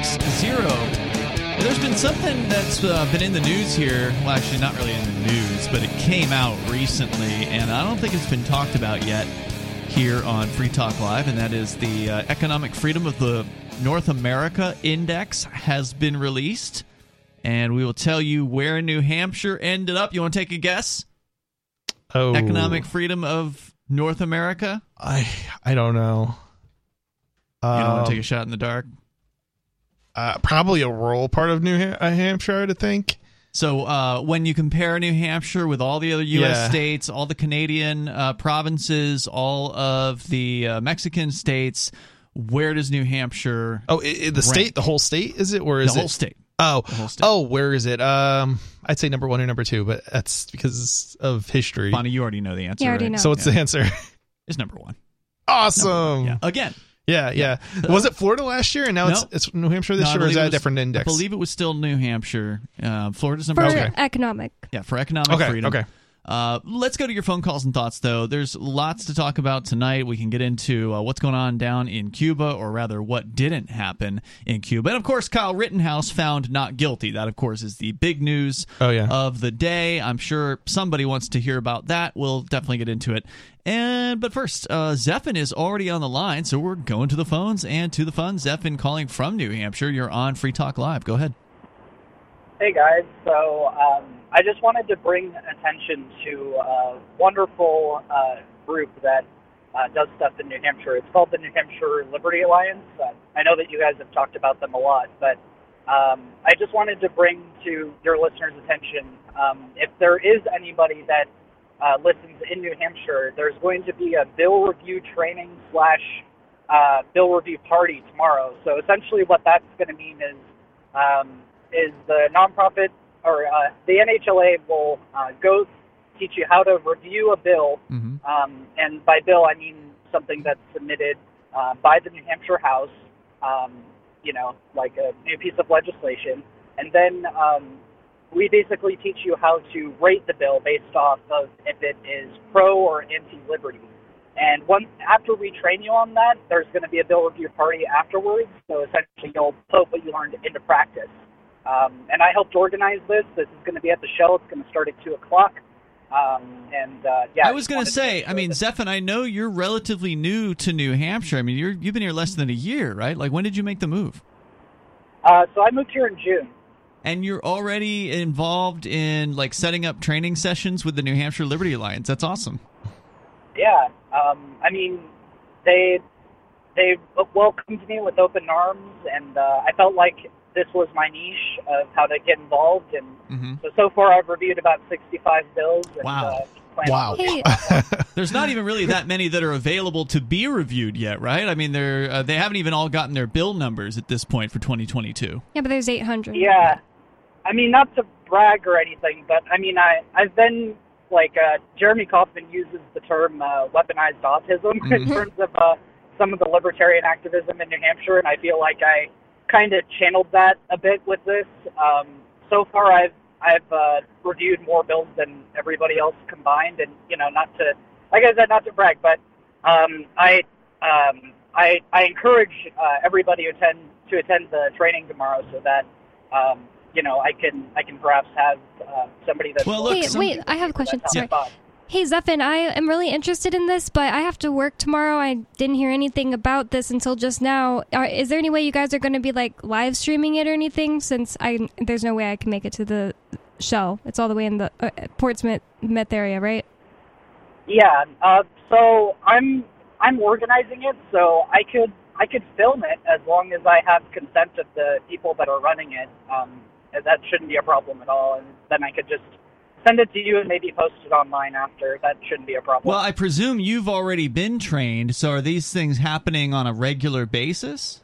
6160. There's been something that's uh, been in the news here. Well, actually, not really in the news, but it came out recently, and I don't think it's been talked about yet here on Free Talk Live, and that is the uh, Economic Freedom of the North America Index has been released, and we will tell you where New Hampshire ended up. You want to take a guess? Oh, Economic freedom of North America? I I don't know. You don't want Um, to take a shot in the dark? Uh, probably a rural part of New Ham- uh, Hampshire, I think. So uh, when you compare New Hampshire with all the other U.S. Yeah. states, all the Canadian uh, provinces, all of the uh, Mexican states, where does New Hampshire? Oh, i i- the Rank. state, the whole state, is it, or is the it whole state. Oh, whole state. oh, where is it? Um, I'd say number one or number two, but that's because of history. Bonnie, you already know the answer. You already right? know. So what's the answer? It's number one. awesome. Yeah. Again, Yeah, yeah. Was it Florida last year, and now it's No. it's New Hampshire this No, I year, or is believe that it a was- different index? I believe it was still New Hampshire. Uh, Florida's number For two. Okay. economic. Yeah, for economic Okay, freedom. okay. Uh, let's go to your phone calls and thoughts, though. There's lots to talk about tonight. We can get into uh, what's going on down in Cuba, or rather, what didn't happen in Cuba. And of course, Kyle Rittenhouse found not guilty. That, of course, is the big news Oh, yeah. of the day. I'm sure somebody wants to hear about that. We'll definitely get into it. And but first, uh, is already on the line, so we're going to the phones and to the fun. Zephin calling from New Hampshire. You're on Free Talk Live. Go ahead. Hey guys, so um, I just wanted to bring attention to a wonderful uh, group that uh, does stuff in New Hampshire. It's called the New Hampshire Liberty Alliance. Uh, I know that you guys have talked about them a lot, but um, I just wanted to bring to your listeners' attention um, if there is anybody that uh, listens in New Hampshire, there's going to be a bill review training slash uh, bill review party tomorrow. So essentially, what that's going to mean is um, is the nonprofit or uh, the NHLA will uh, go teach you how to review a bill, Mhm. um, and by bill I mean something that's submitted uh, by the New Hampshire House, um, you know, like a new piece of legislation, and then um, we basically teach you how to rate the bill based off of if it is pro or anti-liberty. And once after we train you on that, there's going to be a bill review party afterwards. So essentially, you'll put what you learned into practice. Um, and I helped organize this. This is going to be at the Shell. It's going to start at two o'clock. Um, and uh, yeah, I was going to say, I mean, that- Zephin, I know you're relatively new to New Hampshire. I mean, you're you've been here less than a year, right? Like, when did you make the move? uh, so I moved here in June. And you're already involved in like setting up training sessions with the New Hampshire Liberty Alliance. That's awesome. Yeah, um, I mean, they they welcomed me with open arms, and uh, I felt like this was my niche of how to get involved. And Mhm. so so far, I've reviewed about sixty-five bills. And, Wow. Uh, Wow. Hey, There's not even really that many that are available to be reviewed yet, right? I mean, they're uh, they haven't even all gotten their bill numbers at this point for 2022. yeah, but there's 800. Yeah, I mean, not to brag or anything, but I mean, I I've been like uh, Jeremy Kauffman uses the term uh, weaponized autism in Mhm. terms of uh, some of the libertarian activism in New Hampshire, and I feel like I kind of channeled that a bit with this. Um, so far, I've I've uh, reviewed more bills than everybody else combined, and you know, not to like I said, not to brag, but um, I um, I I encourage uh, everybody to attend to attend the training tomorrow so that um, you know I can I can perhaps have uh, somebody that. Well, look, Hey, some wait, I have a question. Sorry. fun. Hey, Zephin, I am really interested in this, but I have to work tomorrow. I didn't hear anything about this until just now. Are, is there any way you guys are going to be like live streaming it or anything? Since I there's no way I can make it to the show. It's all the way in the uh, Portsmouth Met area, right? Yeah. Uh, so I'm I'm organizing it, so I could I could film it as long as I have consent of the people that are running it. Um, that shouldn't be a problem at all, and then I could just send it to you and maybe post it online after. That shouldn't be a problem. Well, I presume you've already been trained, so are these things happening on a regular basis?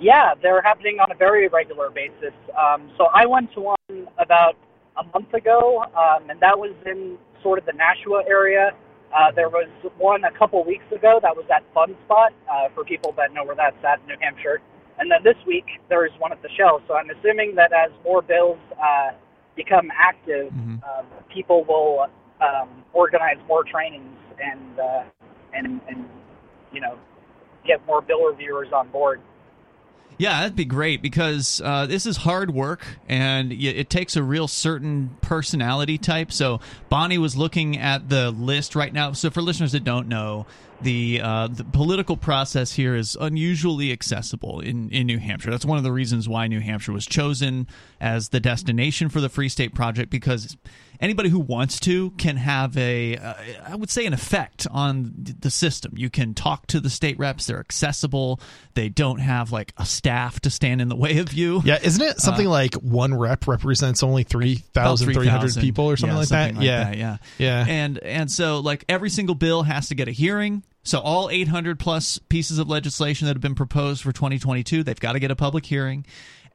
Yeah, they're happening on a very regular basis. Um, so I went to one about a month ago, um, and that was in sort of the Nashua area. Uh, there was one a couple weeks ago that was at Fun Spot uh, for people that know where that's at in New Hampshire. And then this week there is one at the Shell. So I'm assuming that as more bills uh, become active, Mhm. um, people will um, organize more trainings and uh, and and you know get more bill reviewers on board. Yeah, that'd be great because uh, this is hard work and it takes a real certain personality type. So Bonnie was looking at the list right now. So for listeners that don't know, the uh, the political process here is unusually accessible in, in New Hampshire. That's one of the reasons why New Hampshire was chosen as the destination for the Free State Project because anybody who wants to can have a uh, I would say an effect on the system. You can talk to the state reps; they're accessible. They don't have like a staff to stand in the way of you. Yeah, isn't it something like one rep represents only three Uh, thousand three hundred 3,000. people or something Yeah, like something that? like yeah, that, yeah, yeah. And and so like every single bill has to get a hearing. So all 800 plus pieces of legislation that have been proposed for 2022, they've got to get a public hearing.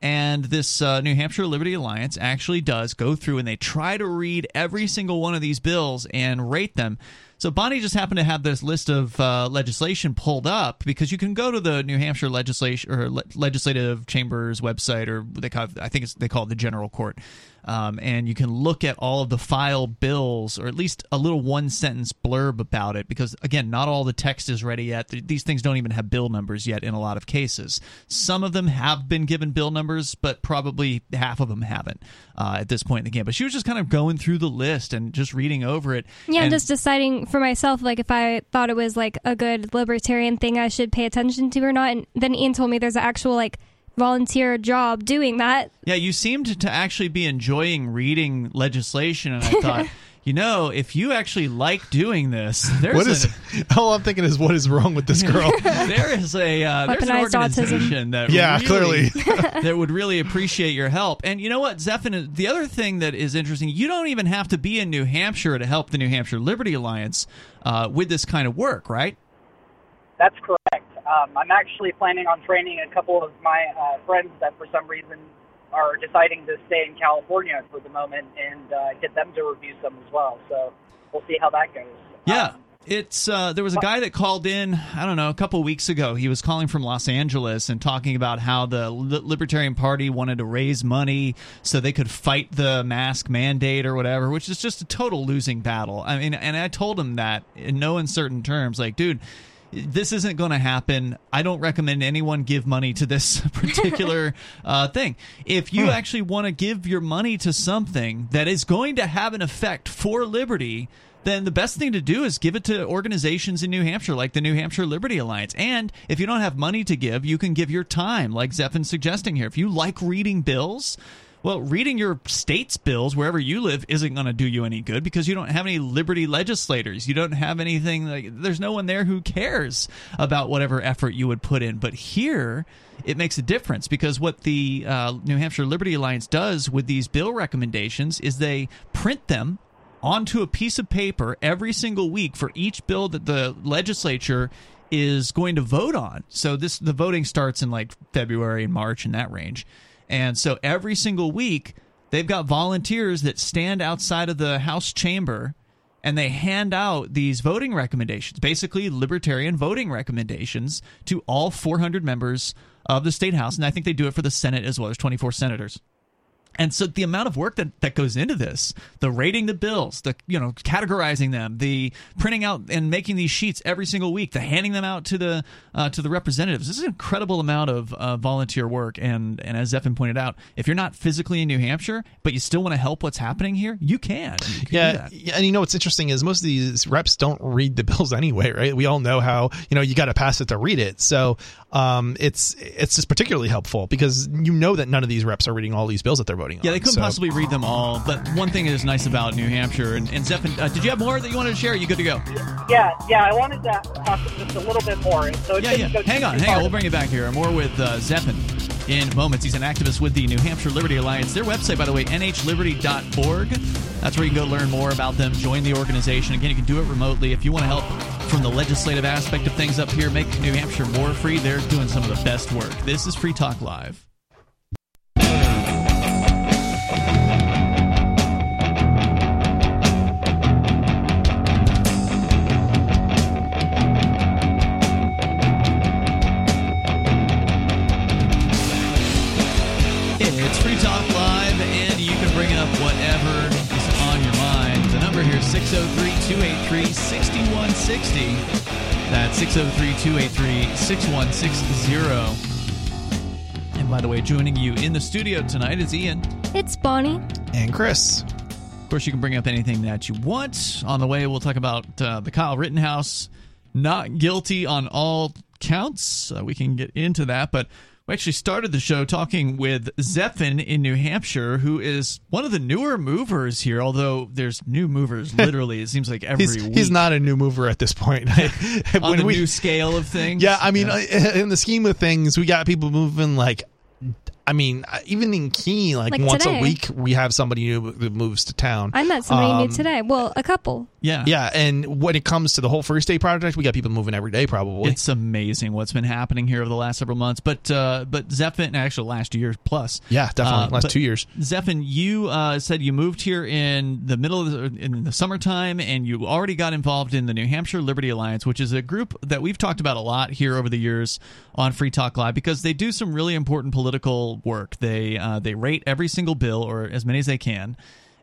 And this uh, New Hampshire Liberty Alliance actually does go through and they try to read every single one of these bills and rate them. So Bonnie just happened to have this list of uh, legislation pulled up because you can go to the New Hampshire legislation or le- legislative chambers website or they call it, I think they call it the general court, um, and you can look at all of the file bills or at least a little one sentence blurb about it because again not all the text is ready yet. These things don't even have bill numbers yet in a lot of cases. Some of them have been given bill numbers, but probably half of them haven't uh, at this point in the game. But she was just kind of going through the list and just reading over it. Yeah, and just deciding for myself, like if I thought it was like a good libertarian thing I should pay attention to or not. And then Ian told me there's an actual like volunteer job doing that. Yeah, you seemed to actually be enjoying reading legislation, and I thought, you know, if you actually like doing this, there's What is? a, all I'm thinking is, what is wrong with this girl? there is a uh, there's an Weaponized autism. organization that Yeah, really, clearly. that would really appreciate your help. And you know what, Zephan? The other thing that is interesting, you don't even have to be in New Hampshire to help the New Hampshire Liberty Alliance uh, with this kind of work, right? That's correct. Um, I'm actually planning on training a couple of my uh, friends that, for some reason, are deciding to stay in California for the moment and uh, get them to review some as well. So we'll see how that goes. Yeah. Um, It's uh, there was a guy that called in. I don't know, a couple weeks ago. He was calling from Los Angeles and talking about how the Libertarian Party wanted to raise money so they could fight the mask mandate or whatever, which is just a total losing battle. I mean, and I told him that in no uncertain terms, like, dude. This isn't going to happen. I don't recommend anyone give money to this particular uh, thing. If you actually want to give your money to something that is going to have an effect for liberty, then the best thing to do is give it to organizations in New Hampshire, like the New Hampshire Liberty Alliance. And if you don't have money to give, you can give your time, like Zephin's suggesting here. If you like reading bills, well, reading your state's bills wherever you live isn't going to do you any good because you don't have any liberty legislators. You don't have anything like there's no one there who cares about whatever effort you would put in. But here, it makes a difference because what the uh, New Hampshire Liberty Alliance does with these bill recommendations is they print them onto a piece of paper every single week for each bill that the legislature is going to vote on. So this the voting starts in like February and March in that range. And so every single week they've got volunteers that stand outside of the House chamber and they hand out these voting recommendations, basically libertarian voting recommendations to all 400 members of the state house and I think they do it for the Senate as well. There's 24 senators. And so the amount of work that, that goes into this, the rating the bills, the you know categorizing them, the printing out and making these sheets every single week, the handing them out to the uh, to the representatives. This is an incredible amount of uh, volunteer work. And and as Zephin pointed out, if you're not physically in New Hampshire, but you still want to help what's happening here, you can. You can Yeah, yeah, and you know what's interesting is most of these reps don't read the bills anyway, right? We all know how you know you got to pass it to read it. So um, it's it's just particularly helpful because you know that none of these reps are reading all these bills that they're voting on. Yeah, they couldn't So- possibly read them all. But one thing that is nice about New Hampshire and, and Zephin, uh, did you have more that you wanted to share? Are you good to go? yeah, yeah. I wanted to talk just a little bit more. So it Yeah, yeah. go Hang on, hang on. We'll bring it back here. More with uh, Zephin in moments. He's an activist with the New Hampshire Liberty Alliance. Their website, by the way, nhliberty.org. That's where you can go learn more about them, join the organization. Again, you can do it remotely. If you want to help from the legislative aspect of things up here, make New Hampshire more free, they're doing some of the best work. This is Free Talk Live. 6160. That's 603 283 6160. And by the way, joining you in the studio tonight is Ian. It's Bonnie. And Chris. Of course, you can bring up anything that you want. On the way, we'll talk about uh, the Kyle Rittenhouse not guilty on all counts. Uh, we can get into that, but we actually started the show talking with Zephin in New Hampshire, who is one of the newer movers here. Although there's new movers, literally, it seems like every He's, week. he's not a new mover at this point. on when the we, new scale of things. yeah, I mean, uh, in the scheme of things, we got people moving like. I mean, uh, even in Keene, like, Like once today. a week, we have somebody new that moves to town. I met somebody Um, new today. Well, a couple. yeah, Yeah, and when it comes to the whole Free State project, we got people moving every day, probably. It's amazing what's been happening here over the last several months, but uh, but Zephin, actually last year plus, yeah, definitely. Uh, Last two years. Zephin, you uh, said you moved here in the middle of the, in the summertime, and you already got involved in the New Hampshire Liberty Alliance, which is a group that we've talked about a lot here over the years on Free Talk Live because they do some really important political work. They uh, they rate every single bill, or as many as they can.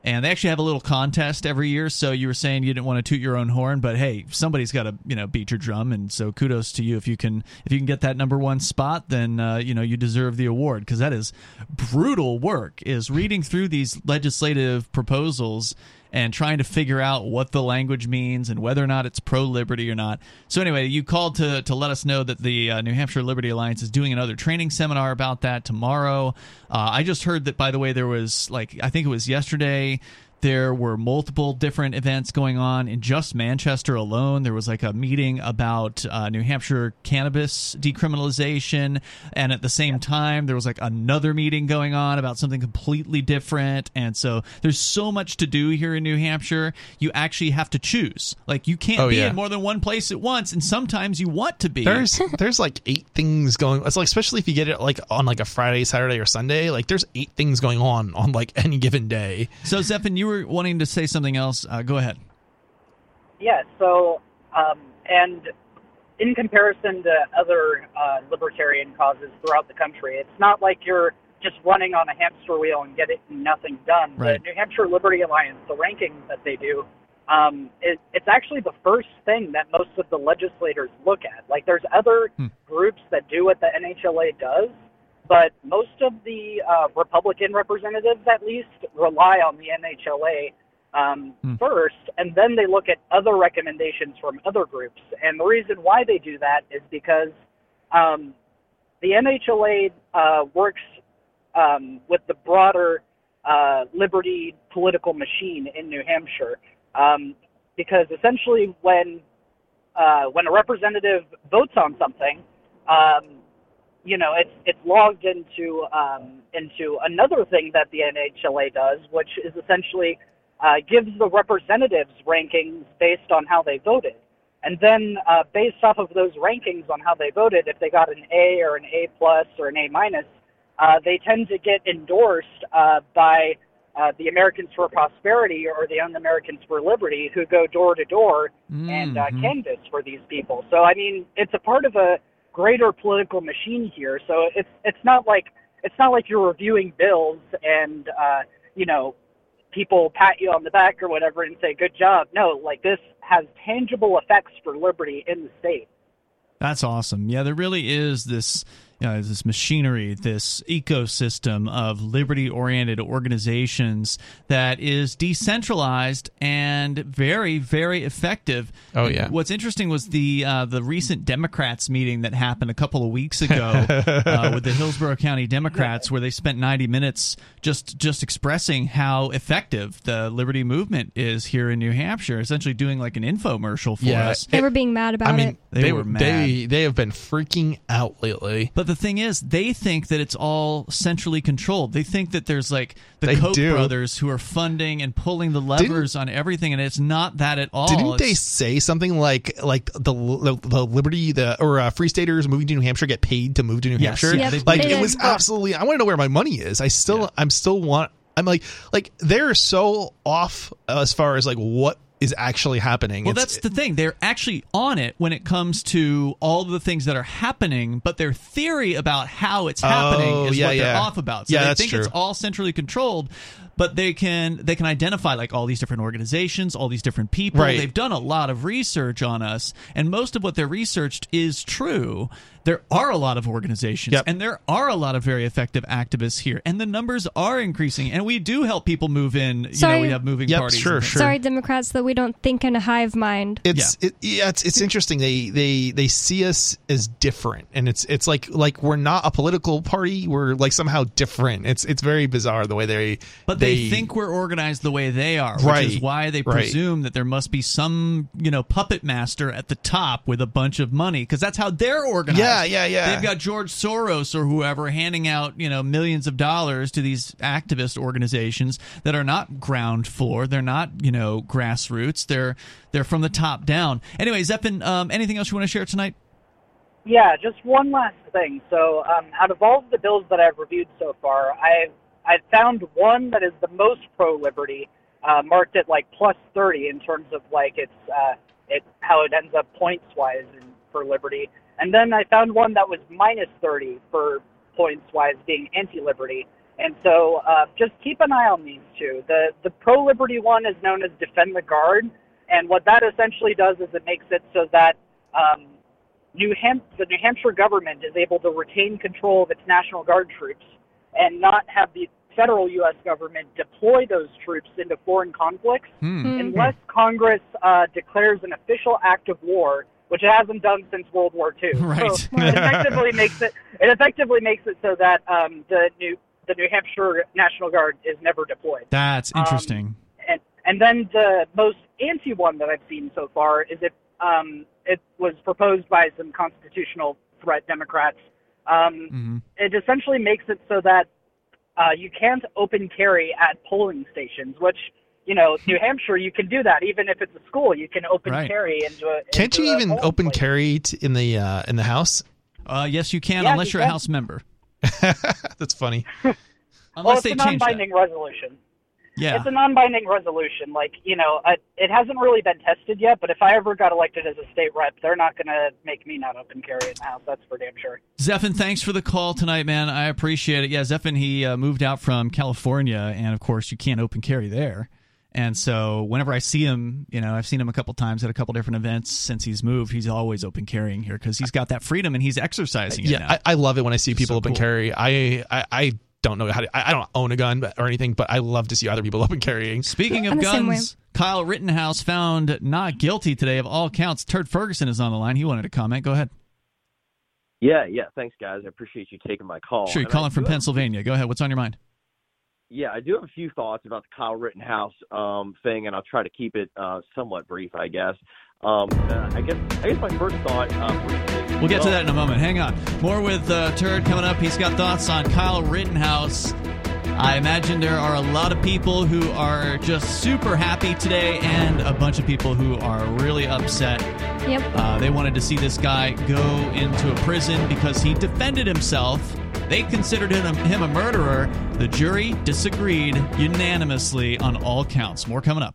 And they actually have a little contest every year. So you were saying you didn't want to toot your own horn, but hey, somebody's got to you know beat your drum. And so kudos to you if you can if you can get that number one spot, then uh, you know you deserve the award because that is brutal work. Is reading through these legislative proposals and trying to figure out what the language means and whether or not it's pro liberty or not. So anyway, you called to to let us know that the uh, New Hampshire Liberty Alliance is doing another training seminar about that tomorrow. Uh, I just heard that by the way there was like I think it was yesterday there were multiple different events going on in just Manchester alone. There was like a meeting about uh, New Hampshire cannabis decriminalization, and at the same time, there was like another meeting going on about something completely different. And so there's so much to do here in New Hampshire. You actually have to choose. Like you can't Oh, be yeah. in more than one place at once, and sometimes you want to be. There's there's like eight things going. It's like especially if you get it like on like a Friday, Saturday, or Sunday. Like there's eight things going on on like any given day. so Zephin, you were wanting to say something else. Uh, go ahead. Yeah, so, um, and in comparison to other uh, libertarian causes throughout the country, it's not like you're just running on a hamster wheel and getting nothing done. Right. The New Hampshire Liberty Alliance, the rankings that they do, um, it, it's actually the first thing that most of the legislators look at. Like, there's other Hmm. groups that do what the NHLA does, but most of the uh, Republican representatives, at least, rely on the NHLA um, Hmm. first, and then they look at other recommendations from other groups. And the reason why they do that is because um, the NHLA uh, works um, with the broader uh, liberty political machine in New Hampshire. Um, because essentially, when uh, when a representative votes on something, um, you know, it's it's logged into um, into another thing that the NHLA does, which is essentially uh, gives the representatives rankings based on how they voted, and then uh, based off of those rankings on how they voted, if they got an A or an A plus or an A minus, uh, they tend to get endorsed uh, by uh, the Americans for Prosperity or the Young Americans for Liberty, who go door to door and uh, canvass for these people. So I mean, it's a part of a greater political machine here. So it's it's not like it's not like you're reviewing bills and uh, you know people pat you on the back or whatever and say good job. No, like this has tangible effects for liberty in the state. That's awesome. Yeah, there really is this you know, this machinery, this ecosystem of liberty-oriented organizations that is decentralized and very, very effective. Oh, yeah. What's interesting was the uh, the recent Democrats meeting that happened a couple of weeks ago uh, with the Hillsborough County Democrats, where they spent 90 minutes just just expressing how effective the liberty movement is here in New Hampshire. Essentially, doing like an infomercial for Yeah. us. They were being mad about I mean, it. They they, were were mad. they they have been freaking out lately. But the thing is, they think that it's all centrally controlled. They think that there's like the They Koch do. brothers who are funding and pulling the levers on everything, and it's not that at all. Didn't they say something like like the the, the Liberty the or uh, Free Staters moving to New Hampshire get paid to move to New Yes, Hampshire? yeah, they like did. it was absolutely. I want to know where my money is. I still Yeah. I'm still want. I'm like like they're so off as far as like what is actually happening. Well, It's- that's the thing. They're actually on it when it comes to all the things that are happening, but their theory about how it's happening Oh, is yeah, what they're yeah. off about. So Yeah, they think it's all centrally controlled. But they can they can identify like all these different organizations, all these different people. Right. They've done a lot of research on us, and most of what they're researched is true. There are a lot of organizations, Yep. and there are a lot of very effective activists here, and the numbers are increasing. And we do help people move in. You know, we have moving Yep, parties. sure, sure. Sorry, Democrats, that we don't think in a hive mind. It's it, yeah, it's it's interesting. They they they see us as different, and it's it's like like we're not a political party. We're like somehow different. It's it's very bizarre the way they But they, think we're organized the way they are, which Right, is why they right. presume that there must be some, you know, puppet master at the top with a bunch of money because that's how they're organized. Yeah, yeah, yeah. They've got George Soros or whoever handing out, you know, millions of dollars to these activist organizations that are not ground floor. They're not, you know, grassroots. They're they're from the top down. Anyway, Zeppin, um, anything else you want to share tonight? Yeah, just one last thing. So, um, out of all of the bills that I've reviewed so far, I've I've found one that is the most pro liberty, uh, marked at like plus thirty in terms of like its uh, it how it ends up points wise for liberty, and then I found one that was minus thirty for points wise being anti liberty. And so, uh, just keep an eye on these two. The the pro liberty one is known as defend the guard, and what that essentially does is it makes it so that um, New Ham- the New Hampshire government is able to retain control of its National Guard troops and not have the federal U.S. government deploy those troops into foreign conflicts Hmm. unless Congress uh, declares an official act of war, which it hasn't done since World War II. Right. So it effectively makes it it effectively makes it so that um, the new the New Hampshire National Guard is never deployed. That's Um, interesting. And and then the most anti one that I've seen so far is it um, it was proposed by some constitutional threat Democrats. Um, Mhm. It essentially makes it so that uh, you can't open carry at polling stations, which you know, New Hampshire, you can do that even if it's a school. You can open Right. carry into a. can't into you a even open place. carry t- in the uh, in the house? Uh, yes, you can, Yeah, unless you you're a. House member. That's funny. Unless Well, it's they a change that. non-binding resolution. Yeah. It's a non-binding resolution. Like you know, I, it hasn't really been tested yet. But if I ever got elected as a state rep, they're not going to make me not open carry in the house. That's for damn sure. Zephon, thanks for the call tonight, man. I appreciate it. Yeah, Zephon, he uh, moved out from California, and of course, you can't open carry there. And so, whenever I see him, you know, I've seen him a couple times at a couple different events since he's moved. He's always open carrying here because he's got that freedom and he's exercising it Yeah, now. I, I love it when I see people So open cool. carry. I, I I don't know how to. I, I don't own a gun or anything, but I love to see other people open carrying. Speaking of I'm the same way. guns, Kyle Rittenhouse found not guilty today of all counts. Turd Ferguson is on the line. He wanted to comment. Go ahead. Yeah, yeah. Thanks, guys. I appreciate you taking my call. Sure, you're And I calling from do have- Pennsylvania. Go ahead. What's on your mind? Yeah, I do have a few thoughts about the Kyle Rittenhouse um, thing, and I'll try to keep it uh, somewhat brief, I guess. Um, uh, I guess I guess my first thought. Um, We'll get to that in a moment. Hang on. More with uh, Turd coming up. He's got thoughts on Kyle Rittenhouse. I imagine there are a lot of people who are just super happy today, and a bunch of people who are really upset. Yep. Uh, they wanted to see this guy go into a prison because he defended himself. They considered him, him a murderer. The jury disagreed unanimously on all counts. More coming up.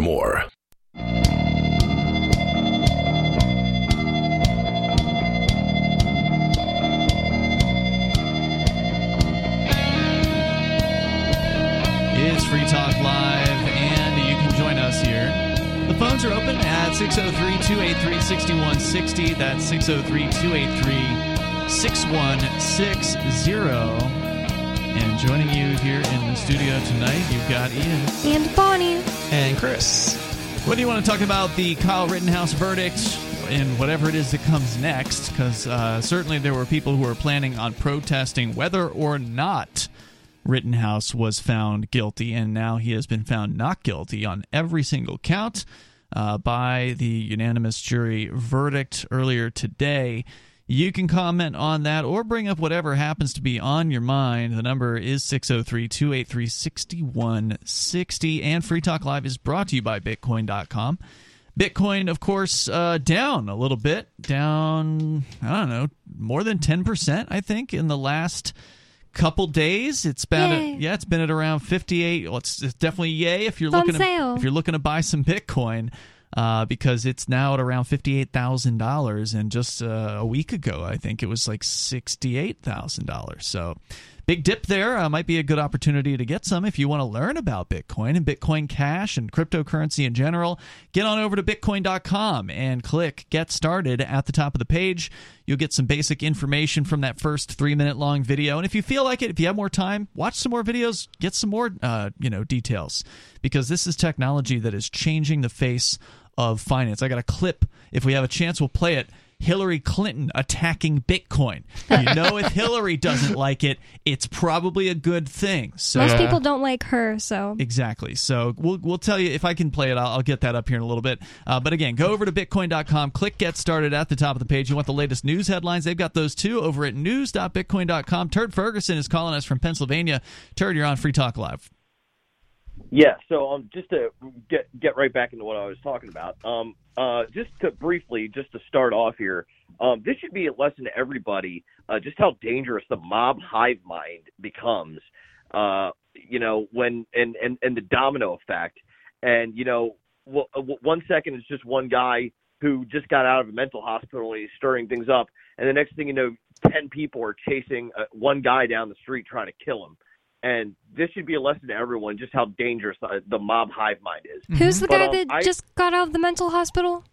more. It's Free Talk Live, and you can join us here. The phones are open at 603 283 6160. That's 603 283 6160. And joining you here in the studio tonight, you've got Ian. And Bonnie. And Chris, What do you want to talk about the Kyle Rittenhouse verdict and whatever it is that comes next? Because uh, certainly there were people who were planning on protesting whether or not Rittenhouse was found guilty, and now he has been found not guilty on every single count uh, by the unanimous jury verdict earlier today. You can comment on that or bring up whatever happens to be on your mind. The number is 603 283 6160. And Free Talk Live is brought to you by Bitcoin.com. Bitcoin, of course, uh, down a little bit, down, I don't know, more than 10%, I think, in the last couple days. It's been at, yeah, it's been at around 58. Well, it's, it's definitely yay if you're It's looking to, if you're looking to buy some Bitcoin. Uh, because it's now at around fifty-eight thousand dollars, and just uh, a week ago, I think it was like sixty-eight thousand dollars. So, big dip there. Uh, might be a good opportunity to get some if you want to learn about Bitcoin and Bitcoin Cash and cryptocurrency in general. Get on over to Bitcoin.com and click Get Started at the top of the page. You'll get some basic information from that first three-minute long video, and if you feel like it, if you have more time, watch some more videos, get some more, uh, you know, details, because this is technology that is changing the face of finance. I got a clip. If we have a chance, we'll play it. Hillary Clinton attacking Bitcoin. You know, if Hillary doesn't like it, it's probably a good thing. So Most people don't like her, so Exactly. So we'll we'll tell you if I can play it. I'll, I'll get that up here in a little bit. Uh, but again, go over to Bitcoin.com, click Get Started at the top of the page. You want the latest news headlines? They've got those too over at news.bitcoin.com. Turd Ferguson is calling us from Pennsylvania. Turd, you're on Free Talk Live. Yeah, so um, just to get get right back into what I was talking about, um, uh, just to briefly, just to start off here, um, this should be a lesson to everybody, uh, just how dangerous the mob hive mind becomes, uh, you know, when and and and the domino effect, and you know, one second it's just one guy who just got out of a mental hospital and he's stirring things up, and the next thing you know, ten people are chasing uh, one guy down the street trying to kill him. And this should be a lesson to everyone just how dangerous the, the mob hive mind is. who's the But, guy um, that I- just got out of the mental hospital?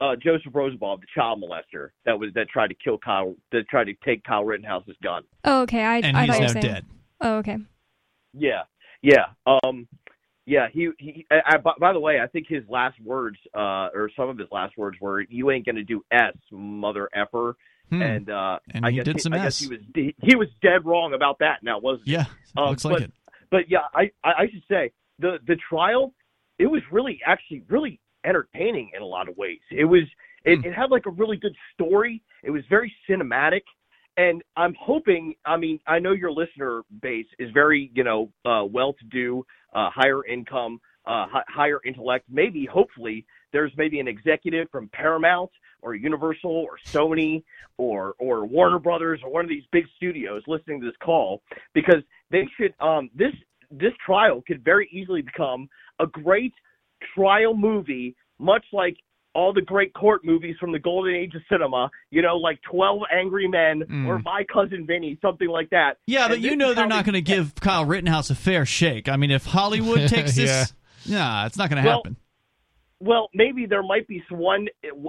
Uh, Joseph Rosenbaum, the child molester that was that tried to kill Kyle, that tried to take Kyle Rittenhouse's gun. Oh, okay. I, And I he's thought you were now saying. dead. Oh, okay. Yeah, yeah, um, yeah. He, he. I, I, by, by the way, I think his last words, uh, or some of his last words were, "You ain't gonna do s, mother effer." Hmm. And uh, And I he guess did some I guess he was he, he was dead wrong about that. Now wasn't he? Yeah, Um, looks like it. But yeah, I, I I should say the the trial, it was really actually really entertaining in a lot of ways. It was it, Hmm. it had like a really good story. It was very cinematic, and I'm hoping. I mean, I know your listener base is very you know uh, well-to-do, uh, higher income, uh, hi- higher intellect. Maybe hopefully there's maybe an executive from Paramount or Universal or Sony or or Warner Brothers or one of these big studios listening to this call because they should um this this trial could very easily become a great trial movie much like all the great court movies from the golden age of cinema you know like 12 angry men Mm. or my cousin vinny something like that Yeah, but And you know they're not going to give Kyle Rittenhouse a fair shake. I mean, if Hollywood takes this, nah, it's not going to Well, happen. Well, maybe there might be one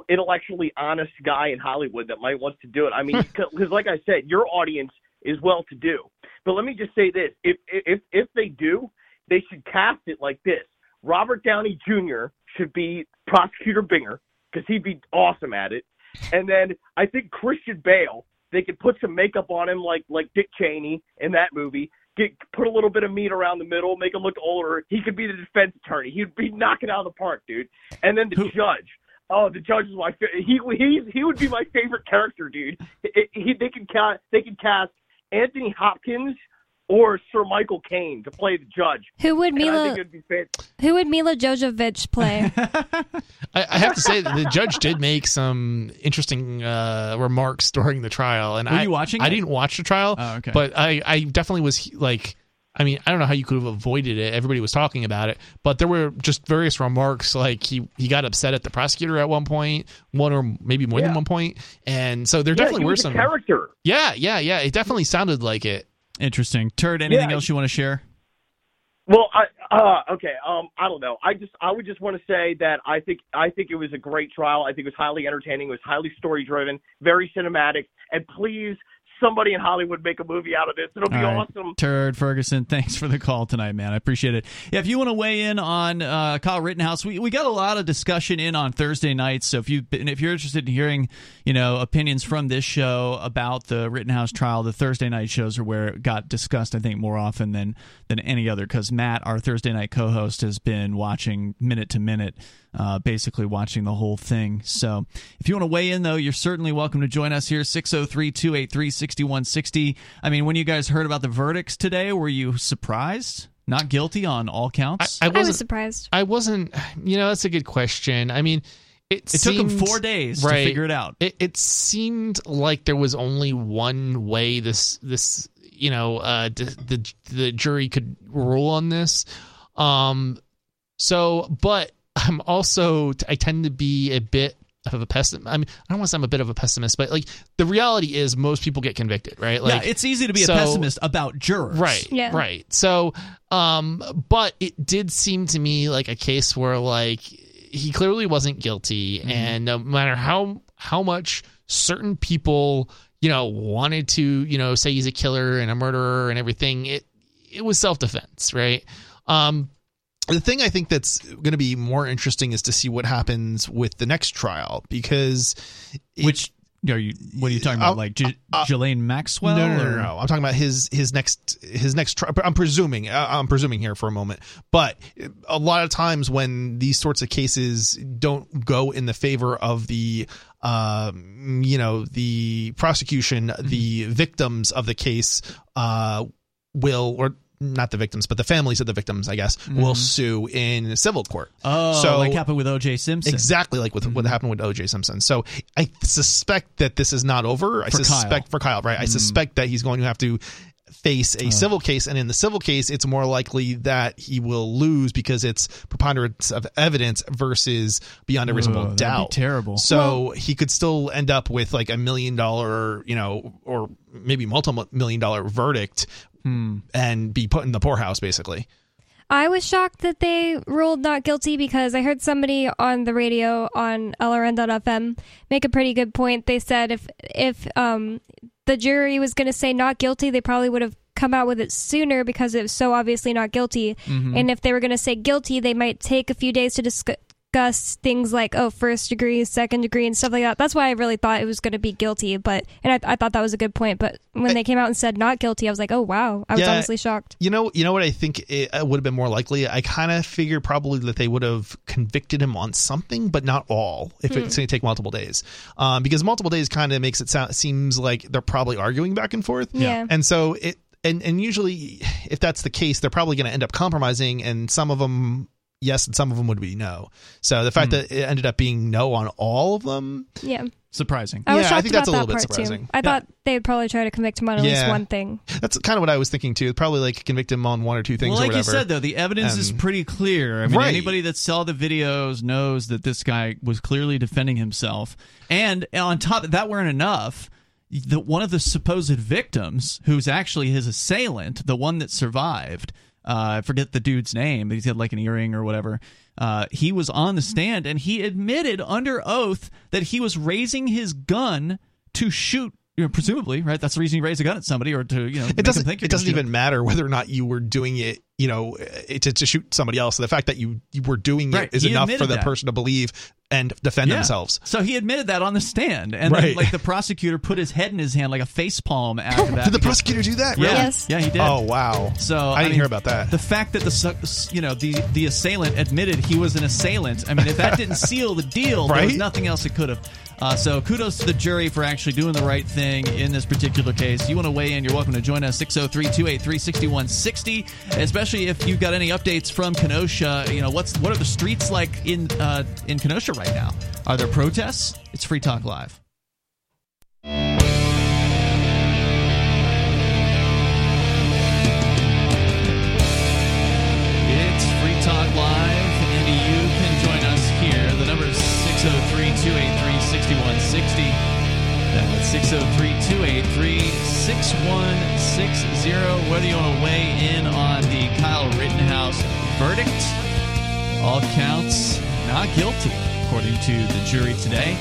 intellectually honest guy in Hollywood that might want to do it. I mean, because like I said, your audience is well to do. But let me just say this: if if if they do, they should cast it like this. Robert Downey Jr. should be Prosecutor Binger because he'd be awesome at it. And then I think Christian Bale, they could put some makeup on him like like Dick Cheney in that movie. Get put a little bit of meat around the middle, make him look older. He could be the defense attorney. He'd be knocking out of the park, dude. And then the Who- judge. Oh, the judge is my fa- he he he would be my favorite character, dude. It, he, they can cast they can cast Anthony Hopkins or Sir Michael Caine to play the judge. Who would And I Milla? think it'd be Who would Milla Jovovich play? I, I have to say that the judge did make some interesting uh, remarks during the trial, and Were I you watching I it? didn't watch the trial, Oh, okay. but I I definitely was like. I mean, I don't know how you could have avoided it. Everybody was talking about it, but there were just various remarks. Like he he got upset at the prosecutor at one point, one or maybe more than Yeah. one point, and so there yeah, definitely he were a some. character. Yeah, yeah, yeah. It definitely sounded like it. Interesting. Turd, anything Yeah. else you want to share? Well, I uh okay, um I don't know. I just I would just want to say that I think I think it was a great trial. I think it was highly entertaining, it was highly story driven, very cinematic, and please somebody in Hollywood make a movie out of this. It'll be right. awesome. Turd Ferguson, thanks for the call tonight, man. I appreciate it. Yeah, if you want to weigh in on uh, Kyle Rittenhouse, we, we got a lot of discussion in on Thursday nights. So if you if you're interested in hearing, you know, opinions from this show about the Rittenhouse trial, the Thursday night shows are where it got discussed. I think more often than than any other because Matt, our Thursday night co-host, has been watching minute to minute. Uh, basically watching the whole thing. So if you want to weigh in, though, you're certainly welcome to join us here, 603 283 6160. I mean, when you guys heard about the verdicts today, were you surprised? Not guilty on all counts? I, I I was wasn't. surprised. I wasn't. You know, that's a good question. I mean, it, it took them four days right. to figure it out. It, it seemed like there was only one way this this you know uh, d- the the jury could rule on this. Um, so, but I'm also I tend to be a bit of a pessimist. I mean, I don't want to say I'm a bit of a pessimist, but like the reality is most people get convicted, right? Like yeah, it's easy to be so- a pessimist about jurors. Right. Yeah. Right. So, um, but it did seem to me like a case where like he clearly wasn't guilty, and no matter how how much certain people you know wanted to you know say he's a killer and a murderer and everything, it it was self defense, right? Um, the thing I think that's going to be more interesting is to see what happens with the next trial because it- Which are you? What are you talking about? Uh, like J- uh, Ghislaine Maxwell? no, no, no, no, no. I'm talking about his his next his next. Tri- I'm presuming. uh, I'm presuming here for a moment, but a lot of times when these sorts of cases don't go in the favor of the, um, you know, the prosecution, Mm-hmm. the victims of the case, uh, will or not the victims, but the families of the victims, I guess, will sue in civil court. Mm-hmm. Oh, So- like happened with O.J. Simpson. Exactly like with Mm-hmm. what happened with OJ Simpson. So I suspect that this is not over. I For Kyle. Mm. suspect for Kyle, right? I suspect that he's going to have to face a civil case, and in the civil case, it's more likely that he will lose because it's preponderance of evidence versus beyond a reasonable Ugh, that'd be doubt. terrible. So he could still end up with like a million dollar, you know, or maybe multi million dollar verdict, Hmm. and be put in the poorhouse, basically. I was shocked that they ruled not guilty because I heard somebody on the radio on LRN.FM make a pretty good point. They said if if um, the jury was going to say not guilty, they probably would have come out with it sooner because it was so obviously not guilty. Mm-hmm. And if they were going to say guilty, they might take a few days to discuss things like oh first degree second degree and stuff like that that's why i really thought it was going to be guilty but and I, I thought that was a good point but when they came out and said not guilty i was like oh wow i was Yeah. honestly shocked You know, you know what I think it uh, would have been more likely. I kind of figured probably that they would have convicted him on something, but not all. If Hmm. it's going to take multiple days, um, because multiple days kind of makes it sound seems like they're probably arguing back and forth. Yeah. and so it and and usually if that's the case, they're probably going to end up compromising, and some of them. Yes, and some of them would be no. So the fact hmm. that it ended up being no on all of them, yeah Surprising. I was Yeah, I shocked think about that's a that little bit part surprising. too. I thought they'd probably try to convict him on at least one thing. that's kind of what I was thinking too. Probably like convict him on one or two things well, or like you said, though, the evidence is um, pretty clear. I mean, Right. anybody that saw the videos knows that this guy was clearly defending himself. And on top of that, weren't enough. that one of the supposed victims, who's actually his assailant, the one that survived, uh, I forget the dude's name, but he had like an earring or whatever. Uh, he was on the stand and he admitted under oath that he was raising his gun to shoot. You know, presumably, right? That's the reason you raise a gun at somebody, or to you know, it make doesn't them think you're it doesn't shoot even matter whether or not you were doing it you know eh, to, to shoot somebody else the fact that you, you were doing Right. it is He enough for the that. person to believe and defend Yeah. themselves So he admitted that on the stand, and then like the prosecutor put his head in his hand like a face palm after that. did the because- prosecutor do that Yeah. Yes. yeah, he did. oh wow So i didn't mean, hear about that The fact that the you know the the assailant admitted he was an assailant. I mean, if that didn't seal the deal, there was nothing else it could have. Uh, so kudos to the jury for actually doing the right thing in this particular case. You want to weigh in? You're welcome to join us 603-283-6160. Especially if you've got any updates from Kenosha. You know what's what are the streets like in uh, in Kenosha right now? Are there protests? It's Free Talk Live. It's Free Talk Live, and you can join us here. The number is 603 283 6160. That's 603 283 6160. Whether you want to weigh in on the Kyle Rittenhouse verdict, all counts not guilty, according to the jury today.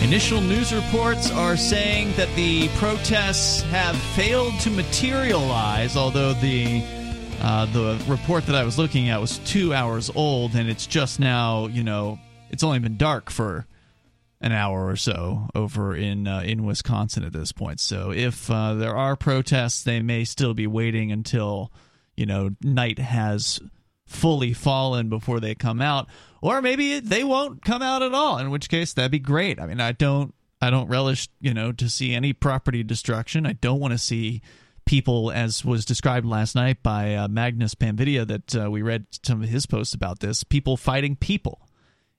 Initial news reports are saying that the protests have failed to materialize, although the uh, the report that I was looking at was two hours old, and it's just now, you know, it's only been dark for an hour or so over in uh, in Wisconsin at this point. So if uh, there are protests, they may still be waiting until you know night has fully fallen before they come out. Or maybe they won't come out at all in which case that'd be great. I mean i don't i don't relish you know to see any property destruction. I don't want to see people as was described last night by uh, magnus panvidia that uh, we read some of his posts about this people fighting people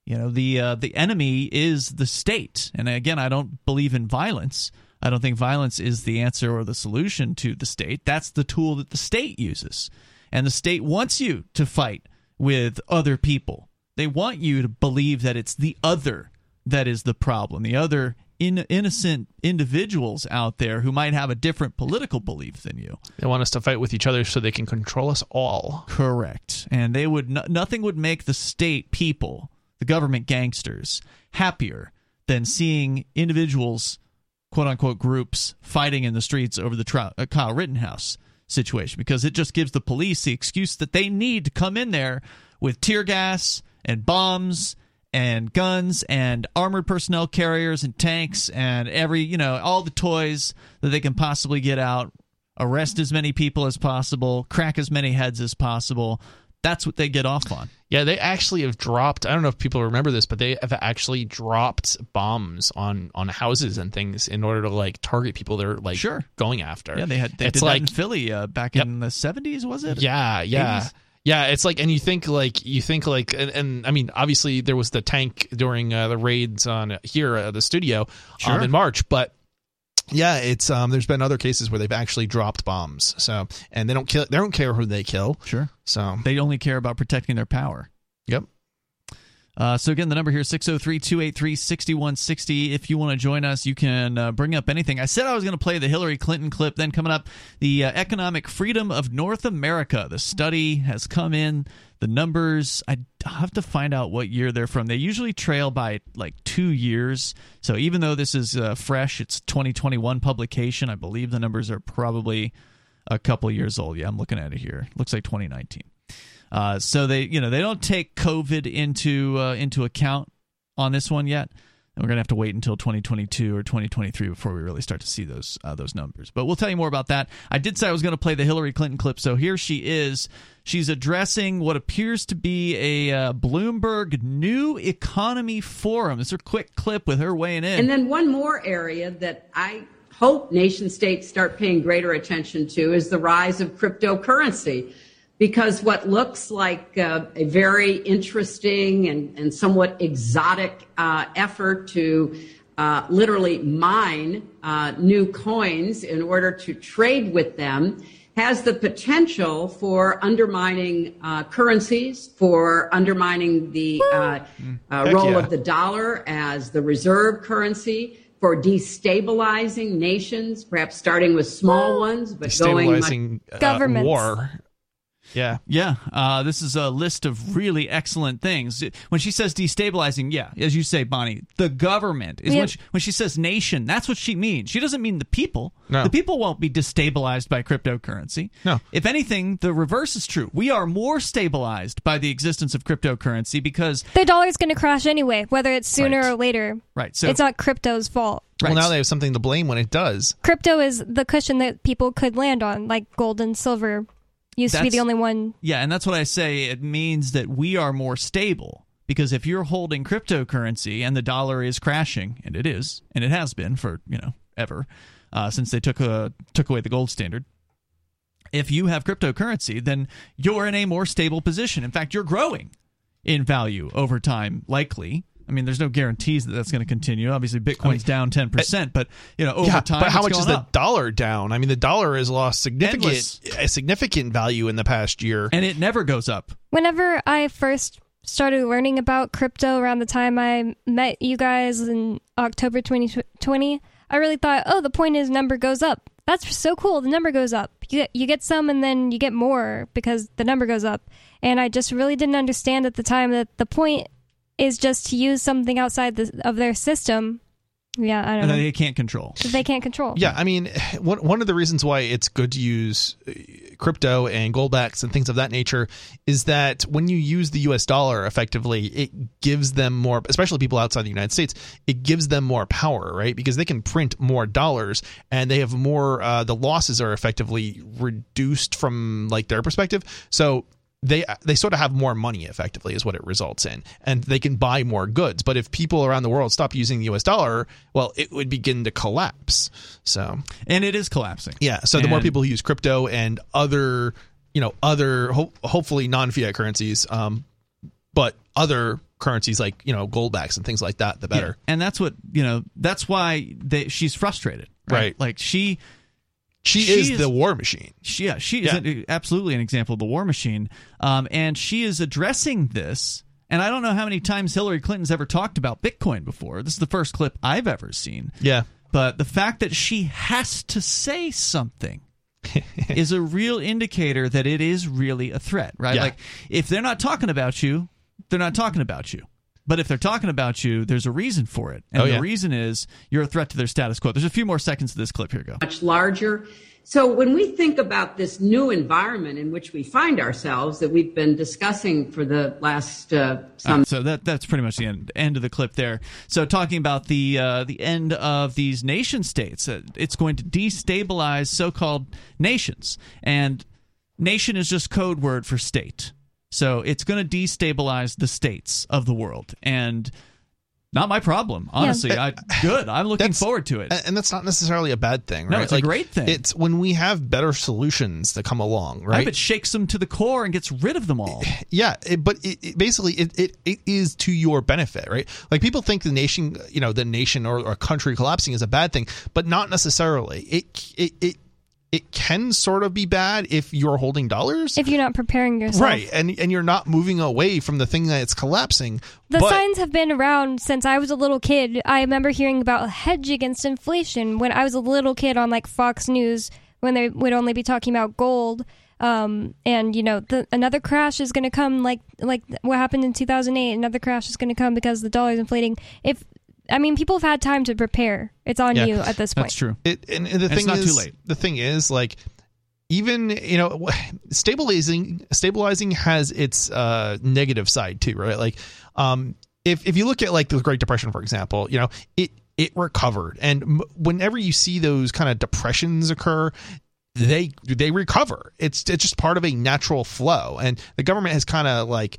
you know the uh, the enemy is the state and again i don't believe in violence i don't think violence is the answer or the solution to the state that's the tool that the state uses and the state wants you to fight with other people. They want you to believe that it's the other that is the problem, the other in, innocent individuals out there who might have a different political belief than you. They want us to fight with each other so they can control us all. Correct. And they would no, nothing would make the state people, the government gangsters, happier than seeing individuals, quote unquote groups, fighting in the streets over the trial, uh, Kyle Rittenhouse situation because it just gives the police the excuse that they need to come in there with tear gas and bombs and guns and armored personnel carriers and tanks and every, you know, all the toys that they can possibly get out, arrest as many people as possible, crack as many heads as possible. That's what they get off on. Yeah, they actually have dropped. I don't know if people remember this, but they have actually dropped bombs on on houses and things in order to like target people they're like Sure. going after. Yeah, they had they it's did like that in Philly uh, back Yep. in the seventies, was it? Yeah, yeah. 80s? Yeah, it's like, and you think like you think like, and, and I mean, obviously there was the tank during uh, the raids on here at the studio um, in March, but yeah, it's um, there's been other cases where they've actually dropped bombs. So, and they don't kill, they don't care who they kill. Sure. So, They only care about protecting their power. yep. Uh, so again, the number here is 603-283-6160. If you want to join us, you can uh, bring up anything. I said I was going to play the Hillary Clinton clip. Then coming up, the uh, economic freedom of North America. The study has come in. The numbers, I have to find out what year they're from. They usually trail by like two years. So even though this is uh, fresh, it's 2021 publication. I believe the numbers are probably a couple years old. Yeah, I'm looking at it here. Looks like 2019. Uh, so they, you know, they don't take COVID into uh, into account on this one yet. And we're gonna have to wait until 2022 or 2023 before we really start to see those uh, those numbers. But we'll tell you more about that. I did say I was to play the Hillary Clinton clip, so here she is. She's addressing what appears to be a uh, Bloomberg New Economy Forum. It's her quick clip with her weighing in. And then one more area that I hope nation states start paying greater attention to is the rise of cryptocurrency. Because what looks like uh, a very interesting and, and somewhat exotic uh, effort to uh, literally mine uh, new coins in order to trade with them has the potential for undermining uh, currencies, for undermining the uh, uh, role yeah. of the dollar as the reserve currency, for destabilizing nations, perhaps starting with small ones, but going much Destabilizing uh, Governments. war. Yeah. Yeah, uh, this is a list of really excellent things. When she says destabilizing, yeah, as you say, Bonnie, the government is Yeah. when, she, when she says nation. That's what she means. She doesn't mean the people. No. The people won't be destabilized by cryptocurrency. No. If anything, the reverse is true. We are more stabilized by the existence of cryptocurrency because The dollar is going to crash anyway, whether it's sooner Right. or later. right. So it's not crypto's fault. right. Well, now they have something to blame when it does. Crypto is the cushion that people could land on, like gold and silver used to be the only one. Yeah, and that's what I say. It means that we are more stable because if you're holding cryptocurrency and the dollar is crashing, and it is, and it has been for you know ever uh, since they took a, took away the gold standard. If you have cryptocurrency, then you're in a more stable position. In fact, you're growing in value over time, likely. I mean, there's no guarantees that that's going to continue. Obviously, Bitcoin's down ten percent, but you know, over yeah, time, but how it's much is going the up. dollar down? I mean, the dollar has lost significant Endless. a significant value in the past year. and it never goes up. Whenever I first started learning about crypto around the time I met you guys in October 2020, I really thought, oh, the point is number goes up. That's so cool. The number goes up. You get, you get some and then you get more because the number goes up. And I just really didn't understand at the time that the point is just to use something outside the, of their system Yeah, I don't and know. they can't control. They can't control. Yeah, I mean, one one of the reasons why it's good to use uh, crypto and goldbacks and things of that nature is that when you use the U.S. dollar effectively, it gives them more, especially people outside the United States, it gives them more power, right? Because they can print more dollars and they have more. Uh, the losses are effectively reduced from like their perspective, so they they sort of have more money effectively is what it results in and they can buy more goods but if people around the world stop using the US dollar well it would begin to collapse so And it is collapsing. yeah so the more people who use crypto and other you know other ho- hopefully non-fiat currencies um but other currencies like you know goldbacks and things like that the better Yeah. And that's what you know. That's why they, she's frustrated, right? Right. Like she, she, She is, is- the war machine she yeah, she Yeah. is an- absolutely an example of the war machine. Um, and she is addressing this. And I don't know how many times Hillary Clinton's ever talked about Bitcoin before. This is the first clip I've ever seen. yeah But the fact that she has to say something is a real indicator that it is really a threat, right? Yeah. Like if they're not talking about you, they're not talking about you. But if they're talking about you, there's a reason for it. And Oh, the reason is you're a threat to their status quo. There's a few more seconds of this clip. Here go. much larger. So when we think about this new environment in which we find ourselves that we've been discussing for the last uh, some Uh, so that that's pretty much the end end of the clip there. So talking about the uh, the end of these nation states, uh, it's going to destabilize so-called nations, and nation is just code word for state. So it's going to destabilize the states of the world, and not my problem, honestly. I, good. I'm looking That's- forward to it. and and that's not necessarily a bad thing right No, it's a great thing. it's when we have better solutions that come along I right hope it shakes them to the core and gets rid of them all. Yeah, it, but it, it basically it, it it is to your benefit, right? Like people think the nation, you know, the nation or, or country collapsing is a bad thing, but not necessarily. It it it it can sort of be bad if you're holding dollars. If you're not preparing yourself. Right, and and you're not moving away from the thing that it's collapsing. The but, signs have been around since I was a little kid. I remember hearing about a hedge against inflation when I was a little kid on like Fox News when they would only be talking about gold. Um, and you know, the, another crash is going to come like like what happened in 2008. Another crash is going to come because the dollar is inflating. If I mean, people have had time to prepare. It's on Yeah. you at this point. That's true. It, and, and the it's thing not is, too late. the thing is, like, even you know, stabilizing stabilizing has its uh, negative side too, right? Like, um, if if you look at like the Great Depression, for example, you know, it it recovered, and m- whenever you see those kind of depressions occur. They they recover. It's it's just part of a natural flow, and the government has kind of like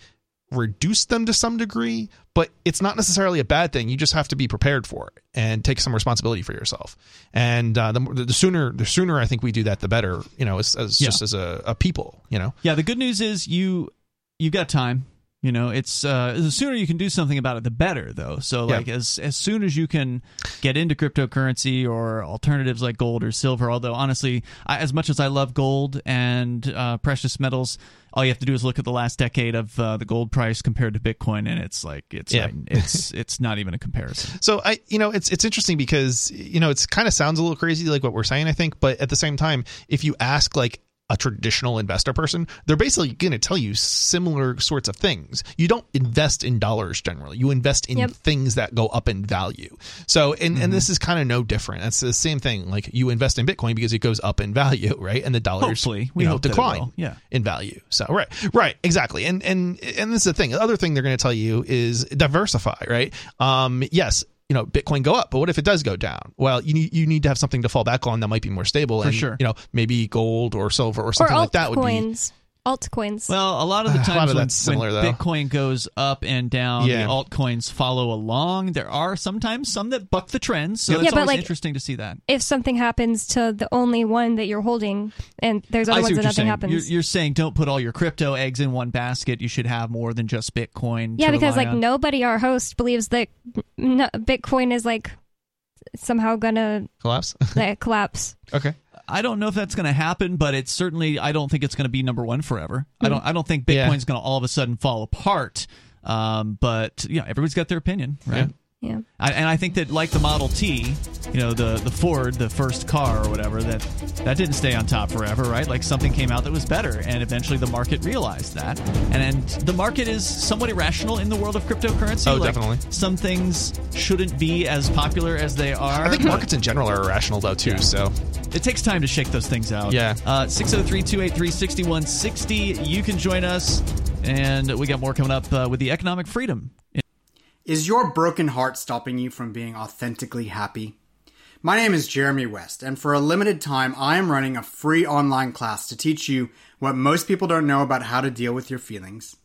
reduce them to some degree, but it's not necessarily a bad thing. You just have to be prepared for it and take some responsibility for yourself. And uh, the, the sooner the sooner I think we do that, the better. You know, as, as Yeah. just as a, a people. You know, Yeah, the good news is you you've got time. You know, it's uh, the sooner you can do something about it, the better. Though, so Yeah. like as as soon as you can get into cryptocurrency or alternatives like gold or silver. Although honestly, I, as much as I love gold and uh, precious metals, all you have to do is look at the last decade of uh, the gold price compared to Bitcoin, and it's like it's Yeah. it's it's not even a comparison. So I, you know, it's it's interesting because you know it's kind of sounds a little crazy like what we're saying. I think, but at the same time, if you ask like a traditional investor person, they're basically going to tell you similar sorts of things. You don't invest in dollars generally. You invest in Yep. things that go up in value. So, and and this is kind of no different. It's the same thing. Like you invest in Bitcoin because it goes up in value, right? And the dollars, Hopefully. We you know, hope decline. Yeah. in value. So right, right, exactly. And and and this is the thing. The other thing they're going to tell you is diversify. Right. Um. Yes. You know, Bitcoin go up, but what if it does go down? Well, you need you need to have something to fall back on that might be more stable. For and, sure. You know, maybe gold or silver or Or something like that would be. Altcoins. Altcoins. Well, a lot of the A lot times of when, similar, when. Bitcoin goes up and down, Yeah. the altcoins follow along. There are sometimes some that buck the trends, so Yeah, it's but, always like, interesting to see that. if something happens to the only one that you're holding, and there's other ones that nothing saying. happens. You're, you're saying don't put all your crypto eggs in one basket. You should have more than just Bitcoin. yeah, because like on. nobody, our host, believes that Bitcoin is like somehow gonna Collapse. like, collapse. okay. I don't know if that's going to happen, but it's certainly I don't think it's going to be number one forever. I don't I don't think Yeah. Bitcoin's going to all of a sudden fall apart. Um, but you know, everybody's got their opinion, right? Yeah. Yeah. I, and I think that like the Model T, you know, the the Ford, the first car or whatever, that that didn't stay on top forever, right? Like something came out that was better, and eventually the market realized that. And, and the market is somewhat irrational in the world of cryptocurrency. Oh, Like, definitely. Some things shouldn't be as popular as they are. I think markets in general are irrational though too. So It takes time to shake those things out. Yeah. Uh, 603 283 6160. You can join us, and we got more coming up uh, with the economic freedom. Is your broken heart stopping you from being authentically happy? My name is Jeremy West, and for a limited time, I am running a free online class to teach you what most people don't know about how to deal with your feelings,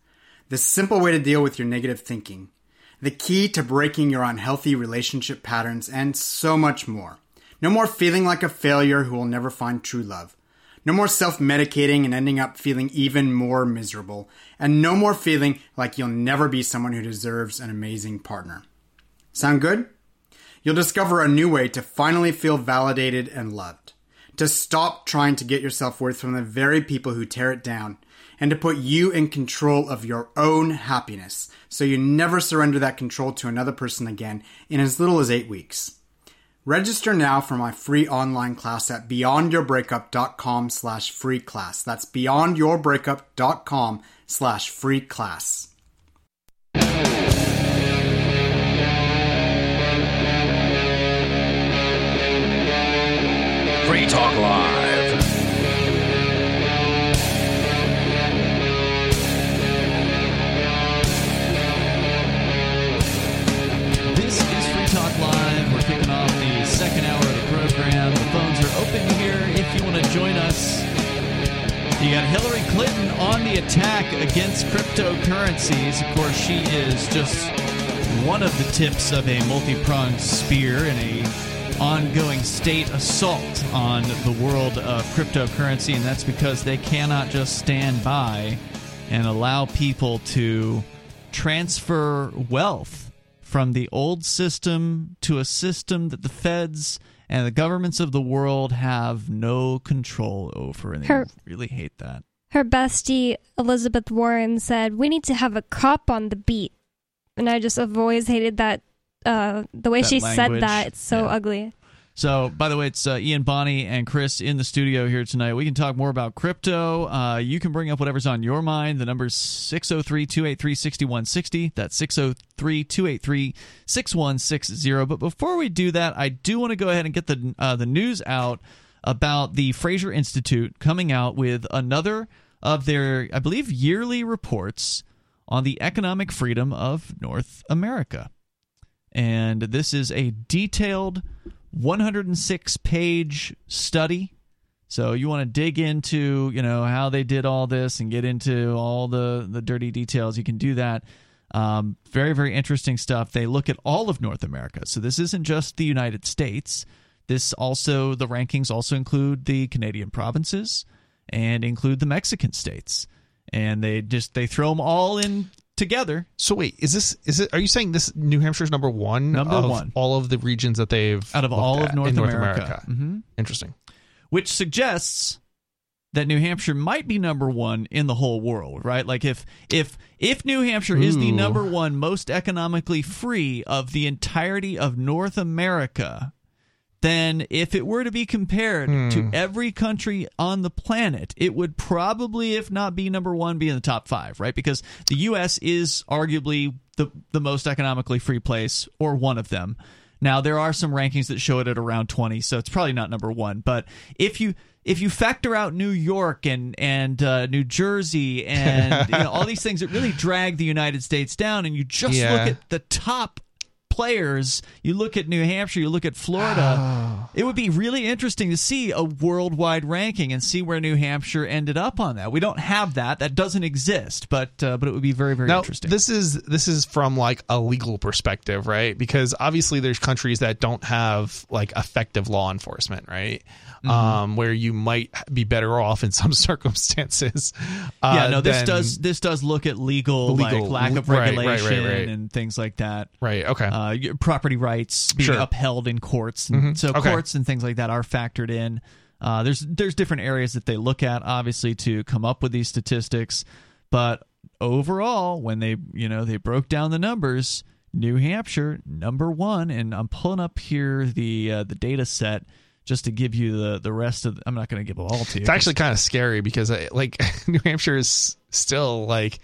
the simple way to deal with your negative thinking, the key to breaking your unhealthy relationship patterns, and so much more. No more feeling like a failure who will never find true love. No more self medicating and ending up feeling even more miserable. And no more feeling like you'll never be someone who deserves an amazing partner. Sound good? You'll discover a new way to finally feel validated and loved. To stop trying to get your self worth from the very people who tear it down. And to put you in control of your own happiness so you never surrender that control to another person again in as little as eight weeks. Register now for my free online class at beyondyourbreakup.com slash free class. That's beyondyourbreakup.com slash free class. Free Talk Live. Join us. You got Hillary Clinton on the attack against cryptocurrencies. Of course, she is just one of the tips of a multi-pronged spear in a ongoing state assault on the world of cryptocurrency, and that's because they cannot just stand by and allow people to transfer wealth from the old system to a system that the feds and the governments of the world have no control over, and they Her- really hate that. Her bestie Elizabeth Warren said, "We need to have a cop on the beat," and I just have always hated that. Uh, the way That she language. said that, it's so Yeah. ugly. So, by the way, it's uh, Ian Bonnie and Chris in the studio here tonight. We can talk more about crypto. Uh, you can bring up whatever's on your mind. The number's 603 283 6160. That's 603 283 6160. But before we do that, I do want to go ahead and get the, uh, the news out about the Fraser Institute coming out with another of their, I believe, yearly reports on the economic freedom of North America and this is a detailed 106 page study. So you want to dig into you know how they did all this and get into all the the dirty details you can do that. Um, very very interesting stuff. They look at all of north america. So this isn't just the united states. This also the rankings also include the canadian provinces and include the mexican states. And they just they throw them all in together So wait, is this is it? Are you saying this New Hampshire's number one? Number of one. all of the regions that they've out of all of North North America. America. Mhm. Interesting. Which suggests that New Hampshire might be number one in the whole world, right? Like if if if New Hampshire is the number one most economically free of the entirety of North America, then if it were to be compared to every country on the planet, it would probably, if not be number one, be in the top five, right? Because the U.S. is arguably the the most economically free place, or one of them. Now there are some rankings that show it at around 20, so it's probably not number one. But if you if you factor out New York and and uh, New Jersey and you know, all these things that really drag the United States down, and you just Yeah. look at the top players, you look at New Hampshire, you look at Florida, it would be really interesting to see a worldwide ranking and see where New Hampshire ended up on that. We don't have that; that doesn't exist, but uh, but it would be very very now, interesting. this is this is from like a legal perspective, right? Because obviously there's countries that don't have like effective law enforcement, right? Mm-hmm. Um, where you might be better off in some circumstances. Uh, yeah, no, this does this does look at legal, Legal- like lack of right, right, right, regulation right. and things like that. right. Okay. Uh, property rights being Sure. upheld in courts, and Mhm. so Okay. courts and things like that are factored in. Uh, there's there's different areas that they look at, obviously, to come up with these statistics. But overall, when they you know they broke down the numbers, New Hampshire number one, and I'm pulling up here the uh, the data set just to give you the the rest of. I'm not going to give them all to you. It's actually kind of scary because uh, like New Hampshire is still like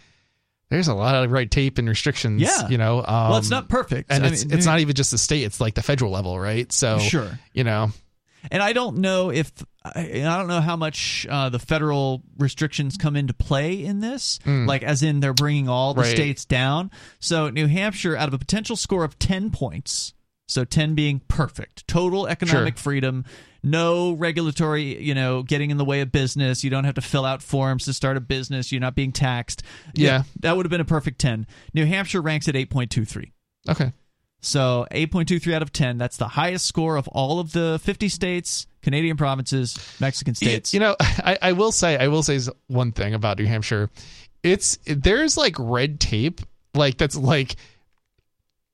there's a lot of red tape and restrictions. Yeah. you know. Um, well, it's not perfect, and I it's mean, it's not even just the state; it's like the federal level, right? So Sure. you know, And I don't know if I I don't know how much uh, the federal restrictions come into play in this. Like, as in they're bringing all the Right. states down. So New Hampshire, out of a potential score of ten points, so ten being perfect, total economic Sure. freedom, no regulatory, you know, getting in the way of business. You don't have to fill out forms to start a business. You're not being taxed. Yeah. that would have been a perfect ten. New Hampshire ranks at eight point two three. okay, So 8.23 out of 10. That's the highest score of all of the 50 states, Canadian provinces, Mexican states. You know, I, I will say, I will say one thing about New Hampshire. It's there's like red tape, like that's like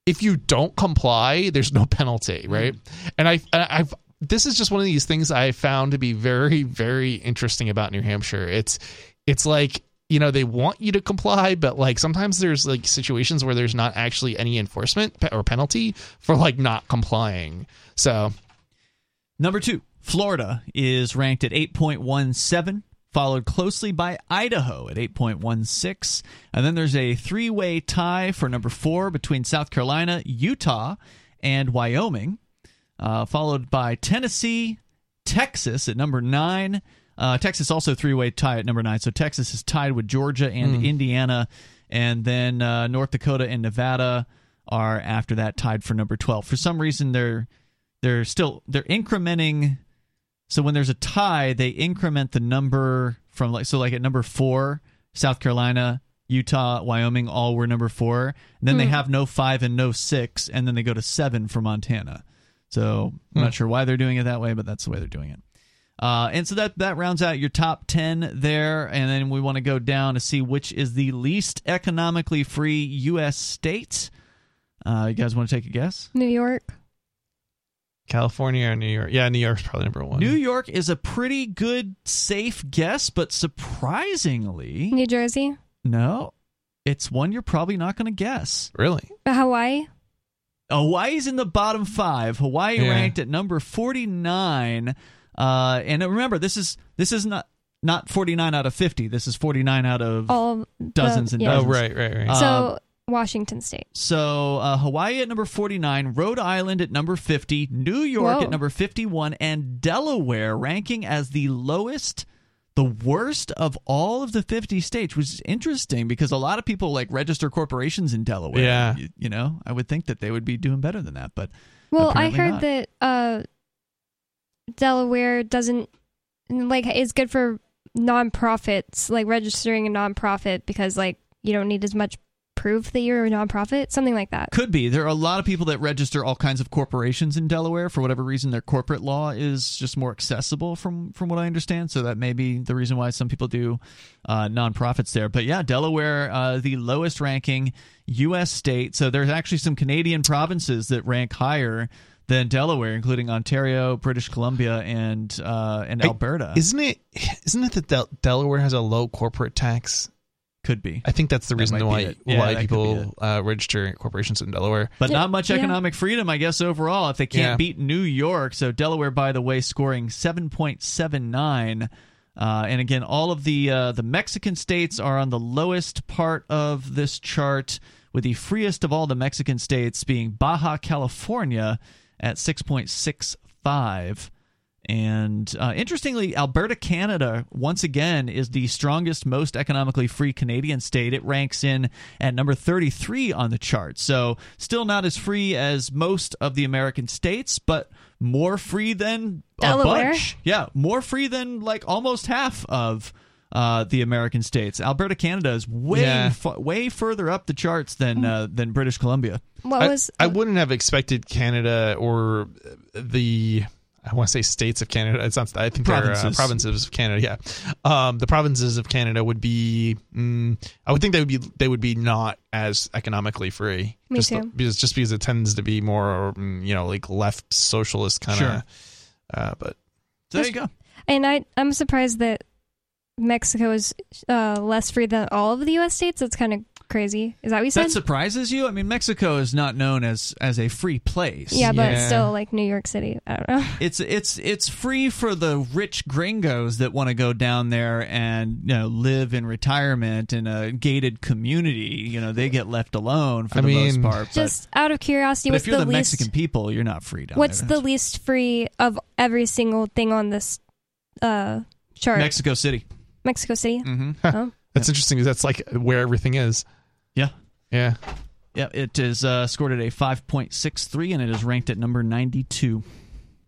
if you don't comply, there's no penalty, mm-hmm. right? And I, I've this is just one of these things I found to be very, very interesting about New Hampshire. It's, it's like you know they want you to comply, but like sometimes there's like situations where there's not actually any enforcement or penalty for like not complying. So Number two, Florida is ranked at 8.17, followed closely by Idaho at 8.16. And then there's a three way tie for number four between South Carolina, Utah, and Wyoming, uh, followed by Tennessee, Texas at number nine. Uh, Texas also three way tie at number nine. So Texas is tied with Georgia and Indiana. And then uh, North Dakota and Nevada are after that tied for number 12. For some reason, they're they're still they're incrementing so when there's a tie they increment the number from like so like at number four south carolina utah wyoming all were number four. And then they have no five and no six and then they go to seven for montana. So i'm not sure why they're doing it that way but that's the way they're doing it. Uh, and so that that rounds out your top 10 there and then we want to go down to see which is the least economically free us state. Uh, you guys want to take a guess? New York. California or New York, yeah, New York's probably number one. New York is a pretty good, safe guess, but surprisingly, New Jersey. no, it's one you're probably not going to guess. really? Hawaii. Hawaii's in the bottom five. Hawaii Yeah. ranked at number 49. Uh, and remember, this is this is not not 49 out of 50. This is 49 out of All Dozens the, and yeah. Oh, right, right, right. Uh, So Washington State. So uh, Hawaii at number 49, Rhode Island at number 50, New York Whoa. at number 51, and Delaware ranking as the lowest, the worst of all of the 50 states, which is interesting because a lot of people like register corporations in Delaware. Yeah. You, you know, I would think that they would be doing better than that, but Well, I heard not. that uh, Delaware doesn't like is good for nonprofits, like registering a nonprofit because like you don't need as much proof that you're a nonprofit, something like that. Could be. There are a lot of people that register all kinds of corporations in Delaware for whatever reason. Their corporate law is just more accessible, from from what I understand. So that may be the reason why some people do uh, nonprofits there. But yeah, Delaware, uh, the lowest ranking U.S. state. So there's actually some Canadian provinces that rank higher than Delaware, including Ontario, British Columbia, and uh, and I- Alberta. Isn't it? Isn't it that Del- Delaware has a low corporate tax? Could be. I think that's the reason might be why. Yeah, why that could be people uh, register corporations in Delaware. But Yeah, not much yeah. economic freedom, I guess, overall, if they can't Yeah. beat New York. So Delaware, by the way, scoring 7.79. Uh, and again, all of the uh, the Mexican states are on the lowest part of this chart, with the freest of all the Mexican states being Baja California at 6.65. And uh, interestingly, Alberta, Canada, once again, is the strongest, most economically free Canadian state. It ranks in at number 33 on the chart. So, still not as free as most of the American states, but more free than Delaware. a bunch. Yeah, more free than like almost half of uh, the American states. Alberta, Canada is way Yeah. fu- way further up the charts than uh, than British Columbia. What I, was I wouldn't have expected Canada or the I want to say states of Canada. It's not. I think they're Provinces. uh, provinces of Canada. Yeah, um, the provinces of Canada would be. Mm, I would think they would be. They would be not as economically free. Me just too. because just because it tends to be more, mm, you know, like left socialist kind of. Sure. Uh, but So there you go. and I I'm surprised that Mexico is uh, less free than all of the U.S. states. That's kind of crazy. Is that what you said? That surprises you? I mean, Mexico is not known as as a free place. yeah, but Yeah. still like New York City. I don't know. It's it's it's free for the rich gringos that want to go down there and you know live in retirement in a gated community. You know, they get left alone for I the mean- most part. But, Just out of curiosity, but what's if you're the, the, least? Mexican people, you're not free down what's there. the least free of every single thing on this uh chart? Mexico City? Mexico City. hmm Oh. That's interesting. That's like where everything is. Yeah. Yeah. It is uh, scored at a 5.63 and it is ranked at number 92.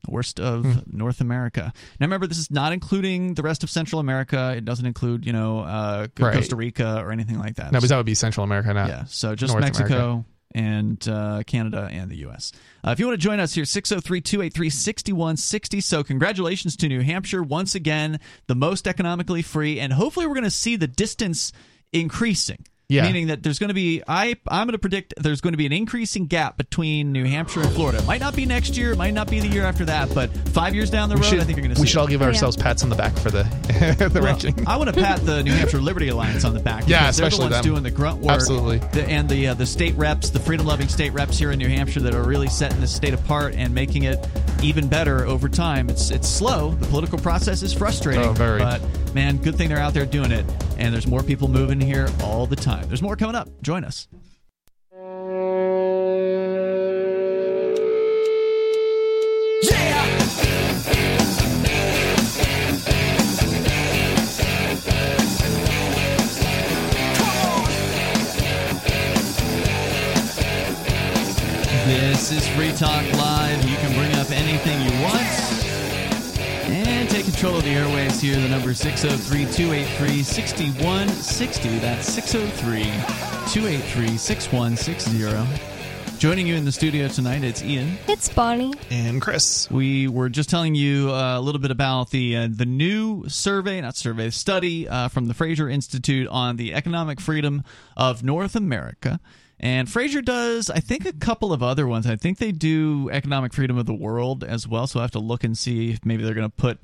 Worst of Hmm. North America. Now remember, this is not including the rest of Central America. It doesn't include, you know, uh, Right. Costa Rica or anything like that. No, but that would be Central America, not yeah, so just North Mexico America. and uh, Canada and the U.S. Uh, if you want to join us here, 603 283 6160. So, congratulations to New Hampshire. Once again, the most economically free, and hopefully, we're going to see the distance increasing. Yeah. Meaning that there's going to be, I, I'm going to predict there's going to be an increasing gap between New Hampshire and Florida. It might not be next year, it might not be the year after that, but five years down the road, We should, I think you're going to see we should it. all give Oh, yeah. ourselves pats on the back for the the Well, ranking. I want to pat the New Hampshire Liberty Alliance on the back. Yeah, because they're especially the ones them. doing the grunt work. Absolutely. The- and the uh, the state reps, the freedom loving state reps here in New Hampshire that are really setting the state apart and making it even better over time. It's it's slow. The political process is frustrating. Oh, very. But man, good thing they're out there doing it. And there's more people moving here all the time. There's more coming up. Join us. This is Free Talk Live. You can bring up anything you want control of the airways here. The number is 603 283 6160. That's 603 283 6160. Joining you in the studio tonight, it's Ian. It's Bonnie. and Chris. We were just telling you uh, a little bit about the uh, the new survey, not survey, study uh, from the Fraser Institute on the economic freedom of North America. And Fraser does, I think, a couple of other ones. I think they do economic freedom of the world as well. So I have to look and see if maybe they're going to put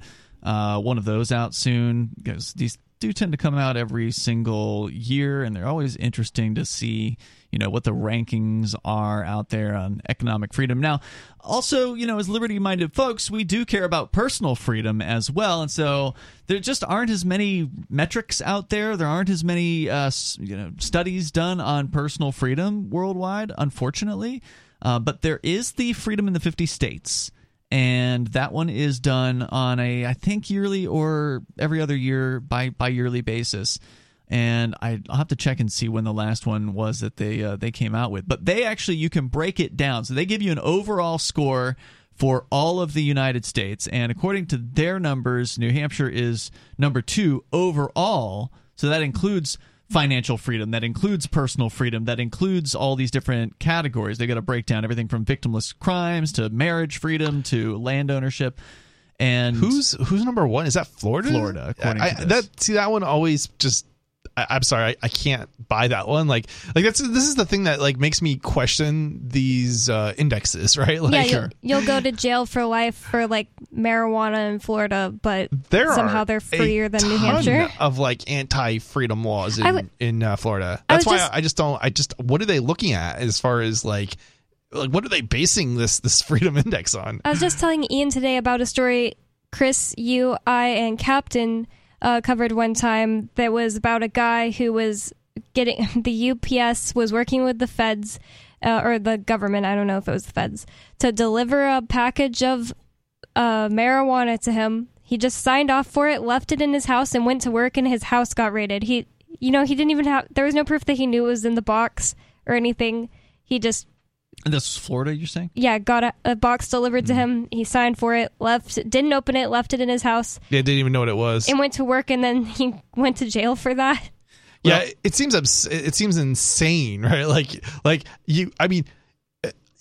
uh, one of those out soon because these do tend to come out every single year, and they're always interesting to see, you know, what the rankings are out there on economic freedom. Now, also, you know, as liberty-minded folks, we do care about personal freedom as well, and so there just aren't as many metrics out there. There aren't as many, uh, you know, studies done on personal freedom worldwide, unfortunately. Uh, but there is the freedom in the 50 states and that one is done on a I think yearly or every other year by by yearly basis. And I, I'll have to check and see when the last one was that they uh, they came out with. But they actually you can break it down. So they give you an overall score for all of the United States, and according to their numbers, New Hampshire is number two overall. So that includes financial freedom, that includes personal freedom, that includes all these different categories. They got to break down everything from victimless crimes to marriage freedom to land ownership. And Who's who's number one? Is that Florida? Florida, according I, to this. That see that one always just. I, I'm sorry, I, I can't buy that one. Like, like that's this is the thing that like makes me question these uh, indexes, right? Like, yeah, you'll, you'll go to jail for life for like marijuana in Florida, but there somehow they're freer than New Hampshire. of like anti-freedom laws in I would- in uh, Florida. That's would why just- I, I just don't. I just what are they looking at as far as like like what are they basing this this freedom index on? I was just telling Ian today about a story Chris, you, I, and Captain uh, covered one time that was about a guy who was getting the UPS was working with the feds uh, or the government. I don't know if it was the feds to deliver a package of uh, marijuana to him. He just signed off for it, left it in his house, and went to work. And his house got raided. He, you know, he didn't even have. There was no proof that he knew it was in the box or anything. He just And this was Florida, you're saying? yeah, got a, a box delivered to mm-hmm. him. He signed for it, left, didn't open it, left it in his house, They didn't even know what it was. and went to work. And then he went to jail for that. yeah, it seems abs- it seems insane, right? Like like you. I mean.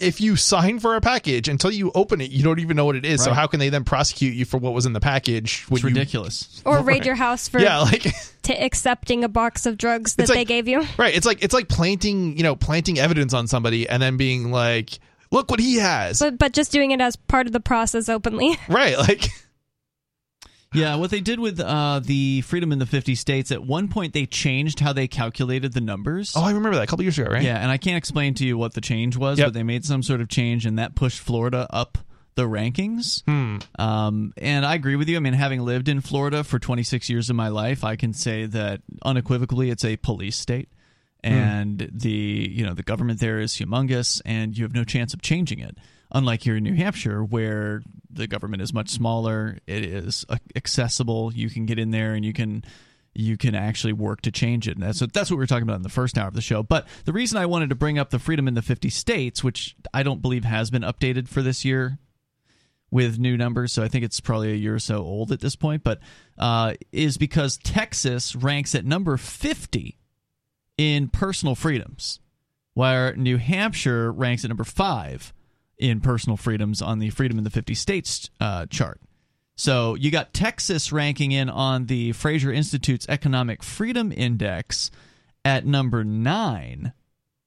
If you sign for a package until you open it, you don't even know what it is. So how can they then prosecute you for what was in the package? when It's you- ridiculous. Or Right. raid your house for Yeah, like t- accepting a box of drugs that like- they gave you. Right. It's like it's like planting, you know, planting evidence on somebody and then being like, look what he has. But but just doing it as part of the process openly. right. Like Yeah, what they did with uh, the freedom in the 50 states, at one point they changed how they calculated the numbers. Oh, I remember that a couple years ago, right? Yeah, and I can't explain to you what the change was, Yep. but they made some sort of change, and that pushed Florida up the rankings. Hmm. Um, and I agree with you. I mean, having lived in Florida for 26 years of my life, I can say that unequivocally it's a police state. Hmm. And the you know the government there is humongous, and you have no chance of changing it. Unlike here in New Hampshire, where the government is much smaller, it is accessible. You can get in there and you can you can actually work to change it. And that's what, that's what we were talking about in the first hour of the show. But the reason I wanted to bring up the freedom in the 50 states, which I don't believe has been updated for this year with new numbers, so I think it's probably a year or so old at this point, but uh, is because Texas ranks at number 50 in personal freedoms, while New Hampshire ranks at number five in personal freedoms on the Freedom in the 50 States uh, chart. So you got Texas ranking in on the Fraser Institute's Economic Freedom Index at number nine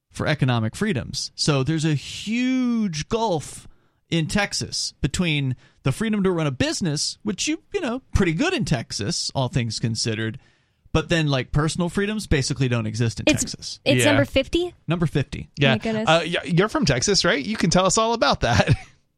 for economic freedoms. So there's a huge gulf in Texas between the freedom to run a business, which you you know pretty good in Texas, all things considered, but then like personal freedoms basically don't exist in It's Texas. it's Yeah. number fifty. Number fifty. Yeah. my goodness. Uh, you're from Texas, right? You can tell us all about that.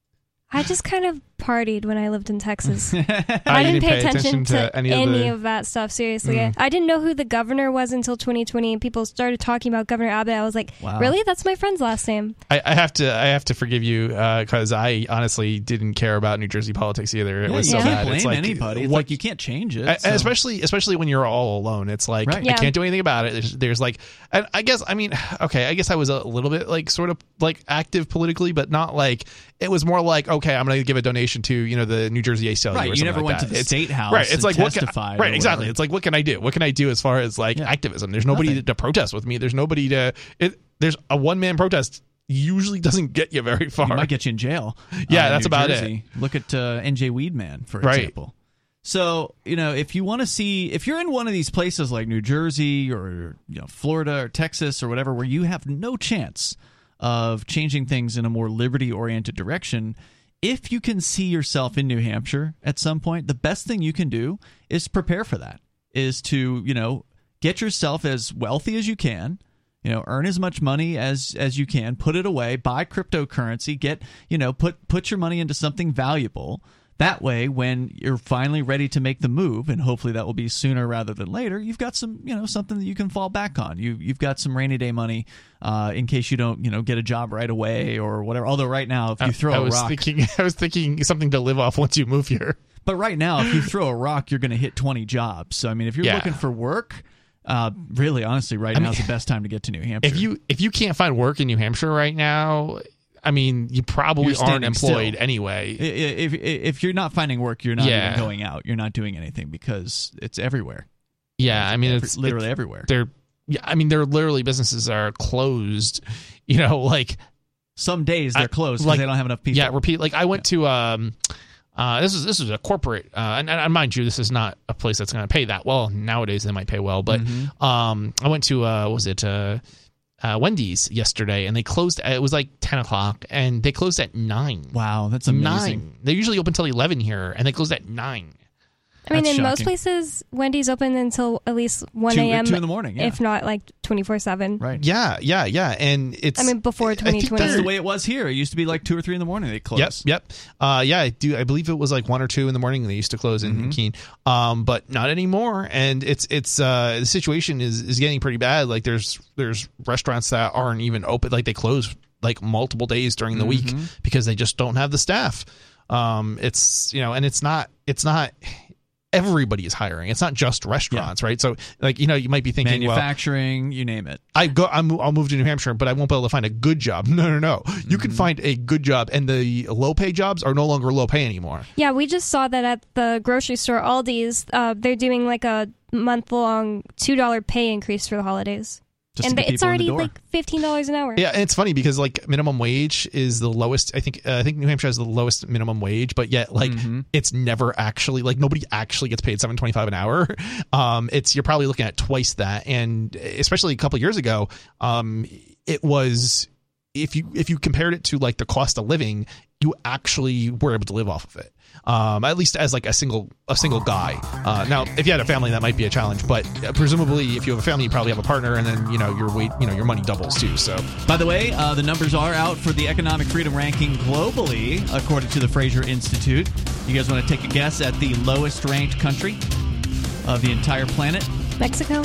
I just kind of partied when I lived in Texas. Uh, I you didn't pay attention, to, any, any, of of, that stuff. Seriously, Mm. I didn't know who the governor was until 2020, and people started talking about Governor Abbott. I was like, Wow. "Really? That's my friend's last name." I, I have to. I have to forgive you because I honestly didn't care about New Jersey politics either. It Yeah, was you so can't bad. blame it's like anybody. It's what- like you can't change it. and so- especially especially when you're all alone it's like Right. i Yeah. can't do anything about it there's, there's like and i guess i mean okay i guess i was a little bit like sort of like active politically but not like it was more like okay i'm gonna give a donation to you know the new jersey aclu Right, you never like went that. to the It's- state house right it's like what can, right exactly it's like what can i do what can i do as far as like Yeah. activism there's nobody Nothing. to, protest with me there's nobody to it there's a one-man protest usually doesn't get you very far You might get you in jail. Yeah, uh, that's New about Jersey. Look at uh, NJ Weedman, for Right. example. So you know, if you want to see, if you're in one of these places like New Jersey or you know Florida or Texas or whatever, where you have no chance of changing things in a more liberty-oriented direction, if you can see yourself in New Hampshire at some point, the best thing you can do is prepare for that. Is to you know get yourself as wealthy as you can you know earn as much money as as you can put it away buy cryptocurrency get you know put put your money into something valuable that way when you're finally ready to make the move and hopefully that will be sooner rather than later you've got some you know something that you can fall back on you you've got some rainy day money uh, in case you don't you know get a job right away or whatever although right now if you throw I a was rock thinking I was thinking something to live off once you move here. but right now, if you throw a rock, you're going to hit 20 jobs. So, I mean, if you're Yeah. looking for work, uh, really, honestly, right I now mean, is the best time to get to New Hampshire. if you if you can't find work in New Hampshire right now, I mean, you probably aren't employed still. anyway. If if you're not finding work, you're not Yeah. even going out. You're not doing anything because it's everywhere. yeah, I mean, Every- it's literally it's- everywhere. They're yeah, I mean, they're literally businesses are closed. You know, like Some days they're I- closed because like- they don't have enough people. yeah, repeat. Like I went to um, uh, this is this is a corporate, uh, and, and mind you, this is not a place that's going to pay that well nowadays. They might pay well, but Mm-hmm. um, I went to uh, what was it uh, uh, Wendy's yesterday, and they closed. It was like ten o'clock, and they closed at nine. Wow, that's amazing. Nine. They usually open till eleven here, and they closed at nine. I mean, That's in most places, Wendy's open until at least one Two- a.m. two in the morning, yeah. if not like twenty four seven. Right. Yeah, yeah, yeah, and it's. I mean, before I think 2020. That's the way it was here. It used to be like two or three in the morning they closed. Yep, yep. Uh, yeah, I do. I believe it was like one or two in the morning. They used to close in Mm-hmm. Keene, um, but not anymore. And it's it's uh, the situation is is getting pretty bad. Like there's there's restaurants that aren't even open. Like they close like multiple days during the Mm-hmm. week because they just don't have the staff. Um, it's you know, and it's not it's not. Everybody is hiring. It's not just restaurants, right? So, like you know, you might be thinking, well, Manufacturing, you name it. I go. I'm, I'll move to New Hampshire, but I won't be able to find a good job. No, no, no. You Mm-hmm. can find a good job, and the low pay jobs are no longer low pay anymore. Yeah, we just saw that at the grocery store, Aldi's. Uh, they're doing like a month long two dollar pay increase for the holidays, Just and to get it's people in the already door. like fifteen dollars an hour. Yeah, and it's funny because like minimum wage is the lowest. I think uh, I think New Hampshire has the lowest minimum wage, but yet like Mm-hmm. it's never actually like nobody actually gets paid seven twenty five an hour. Um, it's you're probably looking at twice that, and especially a couple years ago, um, it was if you if you compared it to like the cost of living you actually were able to live off of it. Um, at least as like a single a single guy. Uh, now, if you had a family, that might be a challenge. But uh, presumably, if you have a family, you probably have a partner, and then you know your weight, you know your money doubles too. So, By the way, uh, the numbers are out for the economic freedom ranking globally, according to the Fraser Institute. You guys want to take a guess at the lowest ranked country of the entire planet? Mexico.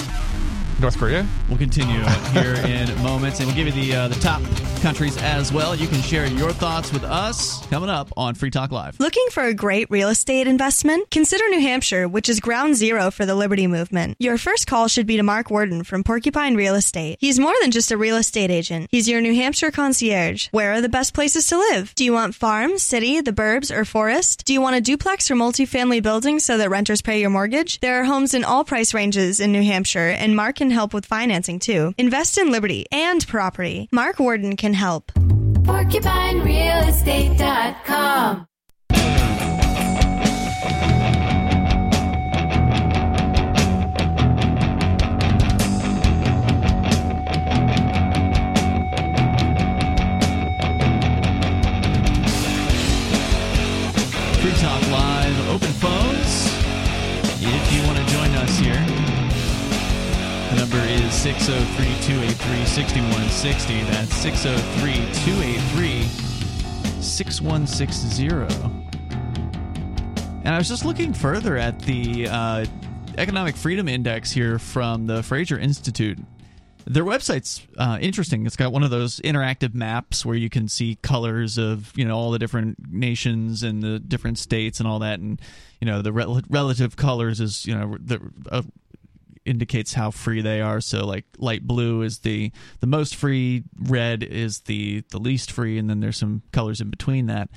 North Korea. We'll continue here in moments, and we'll give you the uh, the top countries as well. You can share your thoughts with us coming up on Free Talk Live. Looking for a great real estate investment? Consider New Hampshire, which is ground zero for the Liberty Movement. Your first call should be to Mark Warden from Porcupine Real Estate. He's more than just a real estate agent. He's your New Hampshire concierge. Where are the best places to live? Do you want farm, city, the burbs, or forest? Do you want a duplex or multifamily building so that renters pay your mortgage? There are homes in all price ranges in New Hampshire, and Mark can help with financing too. Invest in Liberty and property. Mark Warden can help. PorcupineRealestate.com. Free Talk Live, open phones. The number is 603 283 6160. That's 603 283 6160. And I was just looking further at the uh, Economic Freedom Index here from the Fraser Institute. Their website's uh, interesting. It's got one of those interactive maps where you can see colors of you know all the different nations and the different states and all that, and you know the rel- relative colors is you know the uh, indicates how free they are. So like light blue is the the most free, red is the the least free, and then there's some colors in between that.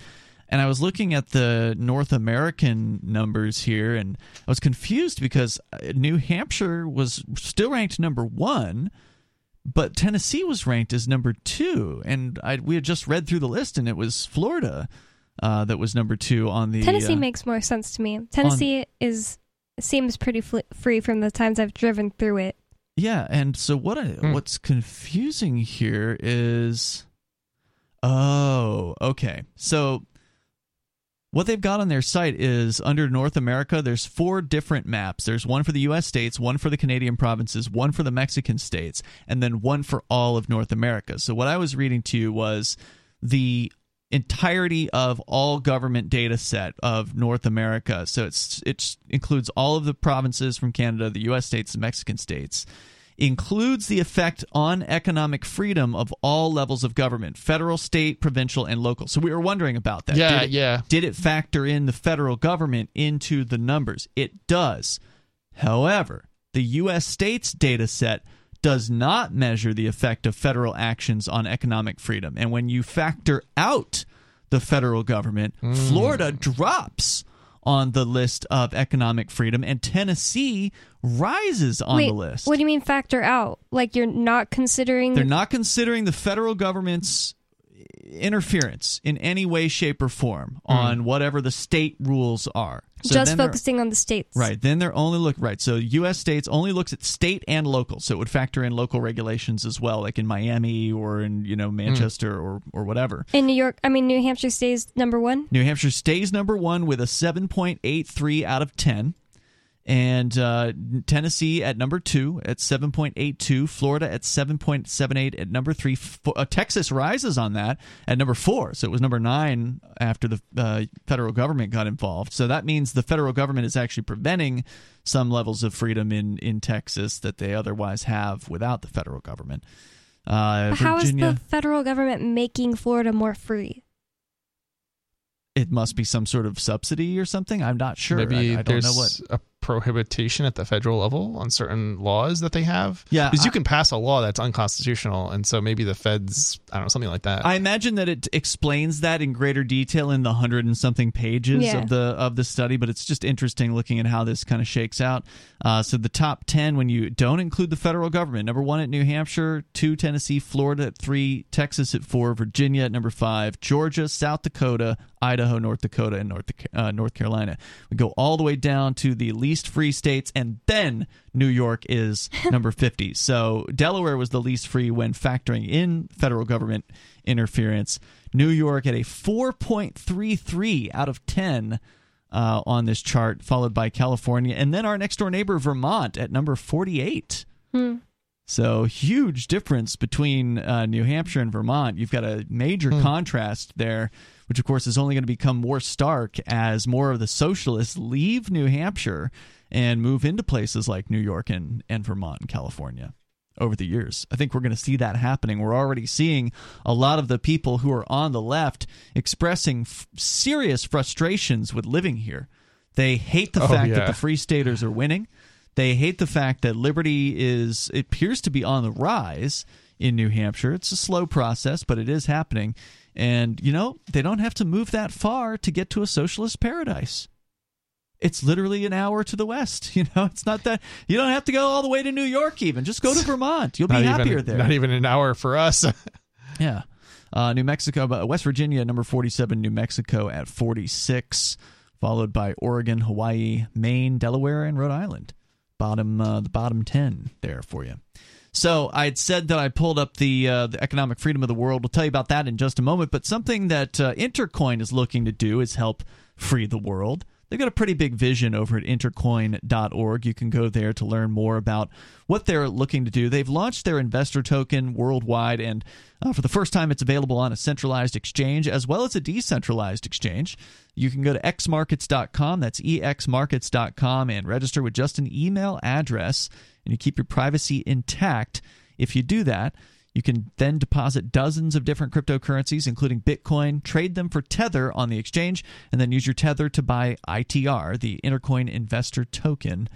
And I was looking at the North American numbers here, and I was confused because uh, New Hampshire was still ranked number one, but Tennessee was ranked as number two. And I, we had just read through the list, and it was Florida uh, that was number two on the. Tennessee uh, makes more sense to me. Tennessee is seems pretty fl- free from the times I've driven through it. Yeah, and so what I, hmm. what's confusing here is oh, okay. So what they've got on their site is under North America, there's four different maps. There's one for the US states, one for the Canadian provinces, one for the Mexican states, and then one for all of North America. So what I was reading to you was the entirety of all government data set of North America. So it's it includes all of the provinces from Canada, the US states, the Mexican states. Includes the effect on economic freedom of all levels of government federal, state, provincial, and local. So we were wondering about that. Yeah, Did it- yeah. Did it factor in the federal government into the numbers? It does. However, the U.S. states data set does not measure the effect of federal actions on economic freedom. And when you factor out the federal government, hmm. Florida drops on the list of economic freedom, and Tennessee rises on Wait, the list. what do you mean factor out? Like you're not considering They're not considering the federal government's interference in any way, shape, or form hmm. on whatever the state rules are. So just focusing on the states. Right. Then they're only look right. So U.S. states only looks at state and local. So it would factor in local regulations as well, like in Miami or in you know hmm. Manchester or or whatever. In New York, I mean New Hampshire stays number one. New Hampshire stays number one with a seven point eight three out of ten. And uh, Tennessee at number two at 7.82, Florida at 7.78 at number three. F- uh, Texas rises on that at number four. So it was number nine after the uh, federal government got involved. So that means the federal government is actually preventing some levels of freedom in, in Texas that they otherwise have without the federal government. Uh, But How is Virginia, the federal government making Florida more free? it must be some sort of subsidy or something. I'm not sure. Maybe I, I don't there's know what. A prohibition at the federal level on certain laws that they have. Yeah, because you can pass a law that's unconstitutional, and so maybe the feds, I don't know, something like that. I imagine that it explains that in greater detail in the hundred and something pages Yeah. of the of the study, but it's just interesting looking at how this kind of shakes out. Uh, so the top ten, when you don't include the federal government, number one at New Hampshire, two Tennessee, Florida at three, Texas at four, Virginia at number five, Georgia, South Dakota, Idaho, North Dakota, and North uh, North Carolina. We go all the way down to the least free states, and then New York is number fifty. So Delaware was the least free when factoring in federal government interference. New York at a 4.33 out of 10 uh, on this chart, followed by California, and then our next door neighbor, Vermont, at number 48. So huge difference between uh, New Hampshire and Vermont. You've got a major contrast there, which of course is only going to become more stark as more of the socialists leave New Hampshire and move into places like New York and, and Vermont and California over the years. I think we're going to see that happening. We're already seeing a lot of the people who are on the left expressing f- serious frustrations with living here. They hate the Oh, fact that the Free Staters are winning. They hate the fact that liberty is it appears to be on the rise in New Hampshire. It's a slow process, but it is happening. And you know, they don't have to move that far to get to a socialist paradise. It's literally an hour to the west. You know, it's not that you don't have to go all the way to New York even. Just go to Vermont. You'll be happier even, there. Not even an hour for us. Yeah. Uh, New Mexico, but West Virginia, number 47, New Mexico at 46, followed by Oregon, Hawaii, Maine, Delaware, and Rhode Island. Bottom, uh, the bottom 10 there for you. So I had said that I pulled up the uh, the economic freedom of the world. We'll tell you about that in just a moment. But something that uh, Intercoin is looking to do is help free the world. They've got a pretty big vision over at intercoin.org. You can go there to learn more about what they're looking to do. They've launched their investor token worldwide, and uh, for the first time, it's available on a centralized exchange as well as a decentralized exchange. You can go to exmarkets.com, that's exmarkets.com, and register with just an email address, and you keep your privacy intact. If you do that, you can then deposit dozens of different cryptocurrencies, including Bitcoin, trade them for Tether on the exchange, and then use your Tether to buy ITR, the Intercoin Investor Token.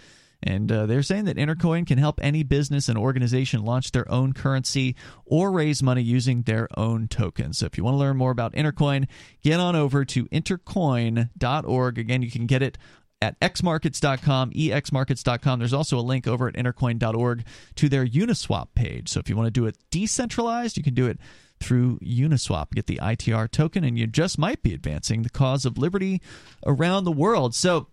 And uh, they're saying that Intercoin can help any business and organization launch their own currency or raise money using their own token. So if you want to learn more about Intercoin, get on over to intercoin.org. Again, you can get it at xmarkets.com, exmarkets.com. There's also a link over at intercoin.org to their Uniswap page. So if you want to do it decentralized, you can do it through Uniswap. Get the ITR token, and you just might be advancing the cause of liberty around the world. So,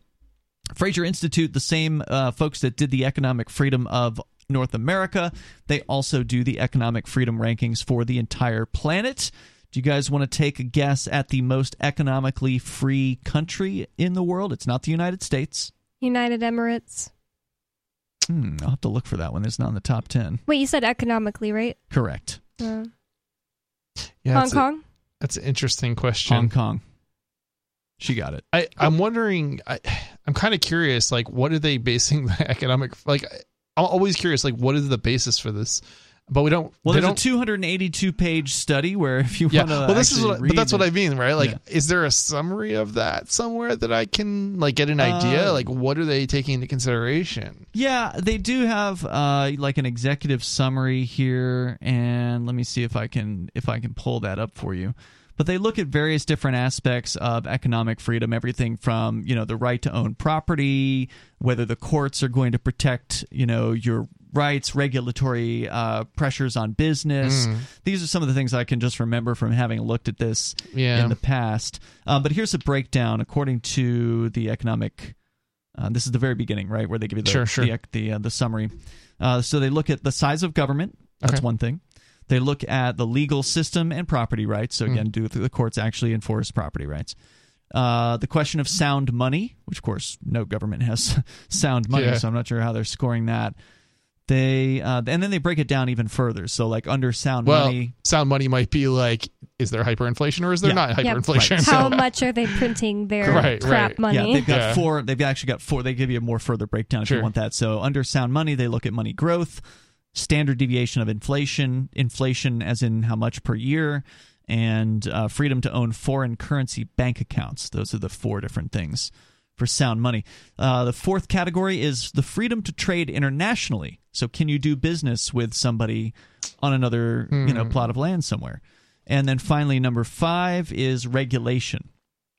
Fraser Institute, the same uh, folks that did the economic freedom of North America, they also do the economic freedom rankings for the entire planet. Do you guys want to take a guess at the most economically free country in the world? It's not the United States. United Emirates. Hmm, I'll have to look for that one. It's not in the top 10. Wait, you said economically, right? Correct. Uh, Yeah, Hong that's a- Kong? that's an interesting question. Hong Kong. She got it. I, I'm wondering. I, I'm kind of curious. Like, what are they basing the economic? Like, I'm always curious. Like, what is the basis for this? But we don't. Well, there's a don't. 282 page study where if you yeah. want to. Well, this is what. But that's what I I mean, right? Like, Yeah. is there a summary of that somewhere that I can like get an idea? Uh, like, what are they taking into consideration? Yeah, they do have uh, like an executive summary here, and let me see if I can if I can pull that up for you. But they look at various different aspects of economic freedom, everything from you know the right to own property, whether the courts are going to protect you know your rights, regulatory uh, pressures on business. Mm. These are some of the things I can just remember from having looked at this Yeah. in the past. Um, but here's a breakdown according to the economic. Uh, this is the very beginning, right, where they give you the Sure, sure. the the, uh, the summary. Uh, so they look at the size of government. That's Okay. one thing. They look at the legal system and property rights. So again, do the courts actually enforce property rights? Uh, the question of sound money, which of course no government has sound money, Yeah. so I'm not sure how they're scoring that. They uh, and then they break it down even further. So like under sound Well, money, sound money might be like, is there hyperinflation or is there Yeah. not Yeah. hyperinflation? Right. So- How much are they printing their Right, crap right. money? Yeah, they've got Yeah. four. They've actually got four. They give you a more further breakdown if Sure. you want that. So under sound money, they look at money growth, standard deviation of inflation, inflation as in how much per year, and uh, freedom to own foreign currency bank accounts. Those are the four different things for sound money. Uh, the fourth category is the freedom to trade internationally. So can you do business with somebody on another you know plot of hmm. land somewhere? And then finally, number five is regulation.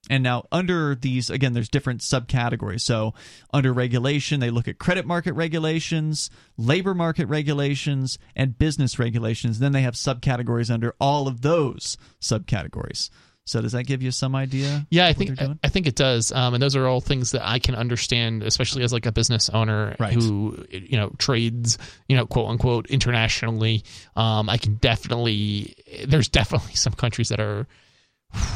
And now, under these, again, there's different subcategories. So, under regulation, they look at credit market regulations, labor market regulations, and business regulations. Then they have subcategories under all of those subcategories. So, does that give you some idea? Yeah, I think doing? I think it does, um, and those are all things that I can understand, especially as like a business owner Right. who you know trades, you know, quote unquote internationally. Um, I can definitely, there's definitely some countries that are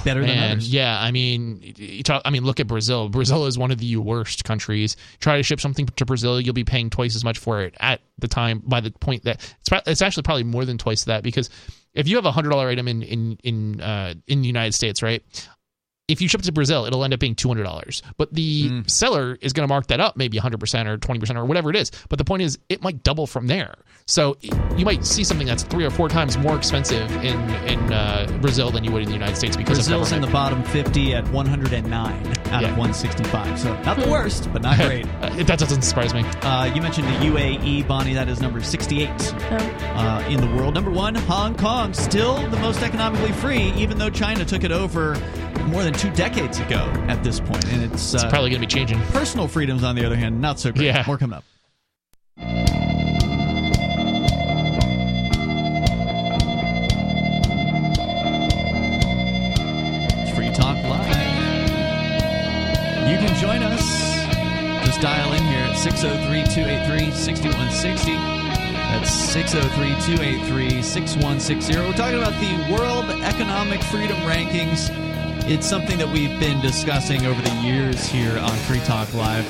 Better than And others. yeah, I mean, you talk, I mean, look at Brazil. Brazil is one of the worst countries. Try to ship something to Brazil, you'll be paying twice as much for it at the time. By the point that it's, it's actually probably more than twice that because if you have a hundred dollar item in in in uh, in the United States, right? If you ship it to Brazil, it'll end up being two hundred dollars. But the Hmm. seller is going to mark that up maybe hundred percent or twenty percent or whatever it is. But the point is, it might double from there. So you might see something that's three or four times more expensive in in uh, Brazil than you would in the United States because Brazil's of in the bottom 50 at 109 out Yeah. of 165. So not the worst, but not great. that doesn't surprise me. Uh, you mentioned the UAE, Bonnie. That is number 68 uh, in the world. Number one, Hong Kong, still the most economically free, even though China took it over more than two decades ago at this. And it's, It's uh, probably going to be changing. Personal freedoms, on the other hand, not so great. Yeah. More coming up. Free Talk Live. You can join us. Just dial in here at 603 283 6160. That's 603 283 6160. We're talking about the World Economic Freedom Rankings. It's something that we've been discussing over the years here on Free Talk Live.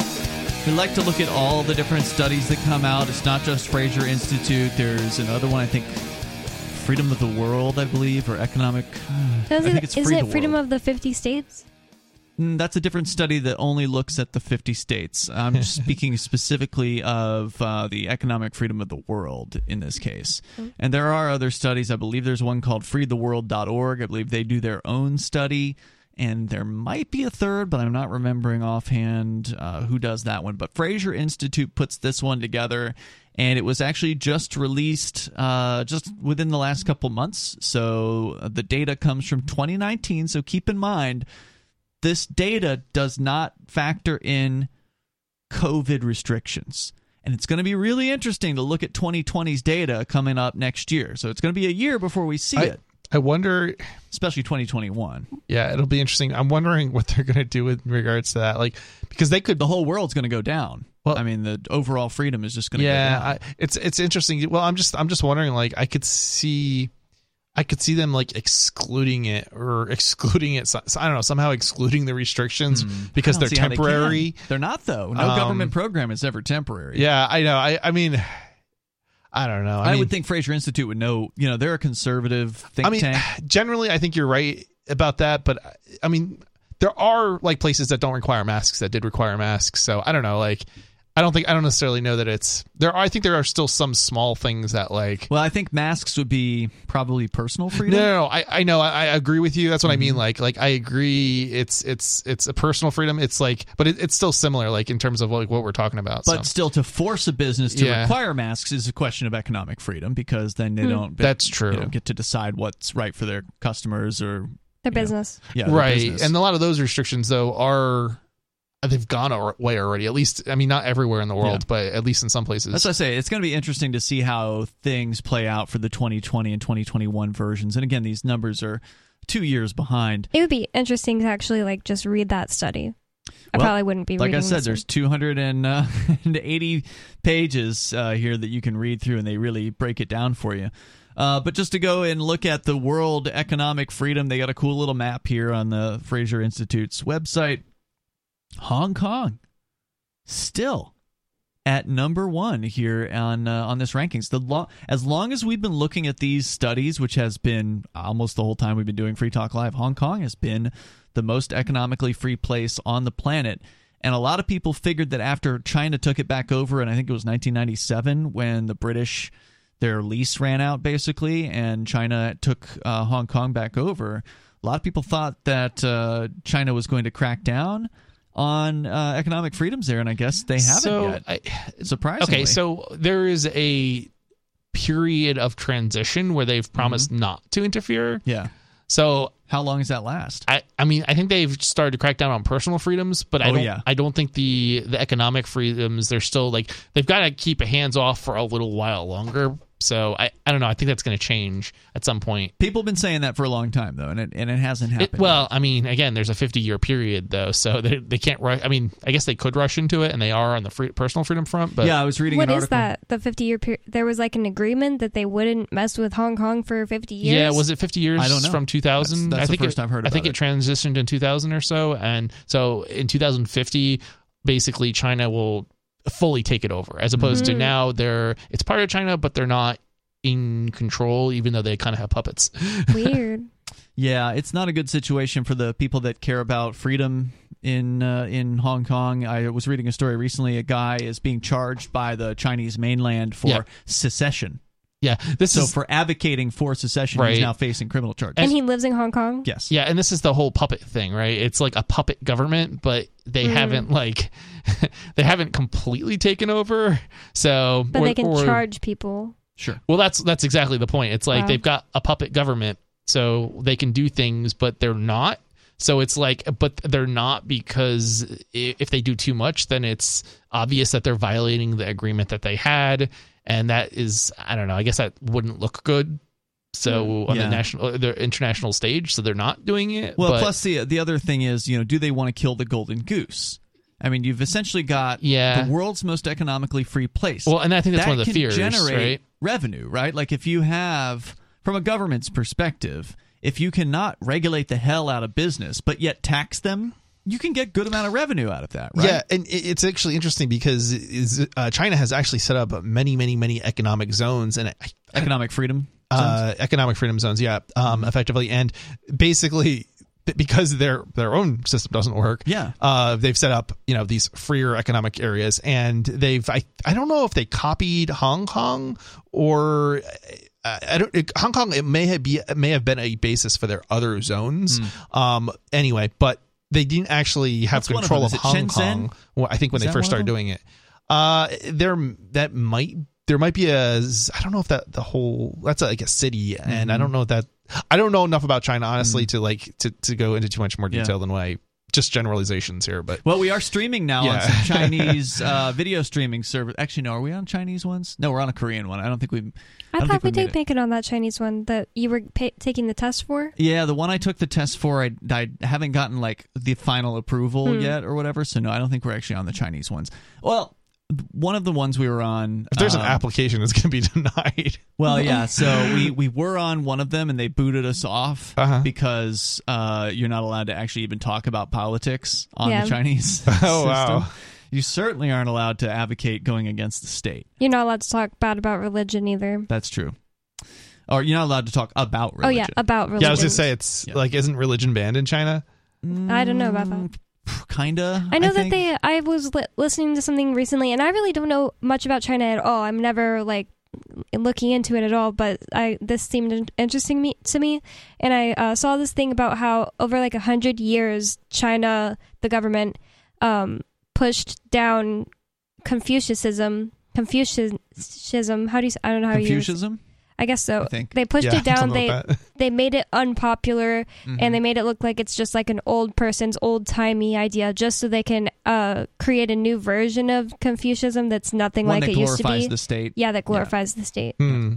We like to look at all the different studies that come out. It's not just Fraser Institute. There's another one, I think, Freedom of the World, I believe, or Economic. Hmm, I Isn't, think it's isn't Free it freedom World. of the 50 states? That's a different study that only looks at the 50 states. I'm speaking specifically of uh, the economic freedom of the world in this case. And there are other studies. I believe there's one called freetheworld.org. I believe they do their own study. And there might be a third, but I'm not remembering offhand uh, who does that one. But Fraser Institute puts this one together, and it was actually just released uh, just within the last couple months. So uh, the data comes from 2019. So keep in mind, this data does not factor in COVID restrictions. And it's going to be really interesting to look at 2020's data coming up next year. So it's going to be a year before we see I, it, I wonder. especially 2021. Yeah, it'll be interesting. I'm wondering what they're going to do with regards to that. Like, because they could The whole world's going to go down. Well- I mean, the overall freedom is just going to yeah go down. I, it's it's interesting well i'm just i'm just wondering like i could see i could see them like excluding it or excluding it so, I don't know somehow excluding the restrictions because Hmm. I they're how they temporary They're not though. No Um, government program is ever temporary. yeah i know i i mean i don't know I, mean, would think Fraser Institute would know. You know, they're a conservative think I mean, tank. generally, I think you're right about that, but I mean, there are like places that don't require masks that did require masks. So I don't know, like. I don't think I don't necessarily know that it's there. Are, I think there are still some small things that like Well, I think masks would be probably personal no, freedom. no, no, I, I know I, I agree with you. That's what I Mm-hmm. mean. Like like I agree. It's it's it's a personal freedom. It's like, but it, it's still similar. Like in terms of like what we're talking about. But so. still, to force a business to Yeah. require masks is a question of economic freedom because then they don't. That's true. You know, get to decide what's right for their customers or Their business. yeah, their right business. and a lot of those restrictions though are they've gone away already at least i mean not everywhere in the world Yeah. but at least in some places That's what I say. It's going to be interesting to see how things play out for the 2020 and 2021 versions. And again, these numbers are two years behind. It would be interesting to actually like just read that study. I Well, probably wouldn't be Like I reading said, this there's 280 pages uh, here that you can read through, and they really break it down for you. Uh, but just to go and look at the world economic freedom, they got a cool little map here on the Fraser Institute's website. Hong Kong still at number one here on uh, on this rankings. The lo- as long as we've been looking at these studies, which has been almost the whole time we've been doing Free Talk Live, Hong Kong has been the most economically free place on the planet. And a lot of people figured that after China took it back over, and I think it was 1997 when the British their lease ran out basically, and China took uh, Hong Kong back over. A lot of people thought that uh, China was going to crack down on uh, economic freedoms there, and I guess they haven't So, yet. I- Surprisingly, Okay, so there is a period of transition where they've promised not to interfere. yeah, So how long does that last? I, I mean, I think they've started to crack down on personal freedoms, but I Oh, don't. yeah. I don't think the the economic freedoms. They're still like they've got to keep a hands off for a little while longer. So I, I don't know. I think that's going to change at some point. People have been saying that for a long time though, and it and it hasn't happened. It, well, I mean, again, there's a 50 year period though, so they, they can't rush. I mean, I guess they could rush into it, and they are on the free, personal freedom front. But yeah, I was reading. What an is article. that? The 50 year period? There was like an agreement that they wouldn't mess with Hong Kong for 50 years. Yeah, was it 50 years I don't know. from 2000? That's- that's I the think first it, I've heard I think about it transitioned in 2000 or so, and so in 2050, basically China will fully take it over, as opposed to Mhm. now they're it's part of China, but they're not in control, even though they kind of have puppets. Weird. Yeah, it's not a good situation for the people that care about freedom in uh, in Hong Kong. I was reading a story recently. A guy is being charged by the Chinese mainland for Yeah. secession. Yeah, this So is for advocating for secession, Right. he's now facing criminal charges. And he lives in Hong Kong? yes. Yeah, and this is the whole puppet thing, right? It's like a puppet government, but they Mm. haven't like they haven't completely taken over. So But or- they can or- charge people. Sure. Well, that's that's exactly the point. It's like Wow. they've got a puppet government, so they can do things, but they're not. So it's like, but they're not because if they do too much, then it's obvious that they're violating the agreement that they had, and that is, I don't know. I guess that wouldn't look good. So hmm. on Yeah. the national, the international stage, so they're not doing it. Well, but- plus the the other thing is, you know, do they want to kill the golden goose? I mean, you've essentially got Yeah. the world's most economically free place. Well, and I think that's that one of the can fears, generate right? revenue, right? Like if you have, from a government's perspective, if you cannot regulate the hell out of business but yet tax them, you can get good amount of revenue out of that, right? Yeah, and it's actually interesting because is, uh, China has actually set up many, many, many economic zones and Economic freedom. uh, economic freedom zones. Yeah, um, effectively, and basically because their their own system doesn't work. Yeah. uh, they've set up you know these freer economic areas, and they've I I don't know if they copied Hong Kong or. uh, I don't. It, Hong Kong. It may have be it may have been a basis for their other zones. Hmm. Um. Anyway, but they didn't actually have What's of control of, it Hong Shenzhen? Kong. Well, I think when Is they first started doing it. Uh, there that might there might be a I don't know if that the whole that's like a city, and Mm-hmm. I don't know that I don't know enough about China honestly to like to to go into too much more Yeah. detail than what I just generalizations here, but Well, we are streaming now on some Chinese uh, video streaming service. Actually, no, are we on Chinese ones? No, we're on a Korean one. I don't think we. I, don't thought think we did it. make it on that Chinese one that you were pa taking the test for. Yeah, the one I took the test for, I, I haven't gotten like the final approval Hmm. yet or whatever. So no, I don't think we're actually on the Chinese ones. Well, one of the ones we were on. if there's an um, application that's going to be denied. Well, yeah. So we we were on one of them, and they booted us off Uh-huh. because uh, you're not allowed to actually even talk about politics on Yeah. the Chinese Oh, wow. You certainly aren't allowed to advocate going against the state. You're not allowed to talk bad about religion either. That's true. Or you're not allowed to talk about religion. Oh yeah, about religion. Yeah, I was going to say it's Yeah. like isn't religion banned in China? I don't know about that. Kinda. I know that think. they. I was li- listening to something recently, and I really don't know much about China at all. I'm never like looking into it at all, but I this seemed interesting me, to me, and I uh, saw this thing about how over like a hundred years, China, the government, um, pushed down Confucianism. Confucianism. How do you? I don't know how you. Confucianism. I guess so. I think. They pushed Yeah, it down. They like they made it unpopular Mhm. and they made it look like it's just like an old person's old timey idea just so they can uh create a new version of Confucianism that's nothing One like that it used to glorifies be. the state. yeah, that glorifies the state. Hmm.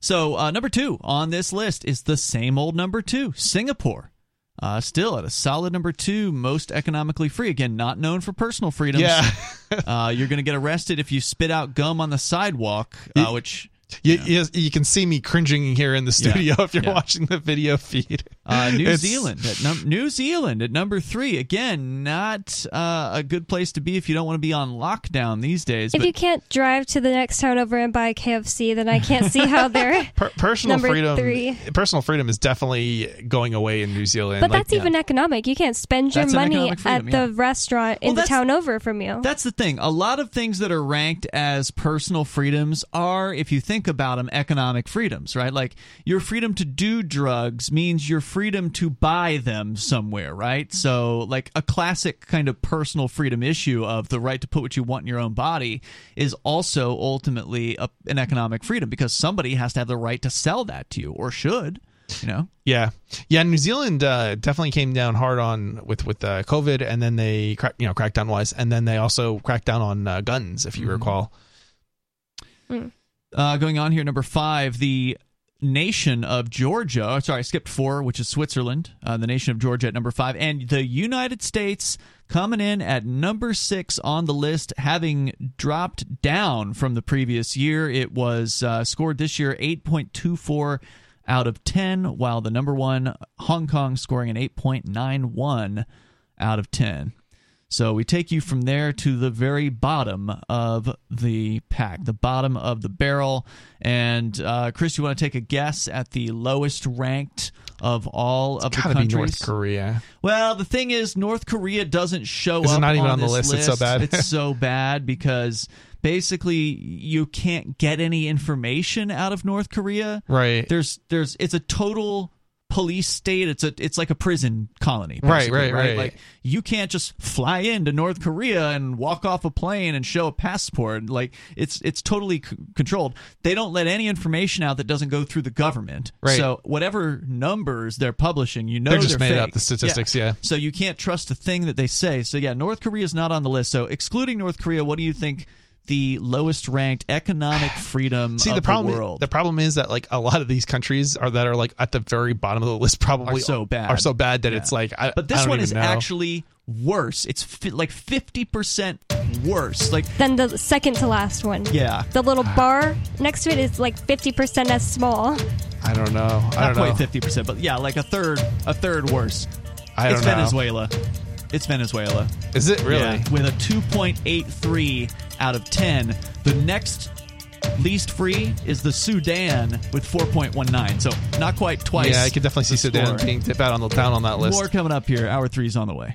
So uh, number two on this list is the same old number two, Singapore. Uh, still at a solid number two, most economically free. Again, not known for personal freedoms. Yeah. uh, you're going to get arrested if you spit out gum on the sidewalk, uh, which You, you, you can see me cringing here in the Yeah. studio if you're Yeah. watching the video feed. Uh, New It's- Zealand at num- New Zealand at number three. Again, not uh, a good place to be if you don't want to be on lockdown these days. If but you can't drive to the next town over and buy KFC, then I can't see how they're Per- personal Number freedom. three. Personal freedom is definitely going away in New Zealand. But Like, that's even economic. You can't spend your That's money freedom, at yeah. the restaurant in Well, the town over from you. That's the thing. A lot of things that are ranked as personal freedoms are, if you think about them, economic freedoms, right? Like your freedom to do drugs means your freedom to buy them somewhere, right? So, like a classic kind of personal freedom issue of the right to put what you want in your own body is also ultimately a, an economic freedom because somebody has to have the right to sell that to you or should, you know? Yeah, yeah. New Zealand uh, definitely came down hard on with with uh, COVID, and then they crack, you know cracked crackdown wise, and then they also cracked down on uh, guns, if you Mm-hmm. recall. Uh, going on here, number five, the nation of Georgia. Sorry, I skipped four, which is Switzerland. Uh, the nation of Georgia at number five, and the United States coming in at number six on the list, having dropped down from the previous year. It was uh, scored this year eight point two four out of ten, while the number one Hong Kong scoring an eight point nine one out of ten. So we take you from there to the very bottom of the pack, the bottom of the barrel. And uh, Chris, you want to take a guess at the lowest ranked of all of the countries? be North Korea. Well, the thing is, North Korea doesn't show Is it up. not even on the this list? It's so bad. it's so bad because basically you can't get any information out of North Korea. Right. There's there's it's a total police state. It's a it's like a prison colony. Right, basically, right, right. Like you can't just fly into North Korea and walk off a plane and show a passport. Like it's it's totally c- controlled. They don't let any information out that doesn't go through the government. Right. So whatever numbers they're publishing, you know They're just made fake. up, the statistics, yeah. So you can't trust a thing that they say. So yeah, North Korea is not on the list. So excluding North Korea, what do you think? The lowest ranked economic freedom See of the problem. the world. the problem is that like a lot of these countries are that are like at the very bottom of the list probably Are so bad. are so bad that Yeah. it's like. I, But this I don't one even is know. actually worse. It's fi- like fifty percent worse. Like Then the second to last one. yeah, The little bar next to it is like 50% as small. I don't know. I not don't know. quite fifty percent, but yeah, like a third, a third worse. I don't it's know. Venezuela. It's Venezuela. Is it really? Yeah, with a 2.83 out of 10. The next least free is the Sudan with 4.19. So not quite twice. Yeah, I could definitely see Sudan score. being tip out on the down on that list. More coming up here. Hour three's on the way.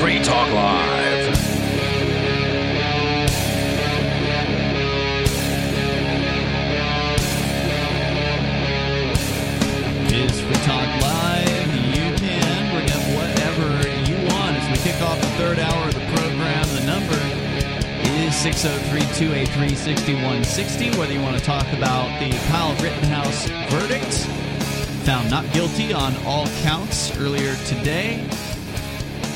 Free Talk Live. is Free Talk 603 283 6160. Whether you want to talk about the Kyle Rittenhouse verdict, found not guilty on all counts earlier today,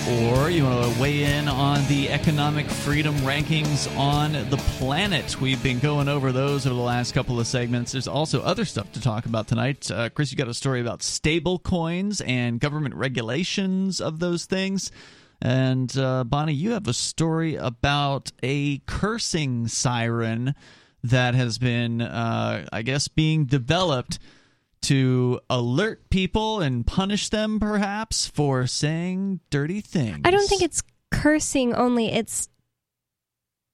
or you want to weigh in on the economic freedom rankings on the planet. We've been going over those over the last couple of segments. There's also other stuff to talk about tonight. Uh, Chris, you got a story about stable coins and government regulations of those things. And uh, Bonnie, you have a story about a cursing siren that has been, uh, I guess, being developed to alert people and punish them perhaps for saying dirty things. I don't think it's cursing only, it's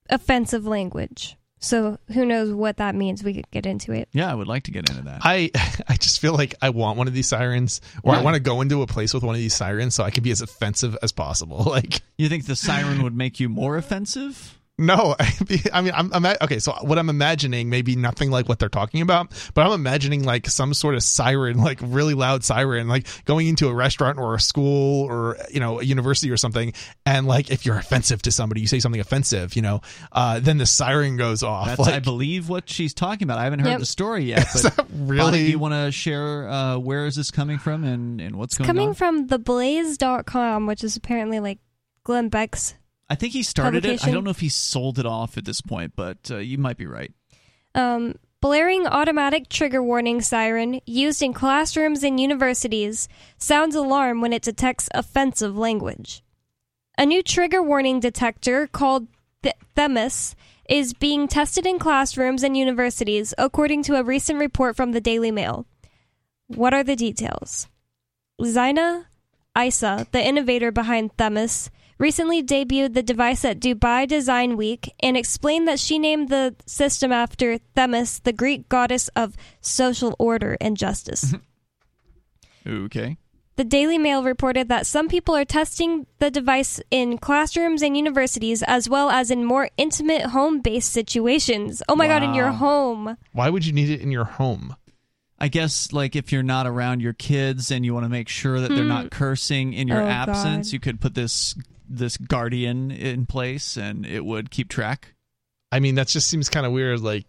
offensive language. So who knows what that means? We could get into it. Yeah, I would like to get into that. I I just feel like I want one of these sirens, or I want to go into a place with one of these sirens so I can be as offensive as possible. Like, You think the siren would make you more offensive? No, I mean, I'm, I'm okay. So what I'm imagining maybe nothing like what they're talking about, but I'm imagining like some sort of siren, like really loud siren, like going into a restaurant or a school or you know a university or something, and like if you're offensive to somebody, you say something offensive, you know, uh, then the siren goes off. That's, like, I believe, what she's talking about. I haven't heard Yep. the story yet. Is But that really- Bonnie, do you want to share uh, where is this coming from and, and what's going on? Coming on? from theblaze.com, which is apparently like Glenn Beck's. I think he started it. I don't know if he sold it off at this point, but uh, you might be right. Um, blaring automatic trigger warning siren used in classrooms and universities sounds alarm when it detects offensive language. A new trigger warning detector called Th- Themis is being tested in classrooms and universities, according to a recent report from the Daily Mail. What are the details? Zina Isa, the innovator behind Themis, recently debuted the device at Dubai Design Week and explained that she named the system after Themis, the Greek goddess of social order and justice. Okay. The Daily Mail reported that some people are testing the device in classrooms and universities as well as in more intimate home based situations. Oh my god, in your home. Why would you need it in your home? I guess like if you're not around your kids and you want to make sure that they're not mm. cursing in your Oh, absence, God. you could put this this guardian in place and it would keep track. I mean, that just seems kind of weird. Like,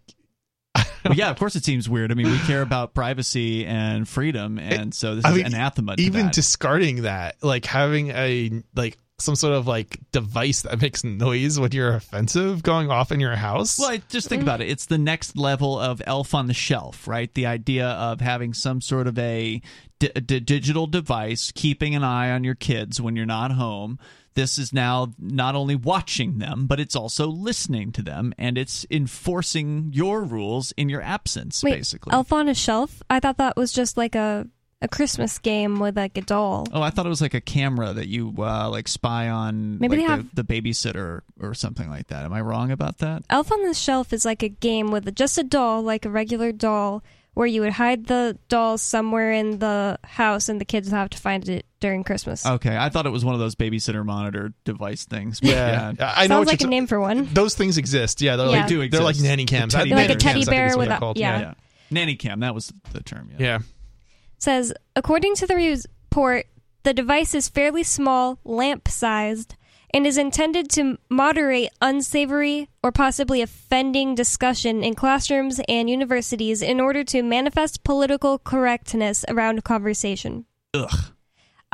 Well, yeah, of course it seems weird. I mean, we care about privacy and freedom, and so this I is mean, anathema. To even that. discarding that, like having a like some sort of like device that makes noise when you're offensive going off in your house. Well, I- just think about it. It's the next level of elf on the shelf, right? The idea of having some sort of a, di- di- digital device keeping an eye on your kids when you're not home. This is now not only watching them, but it's also listening to them and it's enforcing your rules in your absence, Wait, basically. Elf on a Shelf? I thought that was just like a, a Christmas game with like a doll. Oh, I thought it was like a camera that you uh, like spy on, Maybe like they the, have- the babysitter or something like that. Am I wrong about that? Elf on the Shelf is like a game with just a doll, like a regular doll, where you would hide the doll somewhere in the house and the kids would have to find it during Christmas. Okay, I thought it was one of those babysitter monitor device things. but yeah, yeah. I know Sounds like a name for one. Those things exist. Yeah, they're Yeah. like They do They're like exist. nanny cams. The teddy Like a teddy cams, bear with a- called. yeah. yeah. Nanny cam, that was the term. Yeah. Says according to the report, the device is fairly small, lamp-sized, and is intended to moderate unsavory or possibly offending discussion in classrooms and universities in order to manifest political correctness around conversation. Ugh.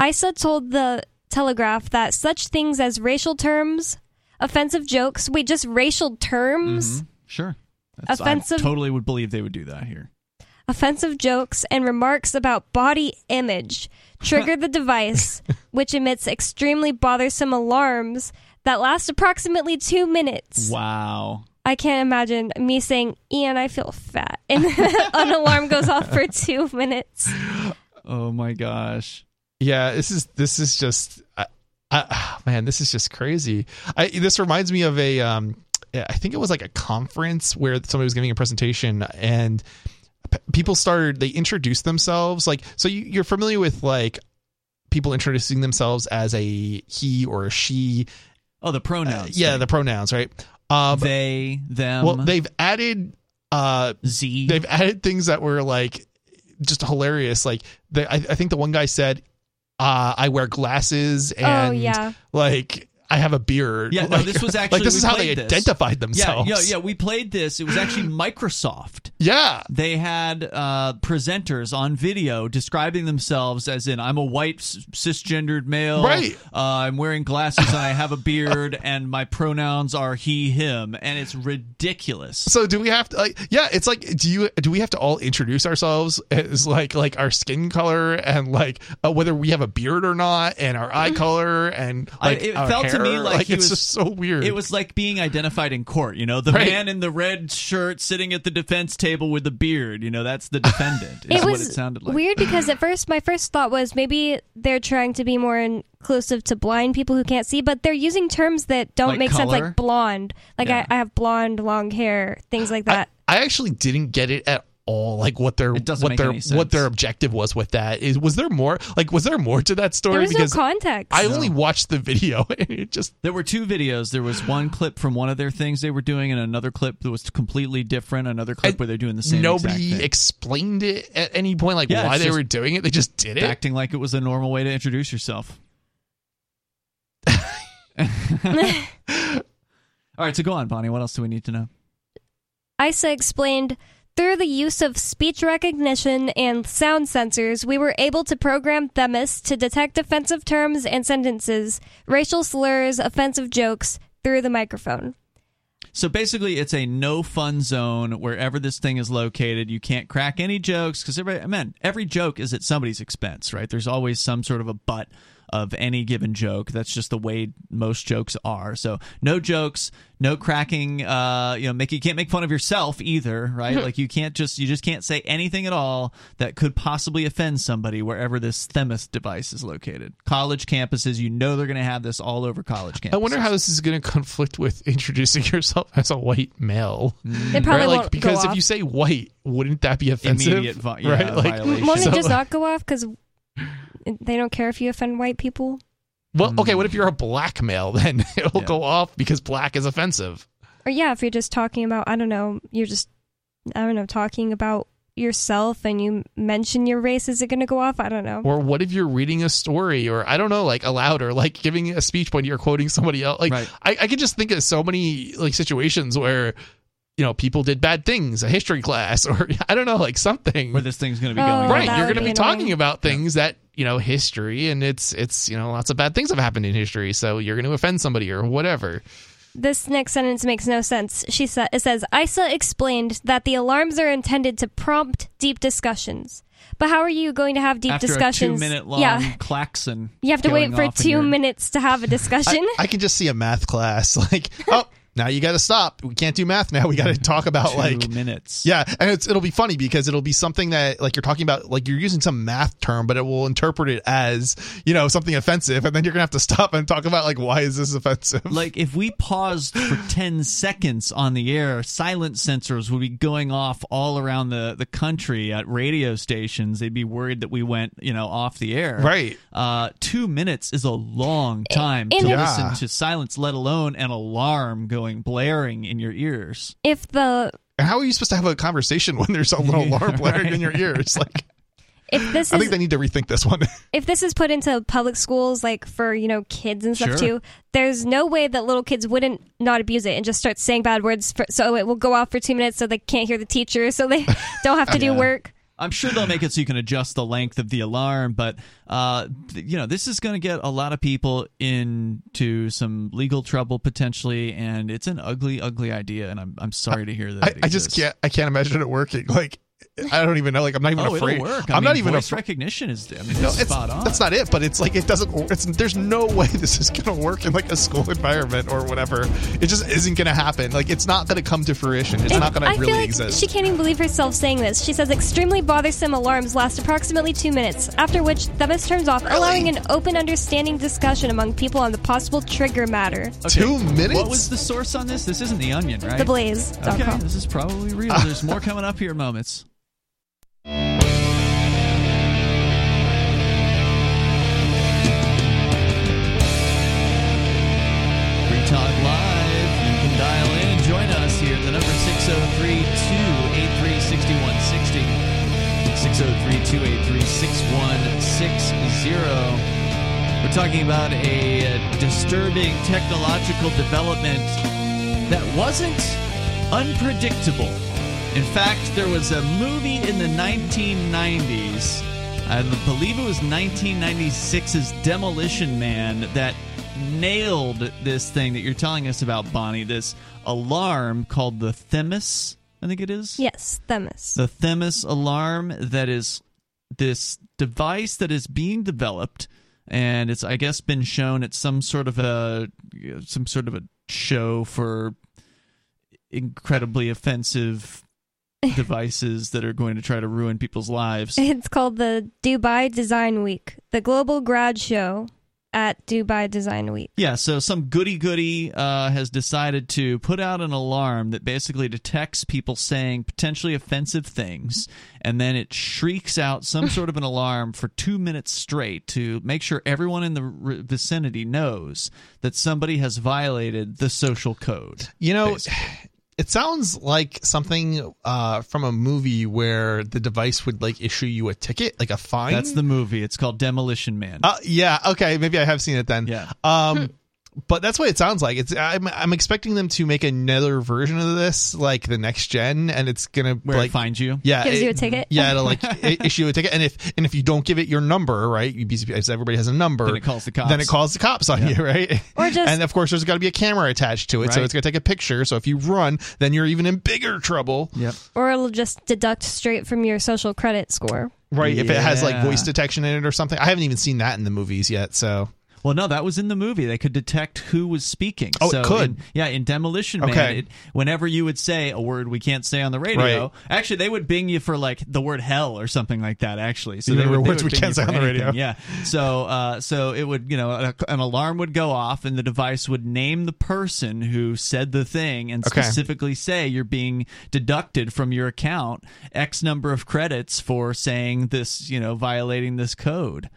ISA told the Telegraph that such things as racial terms, offensive jokes, wait, just racial terms? Mhm. Sure. That's- Offensive- I totally would believe they would do that here. Offensive jokes, and remarks about body image trigger the device, which emits extremely bothersome alarms that last approximately two minutes. Wow. I can't imagine me saying, Ian, I feel fat. And an alarm goes off for two minutes. Oh my gosh. Yeah, this is this is just I, I, man, this is just crazy. I this reminds me of a um I think it was like a conference where somebody was giving a presentation and people started they introduced themselves like so you, you're familiar with like people introducing themselves as a he or a she Oh, the Uh, pronouns. yeah thing. the pronouns right um they, them. well they've added uh Z. they've added things that were like just hilarious like they, I, I think the one guy said uh i wear glasses and oh, yeah. like I have a beard. Yeah, no, this was actually like this is how they this. identified themselves. yeah, yeah. yeah. We played this. It was actually Microsoft. Yeah. They had uh, presenters on video describing themselves as in, I'm a white cisgendered male. Right. Uh, I'm wearing glasses and I have a beard and my pronouns are he, him. And it's ridiculous. So do we have to like yeah, it's like do you do we have to all introduce ourselves as like like our skin color and like uh, whether we have a beard or not and our eye color and I- like it our felt to me hair? like he it's was- just so weird. It was like being identified in court. You know, the Right. man in the red shirt sitting at the defense table with the beard. You know, that's the defendant. Is it what was it sounded like. weird because at first my first thought was maybe they're trying to be more inclusive to blind people who can't see but they're using terms that don't Like make sense like blonde like Yeah. I, I have blonde long hair things like I, that I actually didn't get it at all like what their what their what their objective was with that is was there more like was there more to that story there was no because context I only watched the video and it just There were two videos. There was one clip from one of their things they were doing, and another clip that was completely different. Another clip And where they're doing the same. Thing. Nobody exact thing. explained it at any point like Yeah, why they were doing it they just did it acting like it was a normal way to introduce yourself. All right, so go on, Bonnie. What else do we need to know? isa explained through the use of speech recognition and sound sensors, we were able to program Themis to detect offensive terms and sentences, racial slurs, offensive jokes through the microphone. So basically, it's a no fun zone wherever this thing is located. You can't crack any jokes because man, every joke is at somebody's expense, right? There's always some sort of a butt of any given joke. That's just the way most jokes are. So no jokes, no cracking. Uh, you know, make you can't make fun of yourself either, right? like you can't just you just can't say anything at all that could possibly offend somebody wherever this Themis device is located. College campuses, you know, they're going to have this all over college campuses. I wonder how this is going to conflict with introducing yourself as a white male. It probably Right? Like won't because go if off. you say white, wouldn't that be offensive? Immediate vi- yeah, right? Like, violation. Won't it just not go off because they don't care if you offend white people? Well, okay. What if mm. you're a black male? Then it'll Yeah. go off because black is offensive. Or yeah, if you're just talking about, I don't know, you're just, I don't know, talking about yourself and you mention your race, is it going to go off? I don't know. Or what if you're reading a story, or I don't know, like aloud, or like giving a speech when you're quoting somebody else? Like Right. I, I could just think of so many like situations where you know people did bad things, a history class, or I don't know, like something. where this thing's going to be Oh, going right, you're going to be be talking annoying. about things that you know history, and it's it's you know lots of bad things have happened in history, so you're going to offend somebody or whatever. This next sentence makes no sense. She sa- it says ISA explained that the alarms are intended to prompt deep discussions. But how are you going to have deep After discussions? a two minute long yeah, klaxon. you have to wait for two your- minutes to have a discussion. I, I can just see a math class like, oh, now you got to stop. We can't do math now. We got to talk about Two like minutes. Yeah, and it's it'll be funny because it'll be something that like you're talking about like you're using some math term, but it will interpret it as you know something offensive, and then you're gonna have to stop and talk about like why is this offensive? Like if we paused for 10 seconds on the air, silent sensors would be going off all around the, the country at radio stations. They'd be worried that we went, you know, off the air. Right. Uh, two minutes is a long time And to it- listen Yeah. to silence, let alone an alarm going blaring in your ears. if the how are you supposed to have a conversation when there's a little Yeah, alarm blaring right. in your ears? Like, if this I is think they need to rethink this one. if this is put into public schools like for you know kids and stuff Sure. too there's no way that little kids wouldn't not abuse it and just start saying bad words for, so it will go off for two minutes so they can't hear the teacher so they don't have to do work I'm sure they'll make it so you can adjust the length of the alarm, but uh, th- you know this is going to get a lot of people into some legal trouble potentially, and it's an ugly, ugly idea. And I'm I'm sorry to hear that. I, I just can't. I can't imagine it working. Like, I don't even know. Like, I'm not even Oh, afraid. it'll work. I I'm mean, not even voice afraid. recognition is. I mean, No, it's it's spot on. that's not it. But it's like it doesn't. It's there's no way this is gonna work in like a school environment or whatever. It just isn't gonna happen. Like it's not gonna come to fruition. It's And not gonna I really feel like exist. she can't even believe herself saying this. She says extremely bothersome alarms last approximately two minutes, after which Themis turns off, allowing an open, understanding discussion among people on the possible trigger matter. Two minutes. What was the source on this? This isn't the Onion, right? Theblaze.com. Okay, this is probably real. There's more coming up here. Moments. Free Talk Live. You can dial in and join us here. At the number 603 283 6160. 603 283 6160. We're talking about a uh, disturbing technological development that wasn't unpredictable. In fact, there was a movie in the 1990s, I believe it was 1996's Demolition Man, that nailed this thing that you're telling us about, Bonnie. This alarm called the Themis, I think it is Yes, Themis. the Themis alarm that is this device that is being developed and it's I guess been shown at some sort of a some sort of a show for incredibly offensive devices that are going to try to ruin people's lives. It's called the Dubai Design Week, the global grad show at Dubai Design Week. Yeah, so some goody goody uh, has decided to put out an alarm that basically detects people saying potentially offensive things, and then it shrieks out some sort of an alarm for two minutes straight to make sure everyone in the r- vicinity knows that somebody has violated the social code. You know, basically. It sounds like something uh, from a movie where the device would like issue you a ticket, like a fine. That's the movie. It's called Demolition Man. Uh, yeah. Okay. Maybe I have seen it then. Yeah. Um, but that's what it sounds like. It's I'm I'm expecting them to make another version of this, like the next gen, and it's gonna where like it finds you. yeah, Gives it- you a ticket? Yeah, it'll like issue a ticket, and if and if you don't give it your number, right? You because everybody has a number, Then it calls the cops. Then it calls the cops on Yeah. you, right? Or just- and of course, there's got to be a camera attached to it, so it's gonna take a picture. So if you run, then you're even in bigger trouble. Yep. Or it'll just deduct straight from your social credit score. right? If it has like voice detection in it or something. I haven't even seen that in the movies yet. So Well, no, that was in the movie. They could detect who was speaking. Oh, it so could? in- yeah, in Demolition Man, Okay. it, whenever you would say a word we can't say on the radio, Right. actually, they would bing you for like the word hell or something like that. Actually, so they would, they words would we can't say on the radio. Yeah. So, uh, so it would, you know, a, an alarm would go off, and the device would name the person who said the thing, and Okay. specifically say you're being deducted from your account X number of credits for saying this, you know, violating this code.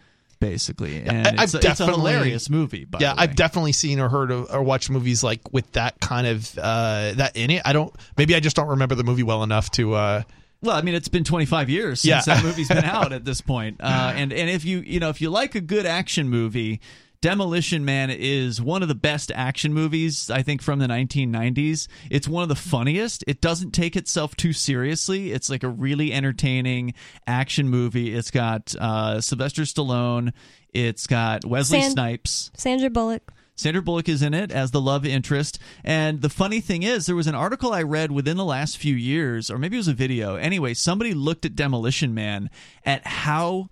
Basically, and it's, I've a- it's a hilarious movie. Yeah. I've definitely seen or heard of, or watched movies like with that kind of uh, that in it. I don't. Maybe I just don't remember the movie well enough to. Uh, Well, I mean, it's been 25 years since Yeah. that movie's been out at this point. Uh, and and if you you know if you like a good action movie, Demolition Man is one of the best action movies I think from the 1990s. It's one of the funniest. It doesn't take itself too seriously. It's like a really entertaining action movie. It's got uh, Sylvester Stallone. It's got Wesley San- Snipes. Sandra Bullock. Sandra Bullock is in it as the love interest. And the funny thing is, there was an article I read within the last few years, or maybe it was a video. Anyway, somebody looked at Demolition Man at how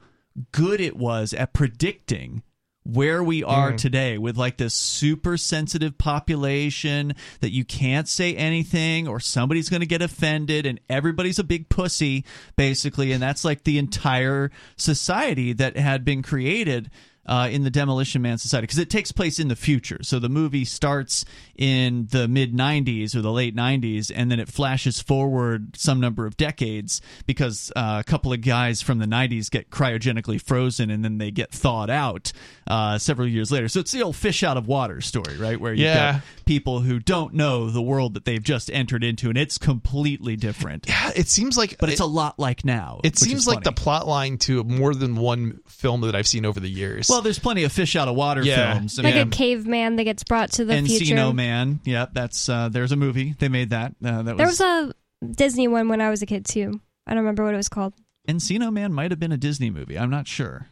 good it was at predicting where we are mm. today with like this super sensitive population that you can't say anything or somebody's going to get offended and everybody's a big pussy basically and that's like the entire society that had been created uh, in the Demolition Man Society because it takes place in the future. So the movie starts in the mid 90s or the late 90s, and then it flashes forward some number of decades because uh, a couple of guys from the 90s get cryogenically frozen and then they get thawed out uh, several years later. So it's the old fish out of water story, right? Where you've Yeah. got people who don't know the world that they've just entered into, and it's completely different. yeah, it seems like, But it's it, a lot like now. It seems like the plot line to more than one film that I've seen over the years. Well, there's plenty of fish out of water Yeah. films. Like mean, a caveman that gets brought to the Encino future. Man. Yep, that's uh, there's a movie. They made that. Uh, that There was, was a Disney one when I was a kid too. I don't remember what it was called. Encino Man might have been a Disney movie. I'm not sure.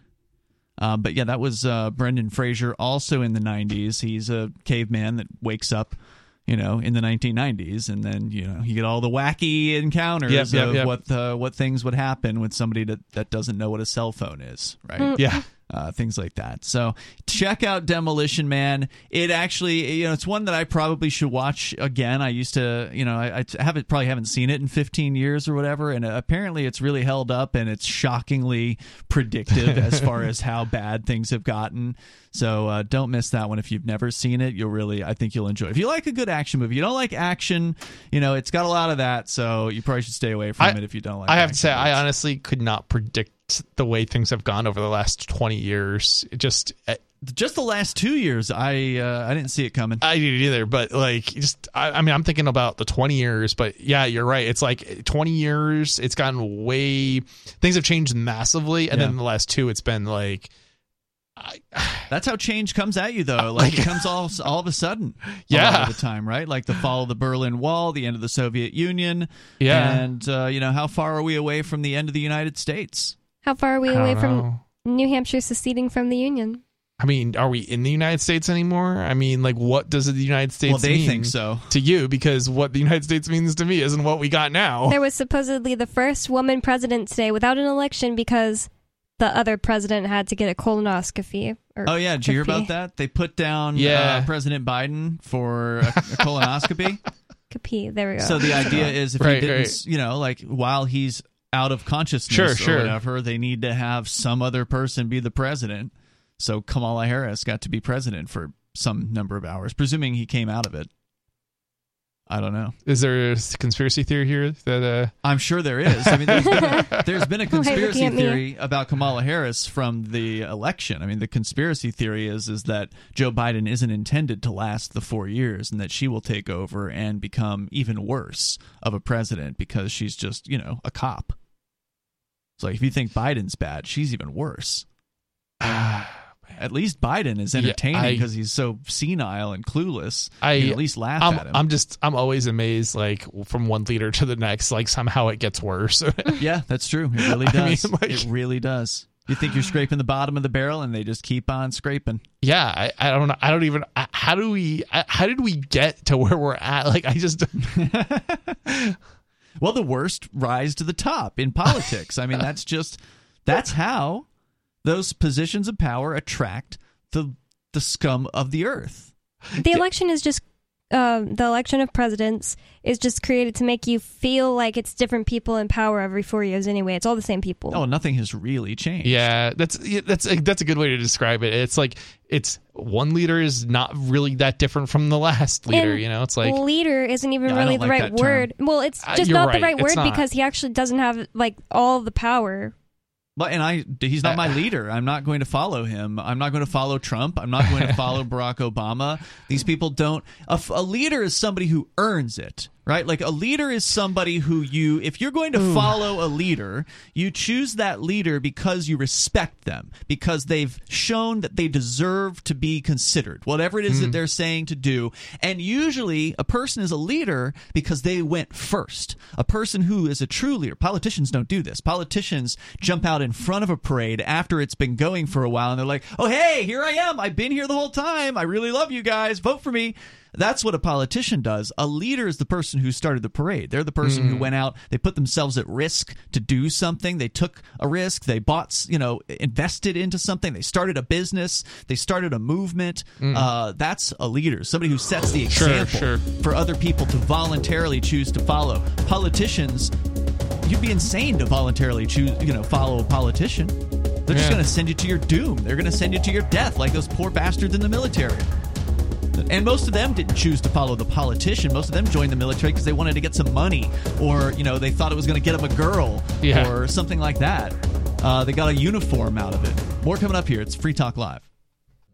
Uh, but yeah, that was uh, Brendan Fraser, also in the 90s. He's a caveman that wakes up, you know, in the 1990s, and then you know you get all the wacky encounters Yep, yep, of yep. what uh, what things would happen with somebody that that doesn't know what a cell phone is, right? yeah. Uh, things like that. So check out Demolition Man. It actually, you know, it's one that I probably should watch again. I used to, you know, I, I haven't probably haven't seen it in 15 years or whatever, and apparently it's really held up and it's shockingly predictive as far as how bad things have gotten. So uh, don't miss that one if you've never seen it. You'll really, I think you'll enjoy. it. If you like a good action movie, you don't like action, you know, it's got a lot of that. So you probably should stay away from I- it if you don't like. I have to say, I honestly could not predict the way things have gone over the last 20 years. It just, eh, just the last two years, I uh, I didn't see it coming. I didn't either, but like, just, I, I mean, I'm thinking about the 20 years, but yeah, you're right. It's like 20 years, it's gotten way, things have changed massively. And Yeah. then the last two, it's been like, I, That's how change comes at you, though. Like it comes all all of a sudden, Yeah. all of the time, right? Like the fall of the Berlin Wall, the end of the Soviet Union, Yeah. and uh, you know how far are we away from the end of the United States? How far are we I don't away from. New Hampshire seceding from the Union? I mean, are we in the United States anymore? I mean, like, what does the United States well, they mean think so. to you? Because what the United States means to me isn't what we got now. There was supposedly the first woman president today without an election because the other president had to get a colonoscopy. Or Oh yeah, did you hear about that? They put down Yeah. uh, President Biden for a, a colonoscopy. Copy. There we go. So the idea is if Right, he didn't, right. you know, like while he's out of consciousness Sure, or sure. whatever, they need to have some other person be the president. So Kamala Harris got to be president for some number of hours, presuming he came out of it. I don't know. Is there a conspiracy theory here that uh I'm sure there is. I mean, there's been a, there's been a Why are you looking conspiracy at theory about Kamala Harris from the election. I mean, the conspiracy theory is is that Joe Biden isn't intended to last the four years, and that she will take over and become even worse of a president because she's just you know a cop. It's like if you think Biden's bad, she's even worse. At least Biden is entertaining because he's so senile and clueless. I- you can at least laugh I'm at him. I'm just I'm always amazed like from one leader to the next like somehow it gets worse. Yeah, that's true. It really I mean, does. like- it really does. You think you're scraping the bottom of the barrel, and they just keep on scraping. yeah, I, I don't know. I don't even I- how do we I- how did we get to where we're at? Like I just Well, the worst rise to the top in politics. I mean, that's just That's how those positions of power attract the the scum of the earth. The election is just uh, the election of presidents is just created to make you feel like it's different people in power every four years. Anyway, it's all the same people. Oh, nothing has really changed. Yeah, that's yeah, that's a, that's a good way to describe it. It's like it's one leader is not really that different from the last leader. And you know, it's like leader isn't even Yeah, really the like right that term. word. Well, it's Uh, just you're not the right. right It's word not. because he actually doesn't have like all the power. But and I he's not my leader. I'm not going to follow him. I'm not going to follow Trump. I'm not going to follow Barack Obama. These people don't A leader is somebody who earns it, right? Like a leader is somebody who you if you're going to follow a leader, you choose that leader because you respect them, because they've shown that they deserve to be considered. Whatever it is that hmm. they're saying to do. And usually a person is a leader because they went first. A person who is a true leader. Politicians don't do this. Politicians jump out in front of a parade after it's been going for a while and they're like, "Oh, hey, here I am. I've been here the whole time. I really love you guys. Vote for me." That's what a politician does. A leader is the person who started the parade. They're the person who went out, they put themselves at risk to do something. They took a risk, they bought, you know, invested into something, they started a business, they started a movement. Uh, that's a leader, somebody who sets the example sure. for other people to voluntarily choose to follow. Politicians, you'd be insane to voluntarily choose, you know, follow a politician. They're just going to send you to your doom. They're going to send you to your death, like those poor bastards in the military. And most of them didn't choose to follow the politician. Most of them joined the military because they wanted to get some money, or you know, they thought it was going to get them a girl, Yeah. or something like that. Uh, they got a uniform out of it. More coming up here. It's Free Talk Live.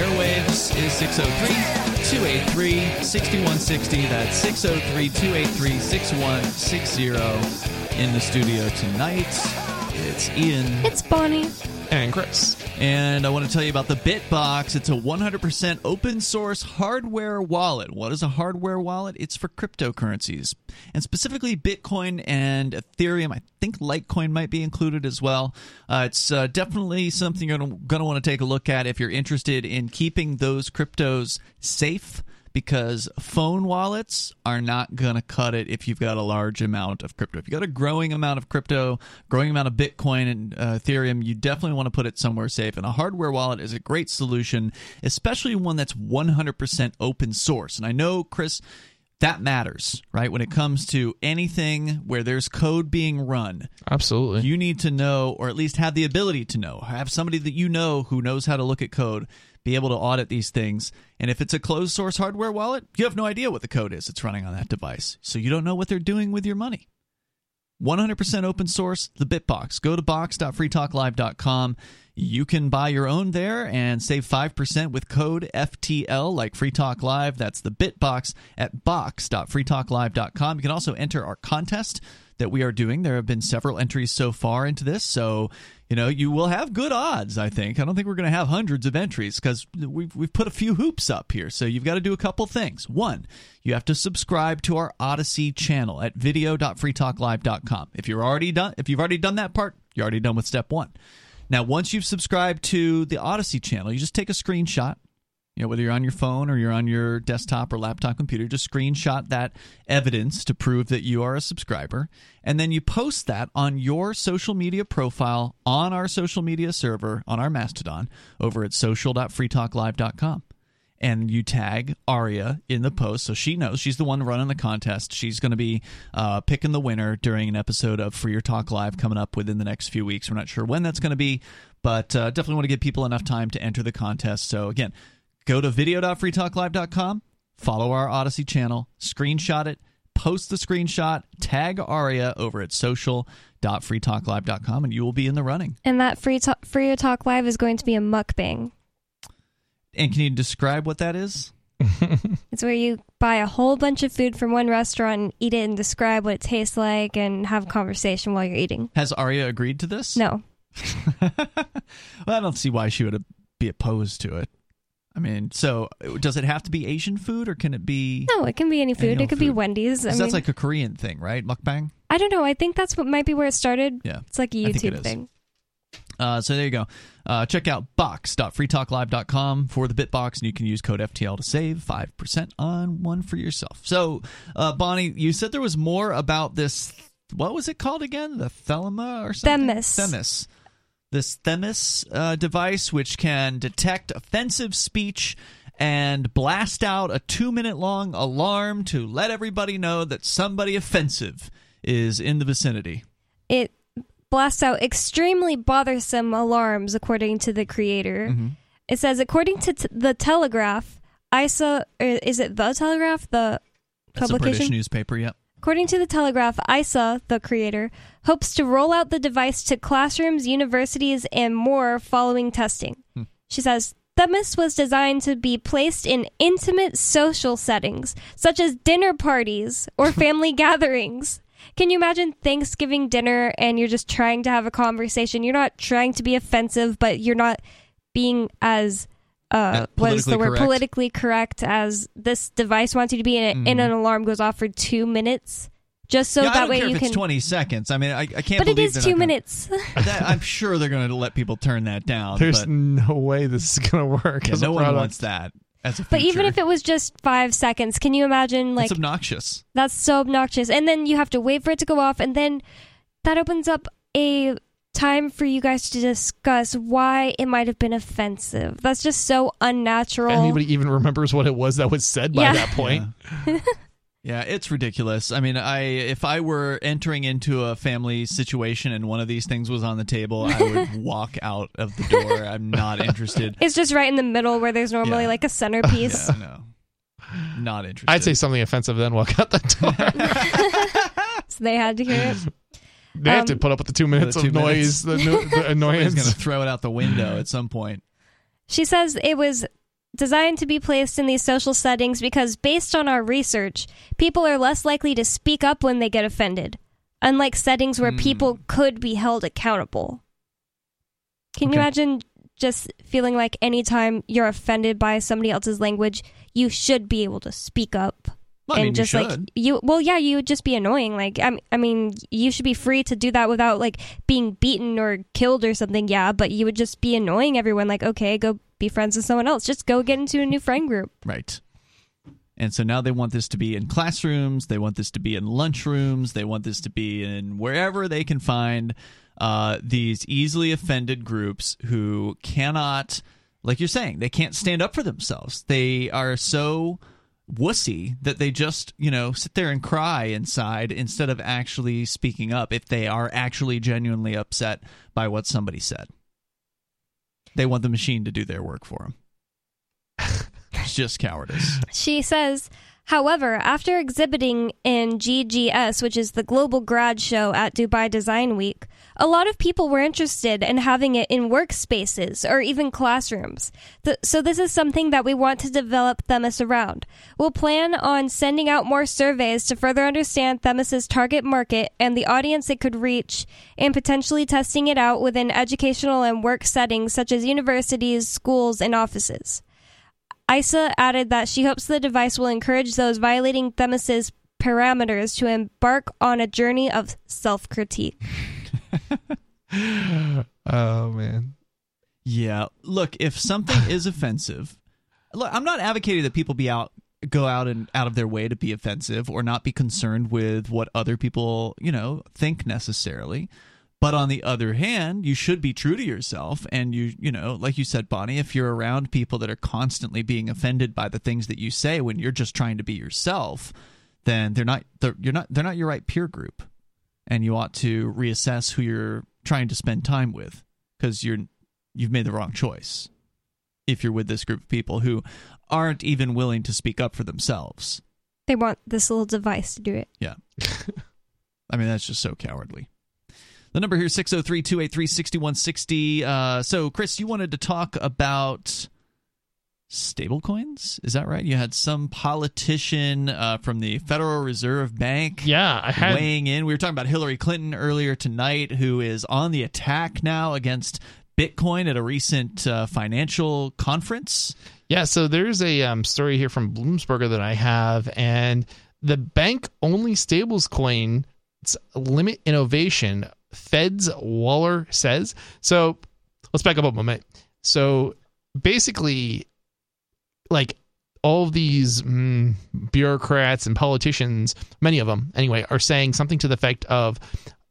Airwaves, is 603 283 6160. That's 603 283 6160. In the studio tonight, it's Ian. It's Bonnie. and Chris. And I want to tell you about the Bitbox. It's a 100% open source hardware wallet. What is a hardware wallet? It's for cryptocurrencies, and specifically Bitcoin and Ethereum. I think Litecoin might be included as well. Uh, it's uh, definitely something you're going to want to take a look at if you're interested in keeping those cryptos safe because phone wallets are not going to cut it if you've got a large amount of crypto. If you've got a growing amount of crypto, growing amount of Bitcoin and uh, Ethereum, you definitely want to put it somewhere safe. And a hardware wallet is a great solution, especially one that's 100% open source. And I know, Chris, that matters, right? When it comes to anything where there's code being run, Absolutely. you need to know, or at least have the ability to know, have somebody that you know who knows how to look at code, be able to audit these things. And if it's a closed source hardware wallet, you have no idea what the code is that's running on that device. So you don't know what they're doing with your money. 100% open source, the Bitbox. Go to box.freetalklive.com. You can buy your own there and save 5% with code FTL like Free Talk Live. That's the Bitbox at box.freetalklive.com. You can also enter our contest that we are doing. There have been several entries so far into this, so you know you will have good odds. I think. I don't think we're going to have hundreds of entries because we've we've put a few hoops up here. So you've got to do a couple things. One, you have to subscribe to our Odysee channel at video.freetalklive.com. If you're already done, if you've already done that part, you're already done with step one. Now, once you've subscribed to the Odysee channel, you just take a screenshot know, whether you're on your phone or you're on your desktop or laptop computer, just screenshot that evidence to prove that you are a subscriber. And then you post that on your social media profile on our social media server on our Mastodon over at social.freetalklive.com. And you tag Aria in the post so she knows she's the one running the contest. She's going to be uh, picking the winner during an episode of Free Your Talk Live coming up within the next few weeks. We're not sure when that's going to be, but uh, definitely want to give people enough time to enter the contest. So, again, go to video.freetalklive.com, follow our Odysee channel, screenshot it, post the screenshot, tag Aria over at social.freetalklive.com, and you will be in the running. And that free talk, free talk live is going to be a mukbang. And can you describe what that is? It's where you buy a whole bunch of food from one restaurant and eat it and describe what it tastes like and have a conversation while you're eating. Has Aria agreed to this? No. well, I don't see why she would be opposed to it. I mean, so does it have to be Asian food or can it be? No, it can be any food. It could be. Wendy's. I mean, that's like a Korean thing, right? Mukbang. I don't know. I think that's what might be where it started. Yeah, It's like a YouTube thing. Uh, so there you go. Uh, check out box.freetalklive.com for the Bitbox, and you can use code FTL to save 5% on one for yourself. So, uh, Bonnie, you said there was more about this. What was it called again? The Thelema or something? Themis. Themis. This Themis uh, device, which can detect offensive speech and blast out a two minute long alarm to let everybody know that somebody offensive is in the vicinity. It blasts out extremely bothersome alarms, according to the creator. Mm-hmm. It says, according to t- the Telegraph, ISA, or is it the Telegraph? The publication? British newspaper, yep. According to the Telegraph, ISA, the creator, hopes to roll out the device to classrooms, universities, and more following testing. Hmm. She says, Themis was designed to be placed in intimate social settings, such as dinner parties or family gatherings. Can you imagine Thanksgiving dinner and you're just trying to have a conversation? You're not trying to be offensive, but you're not being as uh, Yeah, what is the word correct. politically correct as this device wants you to be, and, and an alarm goes off for two minutes, just so Mm-hmm. yeah, I that don't way care you if can. 20 seconds. I mean, I, I can't but it believe is two gonna- minutes. that, I'm sure they're going to let people turn that down. There's but no way this is going to work. yeah, no one product. wants that as a but even if it was just five seconds, can you imagine like it's obnoxious. That's so obnoxious. And then you have to wait for it to go off, and then that opens up a time for you guys to discuss why it might have been offensive. That's just so unnatural. Anybody even remembers what it was that was said by Yeah. that point? Yeah, it's ridiculous. I mean, I if I were entering into a family situation and one of these things was on the table, I would walk out of the door. I'm not interested. It's just right in the middle where there's normally Yeah. like a centerpiece. Yeah, no. Not interested. I'd say something offensive then walk out the door. So they had to hear it. They have to Um, put up with the two minutes two of noise, minutes. the, no, the annoyance. going to throw it out the window at some point. She says it was designed to be placed in these social settings because, based on our research, people are less likely to speak up when they get offended, unlike settings where Hmm. people could be held accountable. Can you imagine just feeling like anytime you're offended by somebody else's language, you should be able to speak up? Well, and mean, you just like you, well, yeah, you would just be annoying. Like, I, I mean, you should be free to do that without like being beaten or killed or something. Yeah, but you would just be annoying everyone. Like, okay, go be friends with someone else. Just go get into a new friend group. Right. And so now they want this to be in classrooms. They want this to be in lunchrooms. They want this to be in wherever they can find uh, these easily offended groups who cannot, like you're saying, they can't stand up for themselves. They are so wussy that they just, you know, sit there and cry inside instead of actually speaking up if they are actually genuinely upset by what somebody said. They want the machine to do their work for them. it's just cowardice. She says, however, after exhibiting in GGS, which is the global grad show at Dubai Design Week, a lot of people were interested in having it in workspaces or even classrooms. So this is something that we want to develop Themis around. We'll plan on sending out more surveys to further understand Themis's target market and the audience it could reach, and potentially testing it out within educational and work settings such as universities, schools, and offices. ISA added that she hopes the device will encourage those violating Themis's parameters to embark on a journey of self critique. oh man. Yeah. Look, if something is offensive, look, I'm not advocating that people be out go out and out of their way to be offensive or not be concerned with what other people, you know, think necessarily. But on the other hand, you should be true to yourself and you, you know, like you said Bonnie, if you're around people that are constantly being offended by the things that you say when you're just trying to be yourself, then they're not they're, you're not they're not your right peer group. And you ought to reassess who you're trying to spend time with because you're you've made the wrong choice if you're with this group of people who aren't even willing to speak up for themselves. They want this little device to do it. Yeah. I mean, that's just so cowardly. The number here is 603 283 6160. Uh, so, Chris, you wanted to talk about stablecoins. Is that right? You had some politician uh, from the Federal Reserve Bank Yeah, I had weighing in. We were talking about Hillary Clinton earlier tonight, who is on the attack now against Bitcoin at a recent uh, financial conference. Yeah, so there's a um, story here from Bloomsburger that I have, and the bank only stables stablecoin limit innovation. Fed's Waller says. So let's back up a moment. So basically, like all of these mm, bureaucrats and politicians, many of them anyway, are saying something to the effect of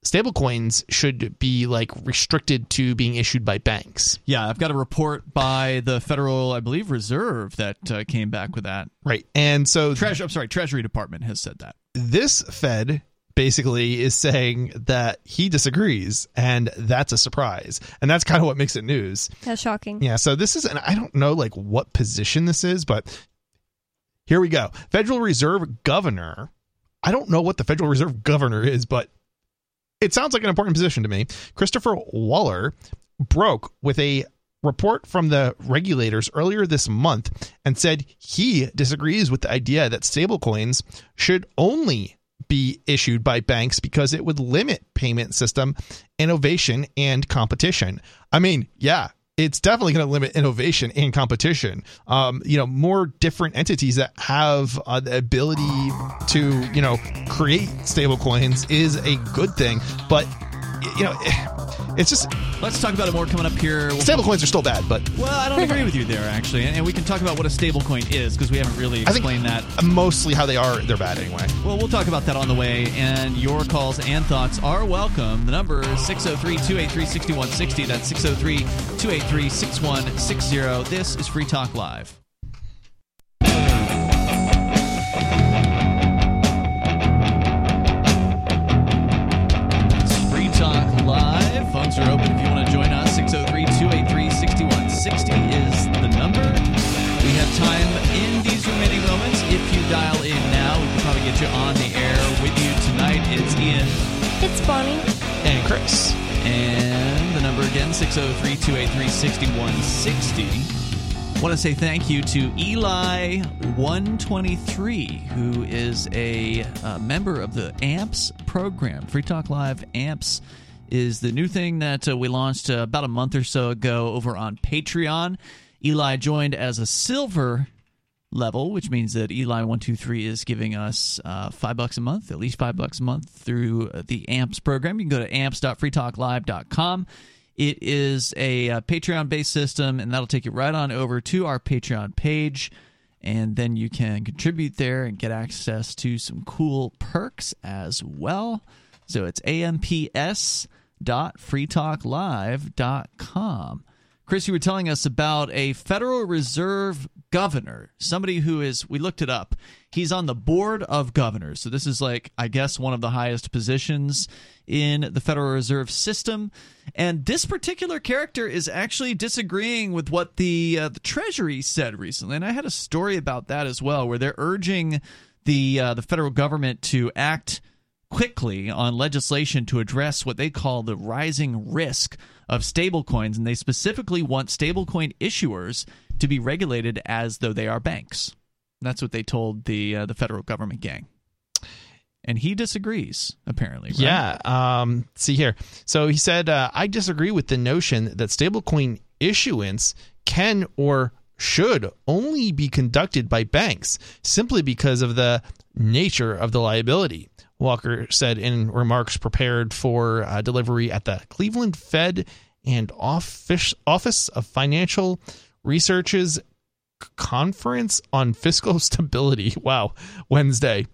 stablecoins should be like restricted to being issued by banks. Yeah, I've got a report by the Federal, I believe, Reserve that uh, came back with that. Right. And so Treasury, I'm sorry, Treasury Department has said that. this Fed basically is saying that he disagrees, and that's a surprise. And that's kind of what makes it news. That's shocking. Yeah, so this is, and I don't know like what position this is, but here we go. Federal Reserve Governor. I don't know what the Federal Reserve Governor is, but it sounds like an important position to me. Christopher Waller broke with a report from the regulators earlier this month and said he disagrees with the idea that stablecoins should only be issued by banks because it would limit payment system innovation and competition. I mean, yeah, it's definitely going to limit innovation and competition. Um, you know, more different entities that have uh, the ability to, you know, create stablecoins is a good thing. But, you know, it's just Let's talk about it more coming up here. We'll- stablecoins are still bad, but Well, I don't agree with you there, actually. And, and we can talk about what a stablecoin is because we haven't really I think explained that. mostly how they are, they're bad anyway. Well, we'll talk about that on the way, and your calls and thoughts are welcome. The number is 603 283 6160. That's 603 283 6160. This is Free Talk Live. It's Bonnie. And Chris. and the number again 603 283 6160. Want to say thank you to Eli123, who is a uh, member of the AMPS program. Free Talk Live AMPS is the new thing that uh, we launched uh, about a month or so ago over on Patreon. Eli joined as a silver level, which means that Eli one two three is giving us uh, five bucks a month, at least five bucks a month through uh, the AMPS program. You can go to amps.freetalklive.com. It is a uh, Patreon based system, and that'll take you right on over to our Patreon page. And then you can contribute there and get access to some cool perks as well. So it's amps.freetalklive.com. Chris, you were telling us about a Federal Reserve governor, somebody who is, we looked it up. He's on the board of governors. So this is like, I guess, one of the highest positions in the Federal Reserve system. And this particular character is actually disagreeing with what the, uh, the Treasury said recently. And I had a story about that as well, where they're urging the, uh, the federal government to act quickly on legislation to address what they call the rising risk of stablecoins, and they specifically want stablecoin issuers to be regulated as though they are banks. That's what they told the uh, the federal government gang, and he disagrees apparently. Right? Yeah. Um, see here. So he said, uh, I disagree with the notion that stablecoin issuance can or should only be conducted by banks simply because of the nature of the liability. Waller said in remarks prepared for uh, delivery at the Cleveland Fed and Office, Office of Financial Research's conference on fiscal stability. Wow, Wednesday.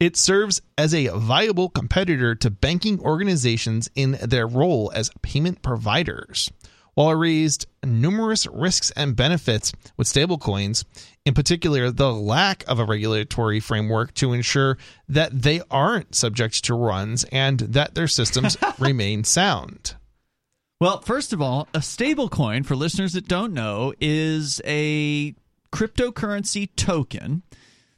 It serves as a viable competitor to banking organizations in their role as payment providers. While it raised numerous risks and benefits with stablecoins, in particular the lack of a regulatory framework to ensure that they aren't subject to runs and that their systems remain sound. Well, first of all, a stablecoin, for listeners that don't know, is a cryptocurrency token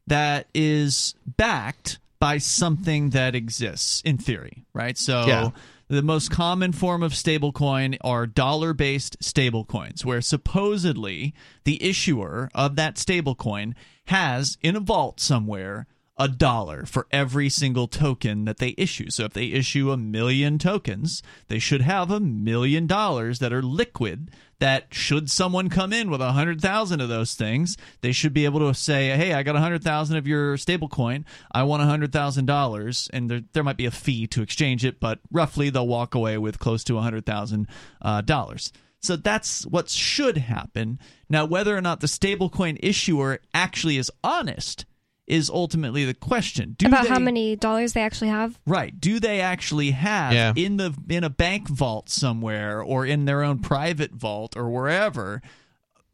that is backed by something that exists in theory, right? So Yeah. The most common form of stablecoin are dollar based stablecoins, where supposedly the issuer of that stablecoin has in a vault somewhere a dollar for every single token that they issue. So if they issue a million tokens, they should have a million dollars that are liquid. That should someone come in with a hundred thousand of those things, they should be able to say, "Hey, I got a hundred thousand of your stablecoin. I want a hundred thousand dollars." And there, there might be a fee to exchange it, but roughly they'll walk away with close to a hundred thousand uh, dollars. So that's what should happen. Now, whether or not the stablecoin issuer actually is honest is ultimately the question. Do About how many dollars they actually have. Right. Do they actually have Yeah. in the in a bank vault somewhere or in their own private vault or wherever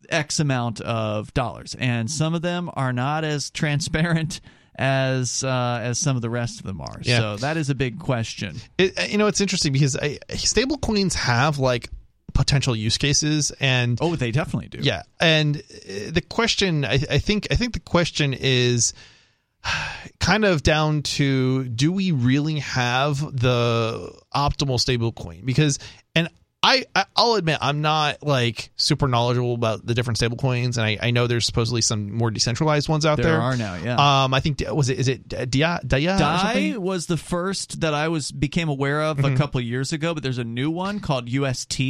X amount of dollars? And some of them are not as transparent as uh, as some of the rest of them are. Yeah. So that is a big question. It, you know, it's interesting because I, stable coins have like potential use cases and Oh, they definitely do. yeah and uh, the question I, I think i think the question is kind of down to do we really have the optimal stable coin because I, I I'll admit I'm not like super knowledgeable about the different stable coins and I, I know there's supposedly some more decentralized ones out There there. are now, yeah. Um I think was it is it Dia Dia Dai was the first that I was became aware of Mm-hmm. a couple of years ago, but there's a new one called UST.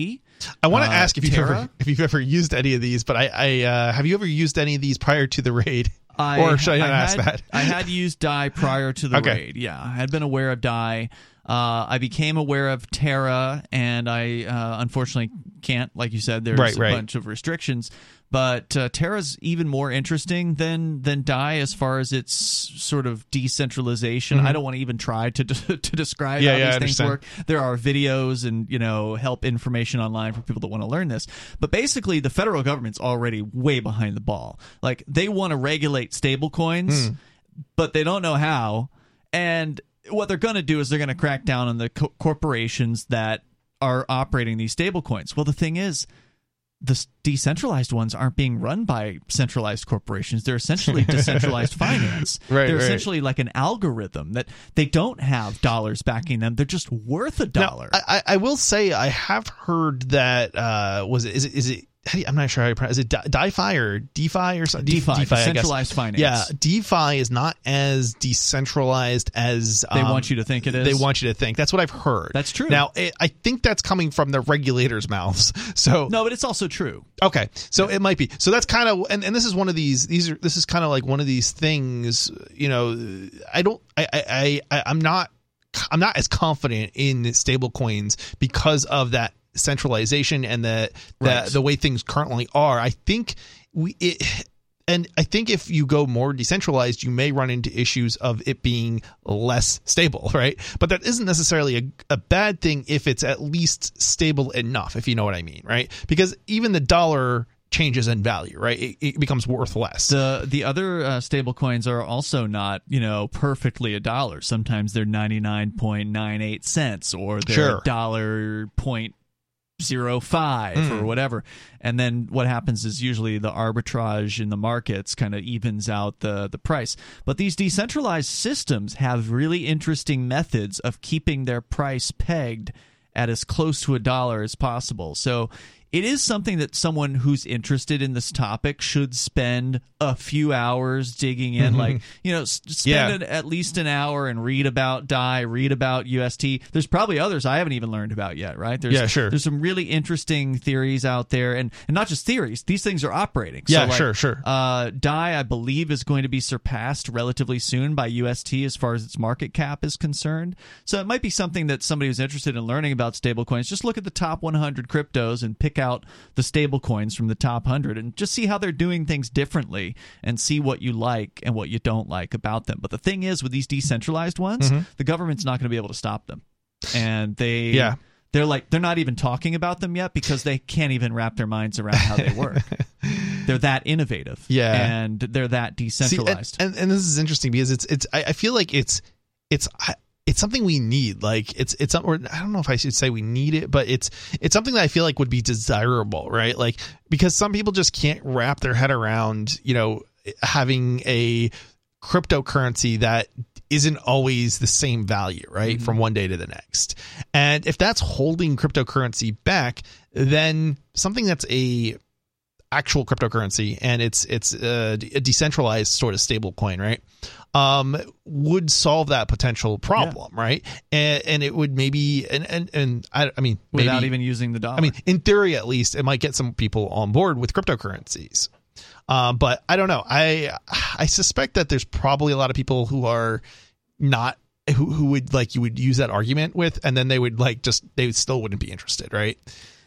I want to Uh, ask if you've Terra? ever if you've ever used any of these, but I, I uh, have you ever used any of these prior to the raid? I, or should I not I ask had, that? I had used Dai prior to the Okay. raid. Yeah, I had been aware of Dai. Uh, I became aware of Terra, and I uh, unfortunately can't, like you said, there's Right, a right. bunch of restrictions. But uh, Terra's even more interesting than than Dai as far as its sort of decentralization. I don't want to even try to to describe Mm-hmm. Yeah, how yeah, I these things understand. work. There are videos and you know help information online for people that want to learn this. But basically, the federal government's already way behind the ball. Like they want to regulate stablecoins, Hmm. but they don't know how. And what they're going to do is they're going to crack down on the co- corporations that are operating these stablecoins. Well, the thing is. The decentralized ones aren't being run by centralized corporations. They're essentially decentralized finance. Right, They're right. essentially like an algorithm that they don't have dollars backing them. They're just worth a dollar. I, I I will say I have heard that uh, was it is it is it you- I'm not sure how you pronounce is it DeFi or DeFi or something DeFi, I guess. decentralized finance. Yeah, DeFi is not as decentralized as They um, want you to think it is? They want you to think. That's what I've heard. That's true. Now it, I think that's coming from the regulators' mouths. So no, but it's also true. Okay, so it might be. So that's kind of, and, and this is one of these. These are. This is kind of like one of these things. You know, I don't. I. I. I I'm not. I'm not as confident in stable coins because of that centralization and the the, Right. the way things currently are. I think we it. And I think if you go more decentralized, you may run into issues of it being less stable, right? But that isn't necessarily a, a bad thing if it's at least stable enough, if you know what I mean, right? Because even the dollar changes in value, right? It, it becomes worth less. The the other uh, stable coins are also not you know perfectly a dollar. Sometimes they're ninety nine point nine eight cents, or they're dollar point zero five Mm. or whatever. And then what happens is usually the arbitrage in the markets kind of evens out the the price. But these decentralized systems have really interesting methods of keeping their price pegged at as close to a dollar as possible. So it is something that someone who's interested in this topic should spend a few hours digging in. Like, you know, spend Yeah. an- at least an hour and read about DAI, read about UST. There's probably others I haven't even learned about yet, right? There's, Yeah, sure. There's some really interesting theories out there, and, and not just theories, these things are operating. Yeah, like, sure, sure. Uh, DAI, I believe, is going to be surpassed relatively soon by UST as far as its market cap is concerned. So it might be something that somebody who's interested in learning about stablecoins, just look at the top 100 cryptos and pick out the stable coins from the top 100 and just see how they're doing things differently and see what you like and what you don't like about them. But the thing is, with these decentralized ones, mm-hmm. the government's not going to be able to stop them. And they. Yeah. They're like they're not even talking about them yet because they can't even wrap their minds around how they work. they're that innovative, Yeah. and they're that See, decentralized. and, and, and this is interesting because it's it's I, I feel like it's it's I- it's something we need like it's it's or I don't know if I should say we need it but it's it's something that I feel like would be desirable right like because some people just can't wrap their head around you know having a cryptocurrency that isn't always the same value, right? Mm-hmm. From one day to the next. And if that's holding cryptocurrency back, then something that's a actual cryptocurrency and it's it's a, a decentralized sort of stable coin, right? Um, would solve that potential problem, right? And and it would maybe and and and I, I mean without even using the dollar. I mean, in theory, at least, it might get some people on board with cryptocurrencies. Um, but I don't know. I I suspect that there's probably a lot of people who are not who who would like you would use that argument with, and then they would like just they still wouldn't be interested, right?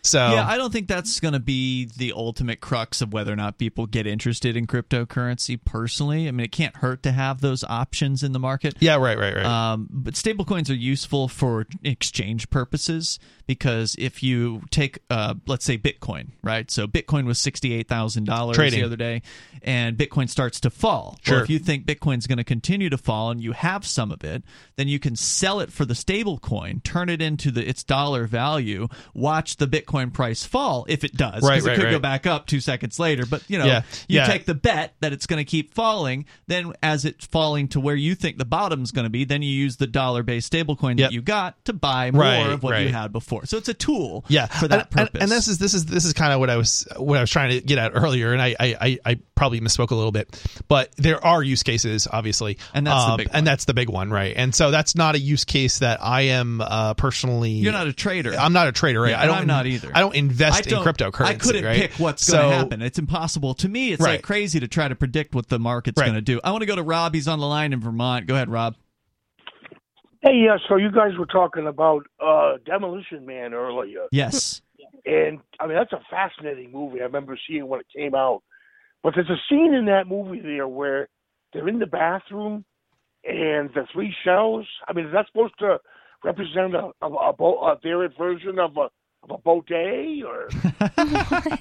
So yeah, I don't think that's going to be the ultimate crux of whether or not people get interested in cryptocurrency. Personally, I mean, it can't hurt to have those options in the market. yeah, right, right, right. Um, but stablecoins are useful for exchange purposes because if you take, uh, let's say, Bitcoin, right? So Bitcoin was sixty-eight thousand dollars the other day, and Bitcoin starts to fall. Sure. Well, if you think Bitcoin's going to continue to fall and you have some of it, then you can sell it for the stable coin turn it into the its dollar value, watch the Bitcoin price fall if it does, Right, because right, it could go back up two seconds later. But you know, Yeah, you yeah. take the bet that it's going to keep falling. Then, as it's falling to where you think the bottom's going to be, then you use the dollar-based stablecoin Yep. that you got to buy more Right, of what you had before. So it's a tool, yeah for that and, and- purpose. And, this is this is this is kind of what I was what I was trying to get at earlier, and I I, I, I probably misspoke a little bit, but there are use cases, obviously, And that's the Um, big one. and that's the big one, right? And so that's not a use case that I am uh, personally. You're not a trader. I'm not a trader, right? Yeah, I don't. I'm not either. I don't invest I don't- in cryptocurrency. I couldn't right? pick what's So- going to happen. It's impossible to me. It's Right. like crazy to try to predict what the market's going to do. I want to go to Rob. He's on the line in Vermont. Go ahead, Rob. Hey, yeah. So you guys were talking about uh, Demolition Man earlier, Yes. and I mean that's a fascinating movie. I remember seeing when it came out. But there's a scene in that movie there where they're in the bathroom, and the three shells. I mean, is that supposed to represent a a, a, bo- a variant version of a of a bidet or?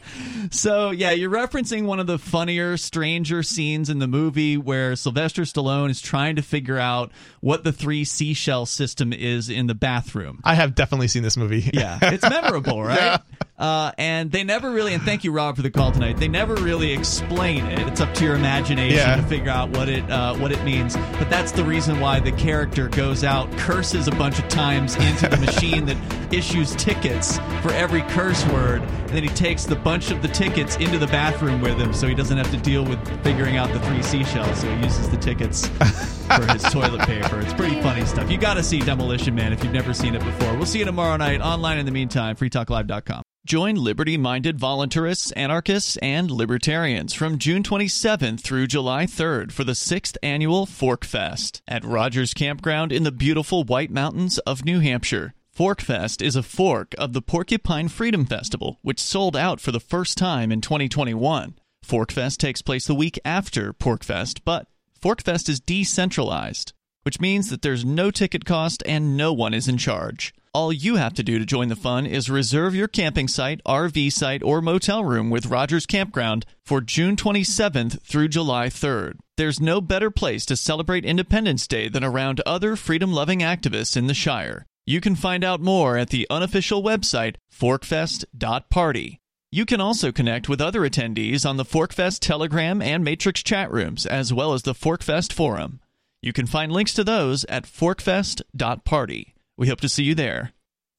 So yeah, you're referencing one of the funnier, stranger scenes in the movie where Sylvester Stallone is trying to figure out what the three seashell system is in the bathroom. I have definitely seen this movie. Yeah, it's memorable, right? Uh, and they never really, and thank you, Rob, for the call tonight. They never really explain it. It's up to your imagination Yeah. to figure out what it uh, what it means. But that's the reason why the character goes out, curses a bunch of times into the machine that issues tickets for every curse word, and then he takes the bunch of the tickets into the bathroom with him, so he doesn't have to deal with figuring out the three seashells. So he uses the tickets for his toilet paper. It's pretty funny stuff. You got to see Demolition Man if you've never seen it before. We'll see you tomorrow night online. In the meantime, freetalklive.com. Join liberty minded voluntarists, anarchists, and libertarians from June 27th through July 3rd for the sixth annual Fork Fest at Rogers Campground in the beautiful White Mountains of New Hampshire. Fork Fest is a fork of the Porcupine Freedom Festival, which sold out for the first time in 2021. Fork Fest takes place the week after PorcFest, but Fork Fest is decentralized, which means that there's no ticket cost and no one is in charge. All you have to do to join the fun is reserve your camping site, RV site, or motel room with Rogers Campground for June 27th through July 3rd. There's no better place to celebrate Independence Day than around other freedom loving activists in the Shire. You can find out more at the unofficial website, forkfest.party. You can also connect with other attendees on the Forkfest Telegram and Matrix chat rooms, as well as the Forkfest forum. You can find links to those at forkfest.party. We hope to see you there.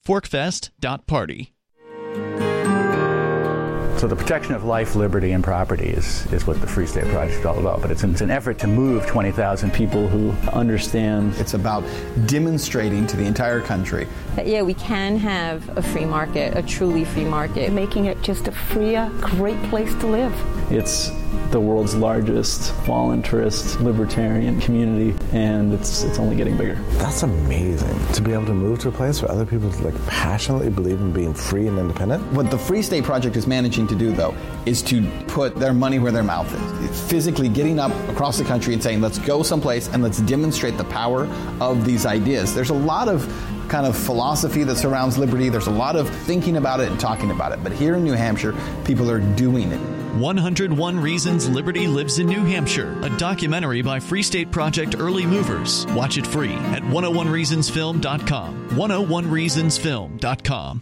Forkfest.party. So the protection of life, liberty, and property is, is what the Free State Project is all about. But it's an, it's an effort to move 20,000 people who understand. It's about demonstrating to the entire country. That, yeah, we can have a free market, a truly free market. Making it just a freer, great place to live. It's the world's largest voluntarist libertarian community, and it's it's only getting bigger. That's amazing to be able to move to a place where other people like passionately believe in being free and independent. What the Free State Project is managing to do, though, is to put their money where their mouth is. Physically getting up across the country and saying, let's go someplace and let's demonstrate the power of these ideas. There's a lot of kind of philosophy that surrounds liberty. There's a lot of thinking about it and talking about it. But here in New Hampshire, people are doing it. 101 Reasons Liberty Lives in New Hampshire, a documentary by Free State Project Early Movers. Watch it free at 101reasonsfilm.com. 101reasonsfilm.com.